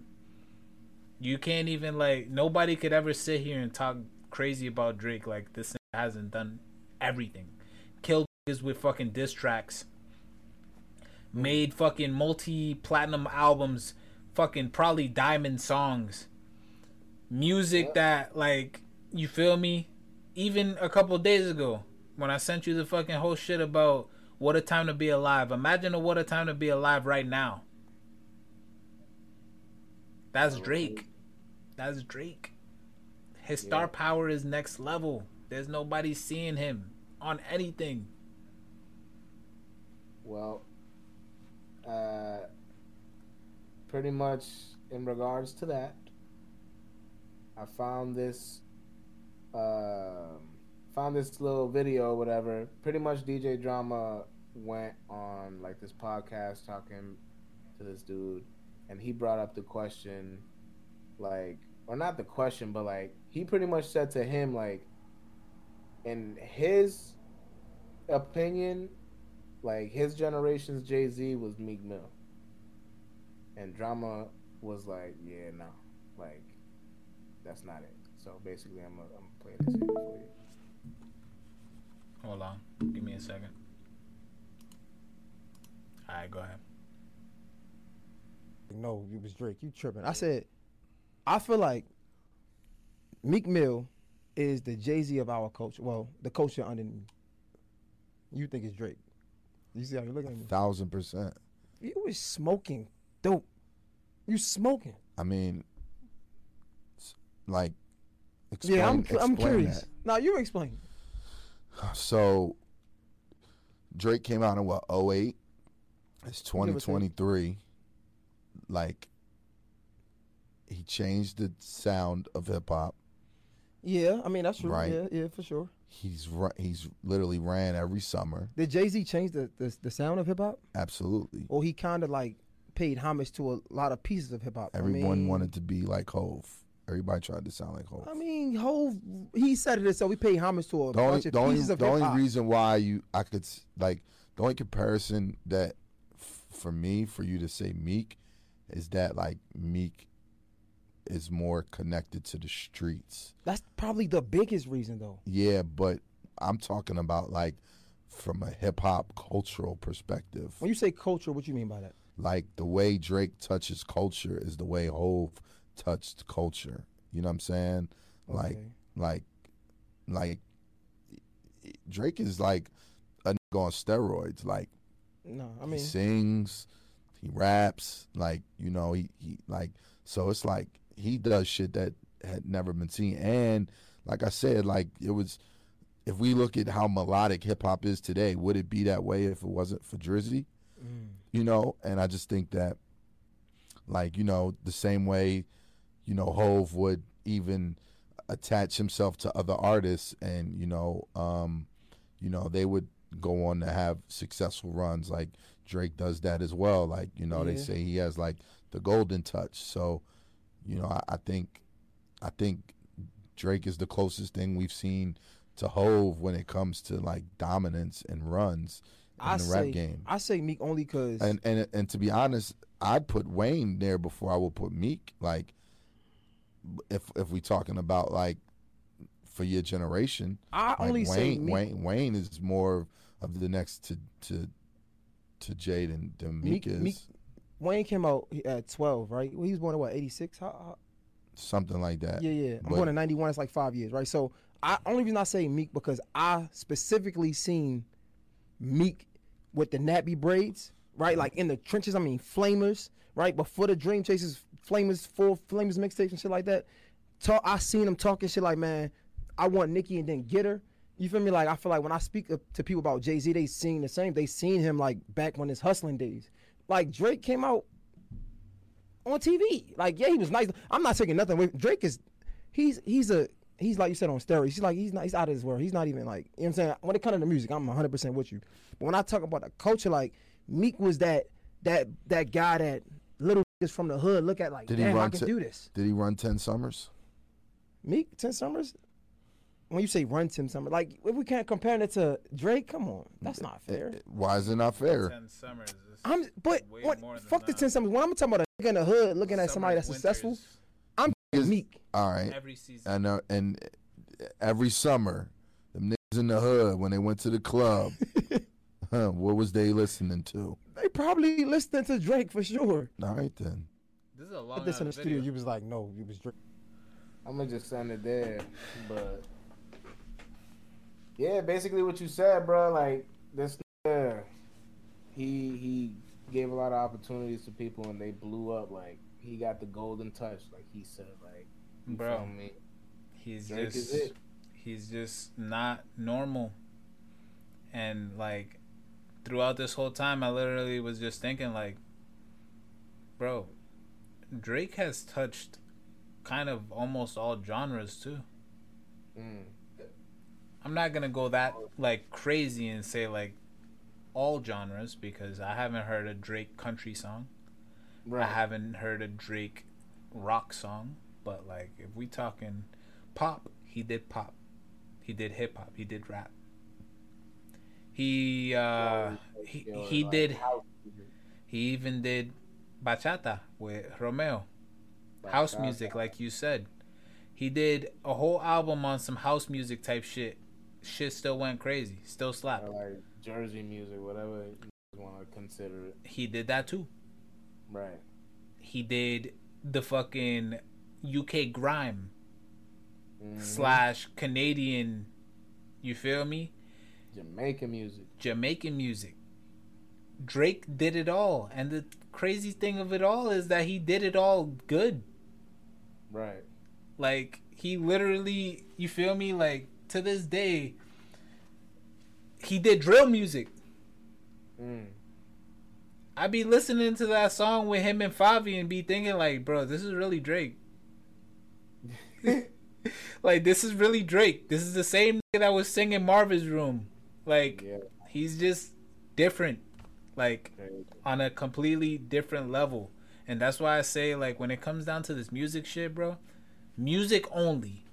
you can't even like nobody could ever sit here and talk crazy about Drake like this hasn't done everything. Niggas with fucking diss tracks. Made fucking multi platinum albums, fucking probably diamond songs. Music that like you feel me? Even a couple days ago, when I sent you the fucking whole shit about what a time to be alive. Imagine a what a time to be alive right now. That's Drake. That's Drake. His star Yeah. power is next level. There's nobody seeing him on anything. Well, uh, pretty much in regards to that, I found this, um, found this little video, whatever. Pretty much, DJ Drama went on like this podcast talking to this dude, and he brought up the question, like, or not the question, but like he pretty much said to him like, in his opinion, like his generation's Jay Z was Meek Mill, and Drama was like, yeah, no, like that's not it. So basically, I'm gonna I'm gonna play this here for you. Hold on. Give me a second. All right, go ahead. No, it was Drake. You tripping? I said, I feel like Meek Mill is the Jay Z of our culture. Well, the culture underneath. You think it's Drake? You see how you looking at me? Thousand percent. You was smoking dope. You smoking? I mean, like, explain, yeah, I'm. I'm curious. that. Now you explain. (sighs) So Drake came out in what 08? It's Give or take. 2023. Like he changed the sound of hip hop. Yeah, I mean that's true. Right. Yeah, yeah, for sure. He's he's literally ran every summer. Did Jay Z change the, the the sound of hip hop, Absolutely. or he kind of like paid homage to a lot of pieces of hip hop? I Everyone mean- wanted to be like Hove. Everybody tried to sound like Hove. I mean, Hove, he said it himself. We paid homage to a the only, bunch of the only, pieces of the hip only reason why you I could like the only comparison that f- for me for you to say Meek is that like Meek is more connected to the streets. That's probably the biggest reason, though. Yeah, but I'm talking about like from a hip hop cultural perspective. When you say culture, what you mean by that? Like the way Drake touches culture is the way Hove touched culture. You know what I'm saying? Like Okay. like like Drake is like a nigga on steroids. Like No, I mean, he sings, he raps, like you know, he, he like so it's like he does shit that had never been seen. And like I said, like it was if we look at how melodic hip hop is today, would it be that way if it wasn't for Drizzy? You know, and I just think that like, you know, the same way, you know, Hove would even attach himself to other artists and, you know, um, you know, they would go on to have successful runs. Like Drake does that as well. Like, you know, they say he has like the golden touch. So, you know, I, I think I think Drake is the closest thing we've seen to Hove when it comes to like dominance and runs in I the say, rap game. I say Meek only because And and and to be honest, I'd put Wayne there before I would put Meek. Like, if if we talking about like for your generation, I like only Wayne, say Meek. Wayne Wayne is more of the next to to to than, than Meek, Meek- is Meek- Wayne came out at 12, right? Well, he was born in what, 86? How, how, something like that. yeah, yeah. I'm born in 91. It's like five years, right? So, I only reason I say Meek because I specifically seen Meek with the nappy braids, right? Like in the trenches. I mean, Flamers, right? Before the Dream Chasers, Flamers, full Flamers mixtapes and shit like that. Talk, I seen him talking shit like, man, I want Nicki and then get her. You feel me? Like I feel like when I speak to to people about Jay Z, they seen the same. They seen him like back when his hustling days. Like Drake came out on TV. Like yeah, he was nice. I'm not taking nothing away. Drake is he's he's a he's like you said on steroids. He's like he's not he's out of his world. He's not even like you know what I'm saying. When it comes to the music, I'm 100 percent with you. But when I talk about the culture, like Meek was that that that guy that little niggas from the hood look at like Did he damn I run? can te- do this. Did he run ten summers? Meek Ten Summers. When you say run Tim Summers, like if we can't compare it to Drake, come on, that's not eh, eh, fair. Why is it not fair? Ten summers. I'm but way what, more than fuck the that. Ten Summers. When I'm talking about a nigga in the hood looking at somebody that's Summers, successful, I'm Is- Meek. All right. every season. I know, and eh, every summer, them niggas in the hood when they went to the club, (laughs) huh, what was they listening to? They probably listening to Drake for sure. All right then. This is a long Put this in the ass studio. You was like, no, you was Drake. I'm gonna just send it there, but yeah, basically what you said, bro. Like this, nigga, he he gave a lot of opportunities to people and they blew up. Like he got the golden touch, like he said. Like Bro. me? He's Drake just he's just not normal. And like throughout this whole time I literally was just thinking like bro, Drake has touched kind of almost all genres too. Mm. I'm not going to go that like crazy and say like all genres because I haven't heard a Drake country song. I haven't heard a Drake rock song, but like if we talking pop, he did pop. He did hip hop. He did rap. He uh he, he did he even did bachata with Romeo. House music like you said. He did a whole album on some house music type shit. Shit still went crazy. Still slapped. Like Jersey music, whatever you want to consider it. He did that too. Right. He did the fucking UK grime Mhm. slash Canadian. You feel me? Jamaican music. Jamaican music. Drake did it all, and the crazy thing of it all is that he did it all good. Right. Like he literally, you feel me? Like to this day, he did drill music. Mm. I be listening to that song with him and Favi and be thinking like, bro, this is really Drake. (laughs) like this is really Drake. This is the same nigga that was singing Marvin's Room. Like Yeah. he's just different. Like on a completely different level. And that's why I say like when it comes down to this music shit, bro, music only.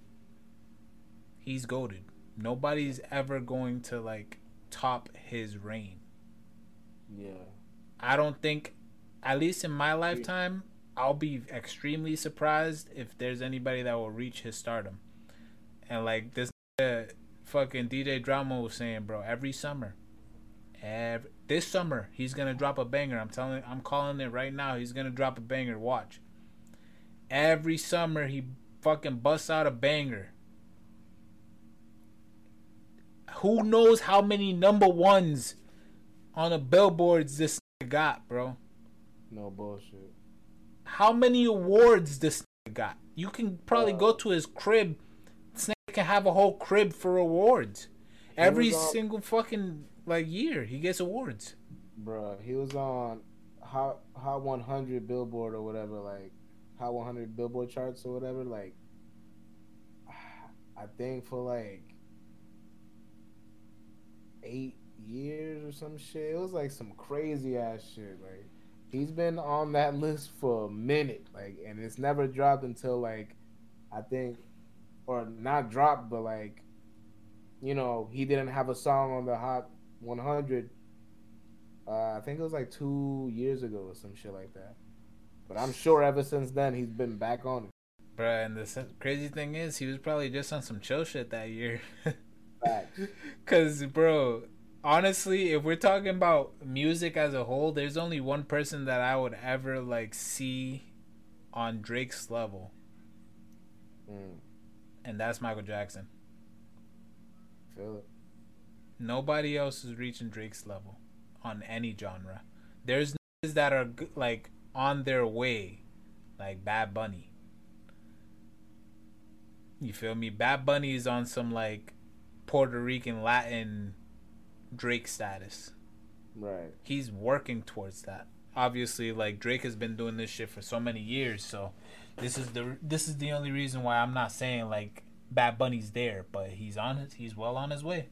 He's goaded. Nobody's ever going to like top his reign. Yeah. I don't think at least in my lifetime I'll be extremely surprised if there's anybody that will reach his stardom. And like this uh, fucking DJ Drama was saying, bro, every summer every, this summer he's going to drop a banger. I'm telling I'm calling it right now. He's going to drop a banger. Watch. Every summer he fucking busts out a banger. Who knows how many number ones on the billboards this got, bro? No bullshit. How many awards this got? You can probably uh, go to his crib. Snake can have a whole crib for awards. Every on- single fucking like year, he gets awards. Bro, he was on Hot Hot 100 Billboard or whatever, like Hot 100 Billboard charts or whatever. Like, (sighs) I think for like eight years or some shit. It was like some crazy ass shit. Like, he's been on that list for a minute, like, and it's never dropped until like I think, or not dropped, but like, you know, he didn't have a song on the Hot 100 uh, I think it was like two years ago or some shit like that. But I'm sure ever since then he's been back on. Bruh, and the crazy thing is, he was probably just on some chill shit that year. (laughs) Facts. (laughs) Cause, bro, honestly, if we're talking about music as a whole, there's only one person that I would ever like see on Drake's level, Mm, and that's Michael Jackson. feel it. Nobody else is reaching Drake's level on any genre. There's niggas that are like on their way, like Bad Bunny. You feel me? Bad Bunny is on some like Puerto Rican Latin Drake status. Right. He's working towards that. Obviously, like Drake has been doing this shit for so many years, so this is the this is the only reason why I'm not saying like Bad Bunny's there, but he's on his he's well on his way.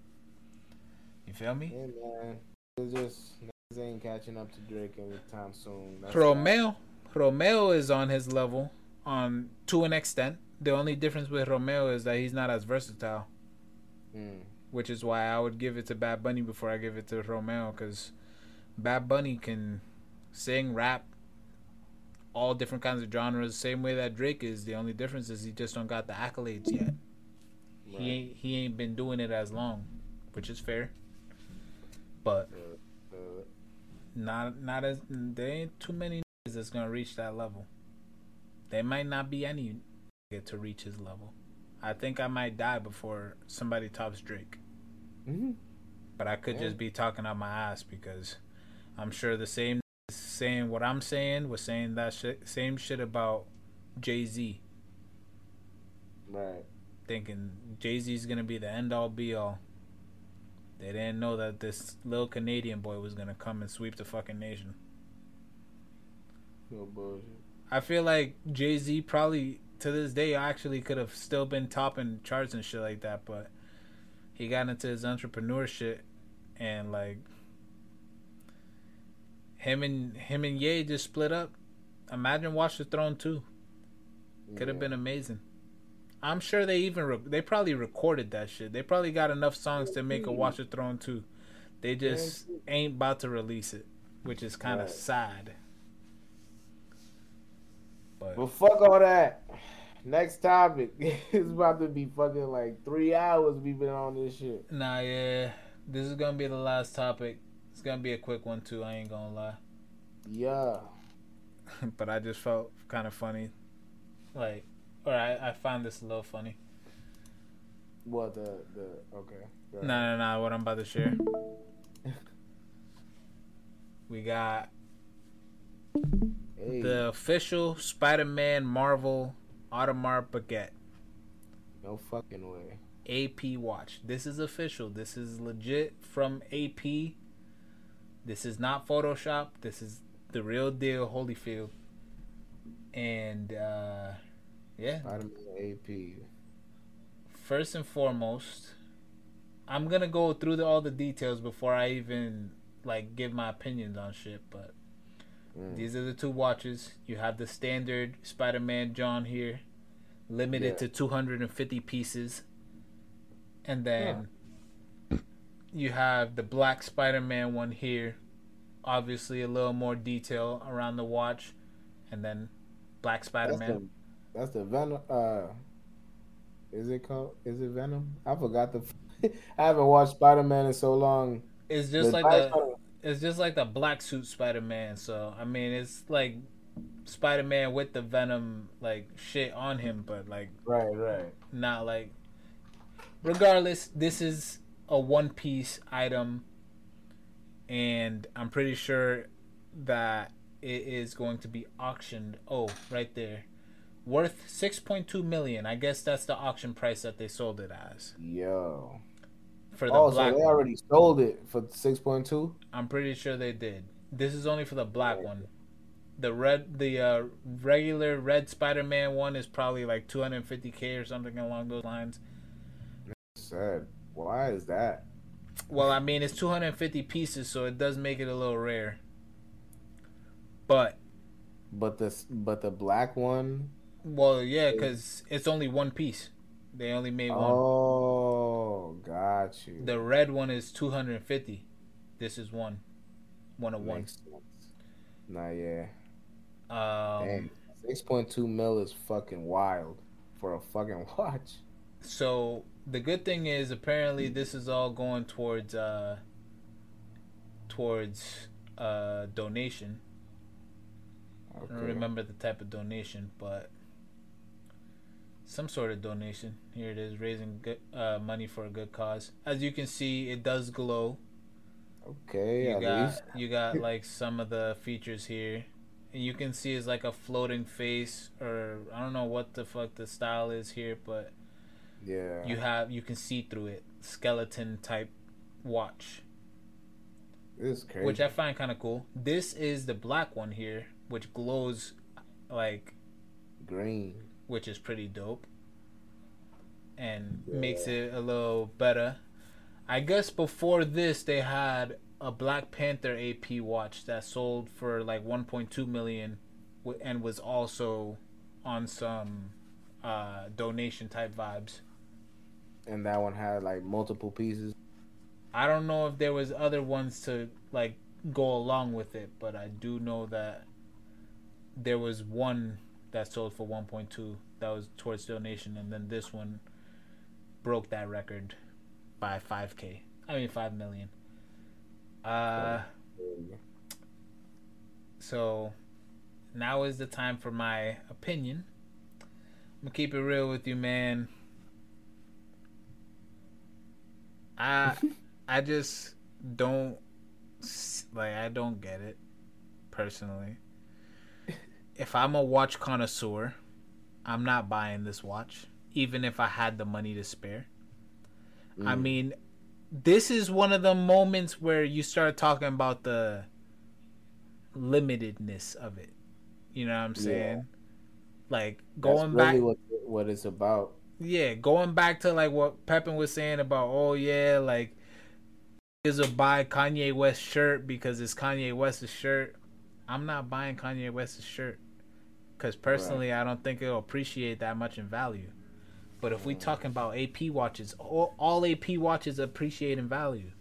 You feel me? Yeah, man. It's just niggas ain't catching up to Drake anytime soon. That's Romeo, Romeo is on his level, on to an extent. The only difference with Romeo is that he's not as versatile, Mm, which is why I would give it to Bad Bunny before I give it to Romeo, because Bad Bunny can sing, rap, all different kinds of genres, same way that Drake is. The only difference is he just don't got the accolades yet. right. He ain't he ain't been doing it as long, which is fair. But Uh, not not as there ain't too many niggas that's gonna reach that level. There might not be any nigga to reach his level. I think I might die before somebody tops Drake. mhm. But I could Yeah. just be talking out my ass because I'm sure the same saying what I'm saying was saying that shit, same shit about Jay Z, Right. thinking Jay Z is gonna be the end all be all. They didn't know that this little Canadian boy was gonna come and sweep the fucking nation. No bullshit. I feel like Jay Z probably to this day I actually could have still been topping charts and shit like that, but he got into his entrepreneurship and like him and him and Ye just split up imagine Watch the Throne too. Could have Yeah. been amazing. I'm sure they even re- they probably recorded that shit. They probably got enough songs to make a Watch the Throne too. They just ain't about to release it, which is kind of Right. sad. But But fuck all that. Next topic. (laughs) it's about to be fucking like three hours we've been on this shit. nah, yeah, this is gonna be the last topic. It's gonna be a quick one too. I ain't gonna lie. (laughs) Yeah. but I just felt kind of funny, like, or I I find this a little funny. What the the okay. No, no, no. What I'm about to share. (laughs) We got Hey, the official Spider-Man Marvel Audemars Piguet no fucking way. AP watch. This is official. This is legit from AP. This is not Photoshop. This is the real deal, Holyfield. And uh yeah, Spider-Man AP. first and foremost, I'm gonna go through the, all the details before I even like give my opinions on shit. But Mm. these are the two watches. You have the standard Spider-Man John here, limited Yeah. to 250 pieces, and then you have the black Spider-Man one here. Obviously, a little more detail around the watch, and then black Spider-Man. the, that's the Venom. Uh, is it called? Is it Venom? I forgot the. (laughs) I haven't watched Spider Man in so long. It's just The like the it's just like the black suit Spider Man. So I mean, it's like Spider Man with the Venom like shit on him, but like Right, right. not like. Regardless, this is a one piece item, and I'm pretty sure that it is going to be auctioned. Oh, right there, worth six point two million. I guess that's the auction price that they sold it as Yo. For the Oh, so black. they one. already sold it for six point two. I'm pretty sure they did. This is only for the black one. The red, the uh, regular red Spider-Man one is probably like 250k or something along those lines. Sad. Why is that? Well, I mean it's 250 pieces, so it does make it a little rare. But But the but the black one. well, yeah, because it's only one piece. They only made one. Oh, got you. The red one is 250. This is one, one of one. Makes sense. Nah, yeah. Um, Damn. Six point two mil is fucking wild for a fucking (laughs) watch. So the good thing is apparently this is all going towards uh towards uh donation. I don't remember the type of donation, but some sort of donation. Here it is, raising good, uh, money for a good cause. As you can see, it does glow. Okay, You got least. you got like some of the features here. And you can see it's like a floating face or I don't know what the fuck the style is here, but Yeah. you have you can see through it skeleton type watch this crazy. which i find kind of cool this is the black one here which glows like Green. Which is pretty dope and makes it a little better. I guess before this they had a black panther ap watch that sold for like 1.2 million and was also on some uh donation type vibes. And that one had like multiple pieces. I don't know if there was other ones to like go along with it, but I do know that there was one that sold for 1.2 that was towards donation, and then this one broke that record by 5k. I mean 5 million. Uh, so now is the time for my opinion. I'm gonna keep it real with you, man. I (laughs) I just don't like I don't get it personally. If I'm a watch connoisseur, I'm not buying this watch even if I had the money to spare. I mm. mean, this is one of the moments where you start talking about the limitedness of it. You know what I'm saying? Like going That's back really what what it's about. yeah, going back to like what Pepin was saying about, oh yeah, like is a buy Kanye West shirt because it's Kanye West's shirt. I'm not buying Kanye West's shirt. Because personally, I don't think it'll appreciate that much in value. But if we mm. talking about AP watches, all, all AP watches appreciate in value,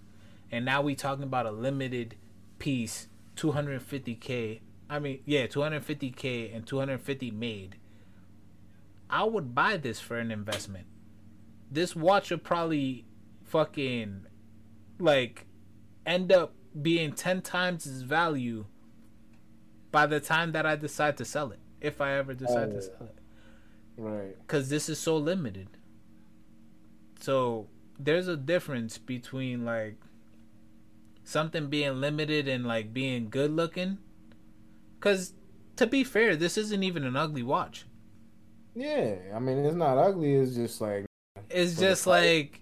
and now we talking about a limited piece, 250k. I mean, yeah, 250k and 250 made. I would buy this for an investment. This watch would probably fucking like end up being 10 times its value by the time that I decide to sell it. If I ever decide to Oh. sell it. Right. Because this is so limited. So there's a difference between like something being limited and like being good looking. Because to be fair, this isn't even an ugly watch. Yeah. I mean, it's not ugly. It's just like It's For the just like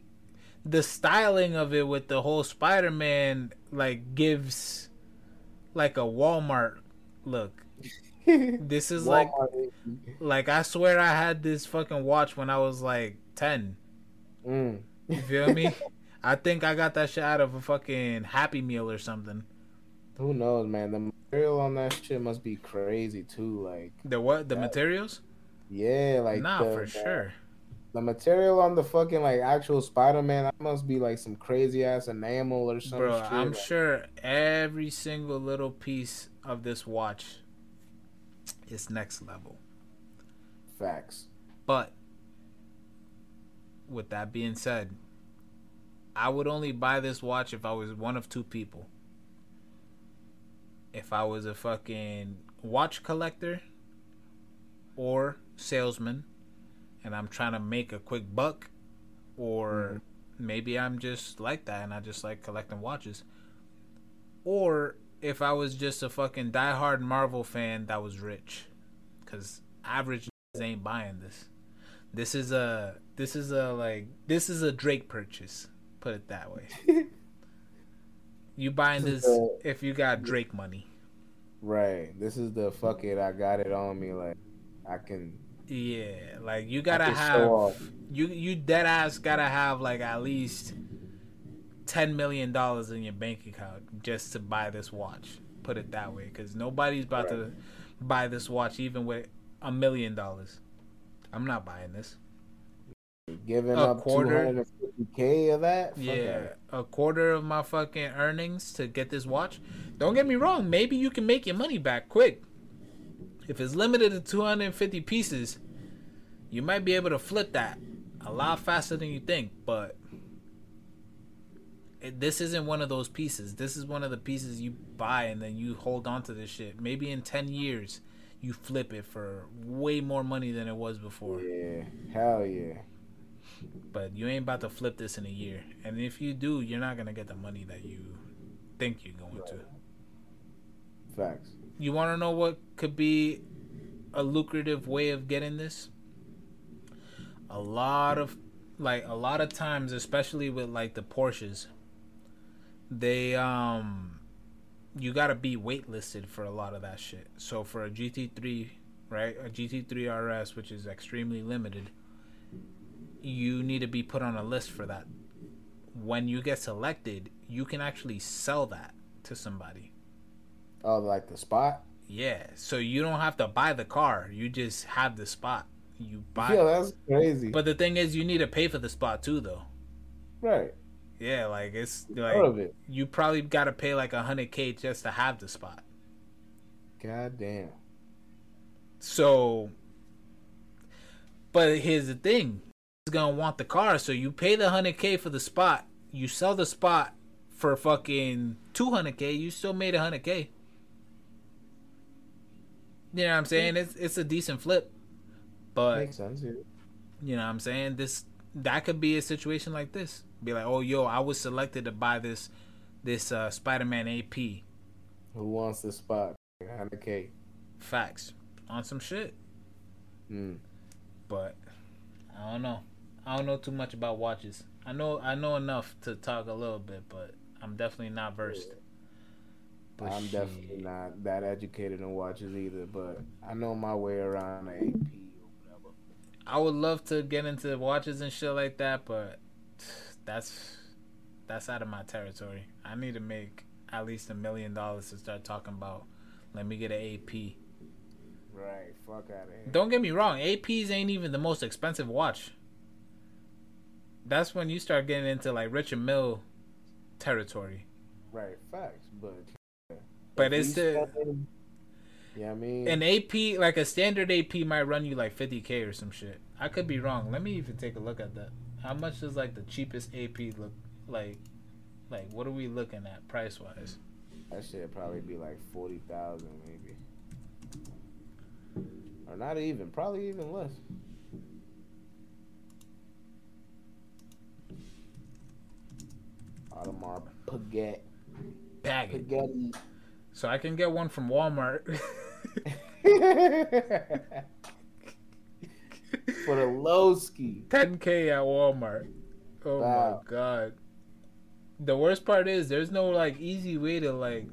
the styling of it with the whole Spider Man like gives like a Walmart look. (laughs) This is like like I swear I had this fucking watch when I was like ten. Mm. You feel me? I think I got that shit out of a fucking Happy Meal or something. Who knows, man? The material on that shit must be crazy too. Like, The what? The Yeah. materials? yeah, like nah, the, for the- sure. The material on the fucking like actual Spider Man, that must be like some crazy ass enamel or some Bro, shit. I'm sure every single little piece of this watch is next level. Facts. But with that being said, I would only buy this watch if I was one of two people. If I was a fucking watch collector or salesman and I'm trying to make a quick buck or mm-hmm. maybe I'm just like that and I just like collecting watches. Or if I was just a fucking diehard Marvel fan that was rich cuz average ain't buying this. This is a this is a like this is a Drake purchase. Put it that way. (laughs) you buying This is this the- if you got Drake money. Right. This is the fuck it. I got it on me. Like, I can. Yeah, like you gotta have you you dead ass gotta have like at least ten million dollars in your bank account just to buy this watch. Put it that way, because nobody's about to buy this watch even with a million dollars. I'm not buying this. Giving A up quarter? 250k of that? Fuck Yeah, that. a quarter of my fucking earnings to get this watch. Don't get me wrong, maybe you can make your money back quick. If it's limited to 250 pieces, you might be able to flip that a lot faster than you think, but it, this isn't one of those pieces. This is one of the pieces you buy and then you hold on to this shit. Maybe in 10 years, you flip it for way more money than it was before. Yeah. Hell yeah. But you ain't about to flip this in a year. And if you do, you're not gonna get the money that you think you're going to. Facts. You wanna know what could be a lucrative way of getting this? A lot of like a lot of times, especially with like the Porsches, they um you gotta be waitlisted for a lot of that shit. So for a GT3, right, a GT3 RS, which is extremely limited, you need to be put on a list for that. When you get selected, you can actually sell that to somebody. Oh, like the spot? Yeah, so you don't have to buy the car. You just have the spot. You buy. Yeah, that's crazy. But the thing is, you need to pay for the spot too, though. right. Yeah, like it's like it. you probably got to pay like a hundred k just to have the spot. God damn. So, but here's the thing: he's gonna want the car, so you pay the hundred k for the spot. You sell the spot for fucking two hundred k. You still made a hundred k. You know what I'm saying? It's it's a decent flip, but Makes sense. Yeah. You know what I'm saying? This that could be a situation like this. Be like, oh yo, I was selected to buy this this uh Spider-Man AP. Who wants the spot? 100k. Facts on some shit. Mm. But I don't know. I don't know too much about watches. I know I know enough to talk a little bit, but I'm definitely not versed. But I'm definitely not that educated in watches either, but I know my way around AP or whatever. I would love to get into watches and shit like that, but that's that's out of my territory. I need to make at least a million dollars to start talking about. Let me get an AP. Right. Fuck out of here. Don't get me wrong, APs ain't even the most expensive watch. That's when you start getting into like Richard Mille territory. Right. Facts. But. But if it's the Yeah, I mean. an AP like a standard AP might run you like 50k or some shit. I could be wrong. Let me even take a look at that. How much does like the cheapest AP look like? Like what are we looking at price wise? That shit probably be like forty thousand, maybe, or not even. Probably even less. Audemars Piguet. Bag it. So I can get one from Walmart. (laughs) For the low ski. 10k at Walmart. Oh Wow. my god. The worst part is there's no like easy way to like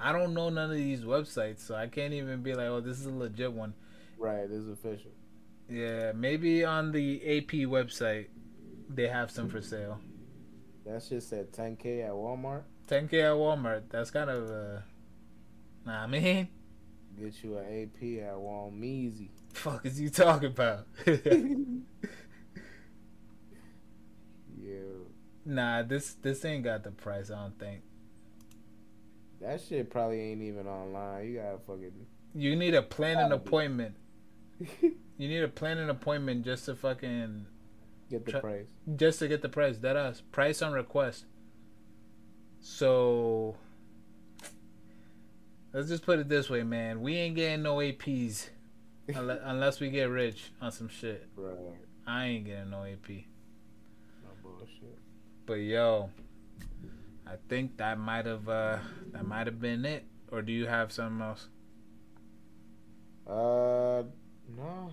I don't know none of these websites, so I can't even be like, "Oh, this is a legit one." Right, this is official. Yeah, maybe on the AP website they have some for sale. That shit said 10k at Walmart. 10k at Walmart. That's kind of uh Nah, I mean, Get you an AP at Walmeasy. fuck is you talking about? (laughs) Yeah, nah, this this ain't got the price. I don't think. that shit probably ain't even online. You gotta fucking. You need to plan an appointment. (laughs) You need to plan an appointment just to fucking Get the Try- price. just to get the price. That us price on request. So let's just put it this way, man. We ain't getting no APs (laughs) unless, we get rich on some shit. Right. I ain't getting no AP. No bullshit. But yo, I think that might have uh that might have been it. Or do you have something else? Uh, no.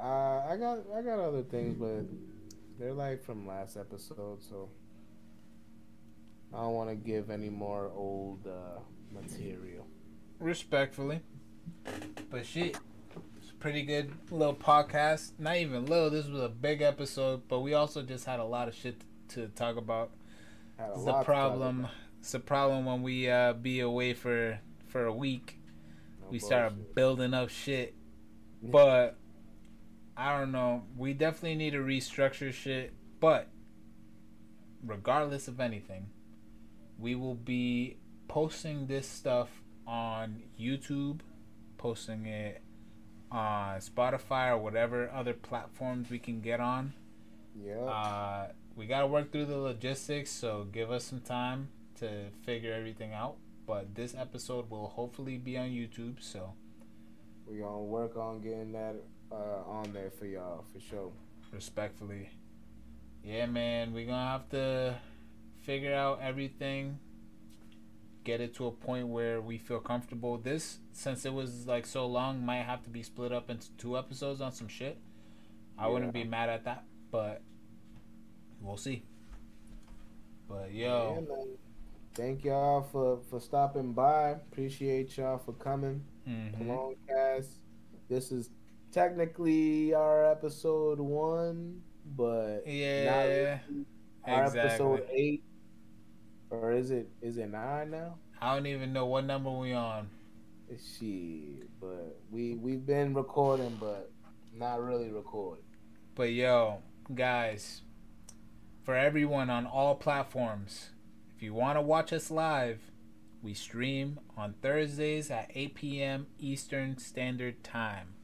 Uh, I got I got other things, but they're like from last episode, so I don't want to give any more old uh, material. Respectfully. But shit. It's a pretty good little podcast. Not even little, this was a big episode, but we also just had a lot of shit to talk about. Had a lot the to problem. about. It's the problem when we uh, be away for for a week. No we start building up shit. But I don't know. We definitely need to restructure shit. But regardless of anything, we will be posting this stuff on YouTube, posting it on Spotify or whatever other platforms we can get on. Yeah. Uh, we got to work through the logistics, so give us some time to figure everything out. But this episode will hopefully be on YouTube, so we gonna work on getting that uh, on there for y'all for sure. respectfully. Yeah, man, we're gonna have to figure out everything, get it to a point where we feel comfortable. This, since it was like so long, might have to be split up into two episodes on some shit. I wouldn't be mad at that, but we'll see. But yo, man. Thank y'all for for stopping by. Appreciate y'all for coming. mhm. Cast. This is technically our episode one, but yeah, our episode eight, or is it is it nine now? I don't even know what number we on. Shit, but we we've been recording, but not really recording. But yo, guys, for everyone on all platforms, if you want to watch us live, we stream on Thursdays at 8 p.m. Eastern Standard Time.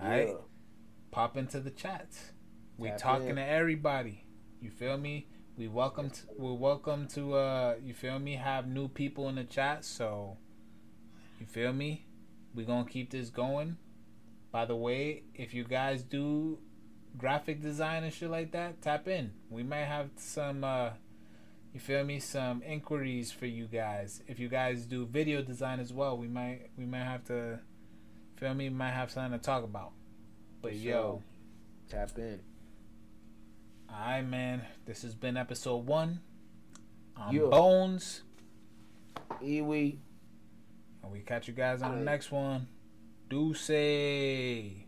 All right, Yeah. pop into the chats. We Tap talking in. to everybody. You feel me? We welcome to, we're welcome to uh you feel me have new people in the chat, so you feel me? We going to keep this going. By the way, if you guys do graphic design and shit like that, tap in. We might have some uh you feel me some inquiries for you guys. If you guys do video design as well, we might we might have to feel me might have something to talk about. But yo. Tap in. Alright man, this has been episode 1 on Yeah. Bones. Iwi. And we catch you guys on the Alright. next one. Do say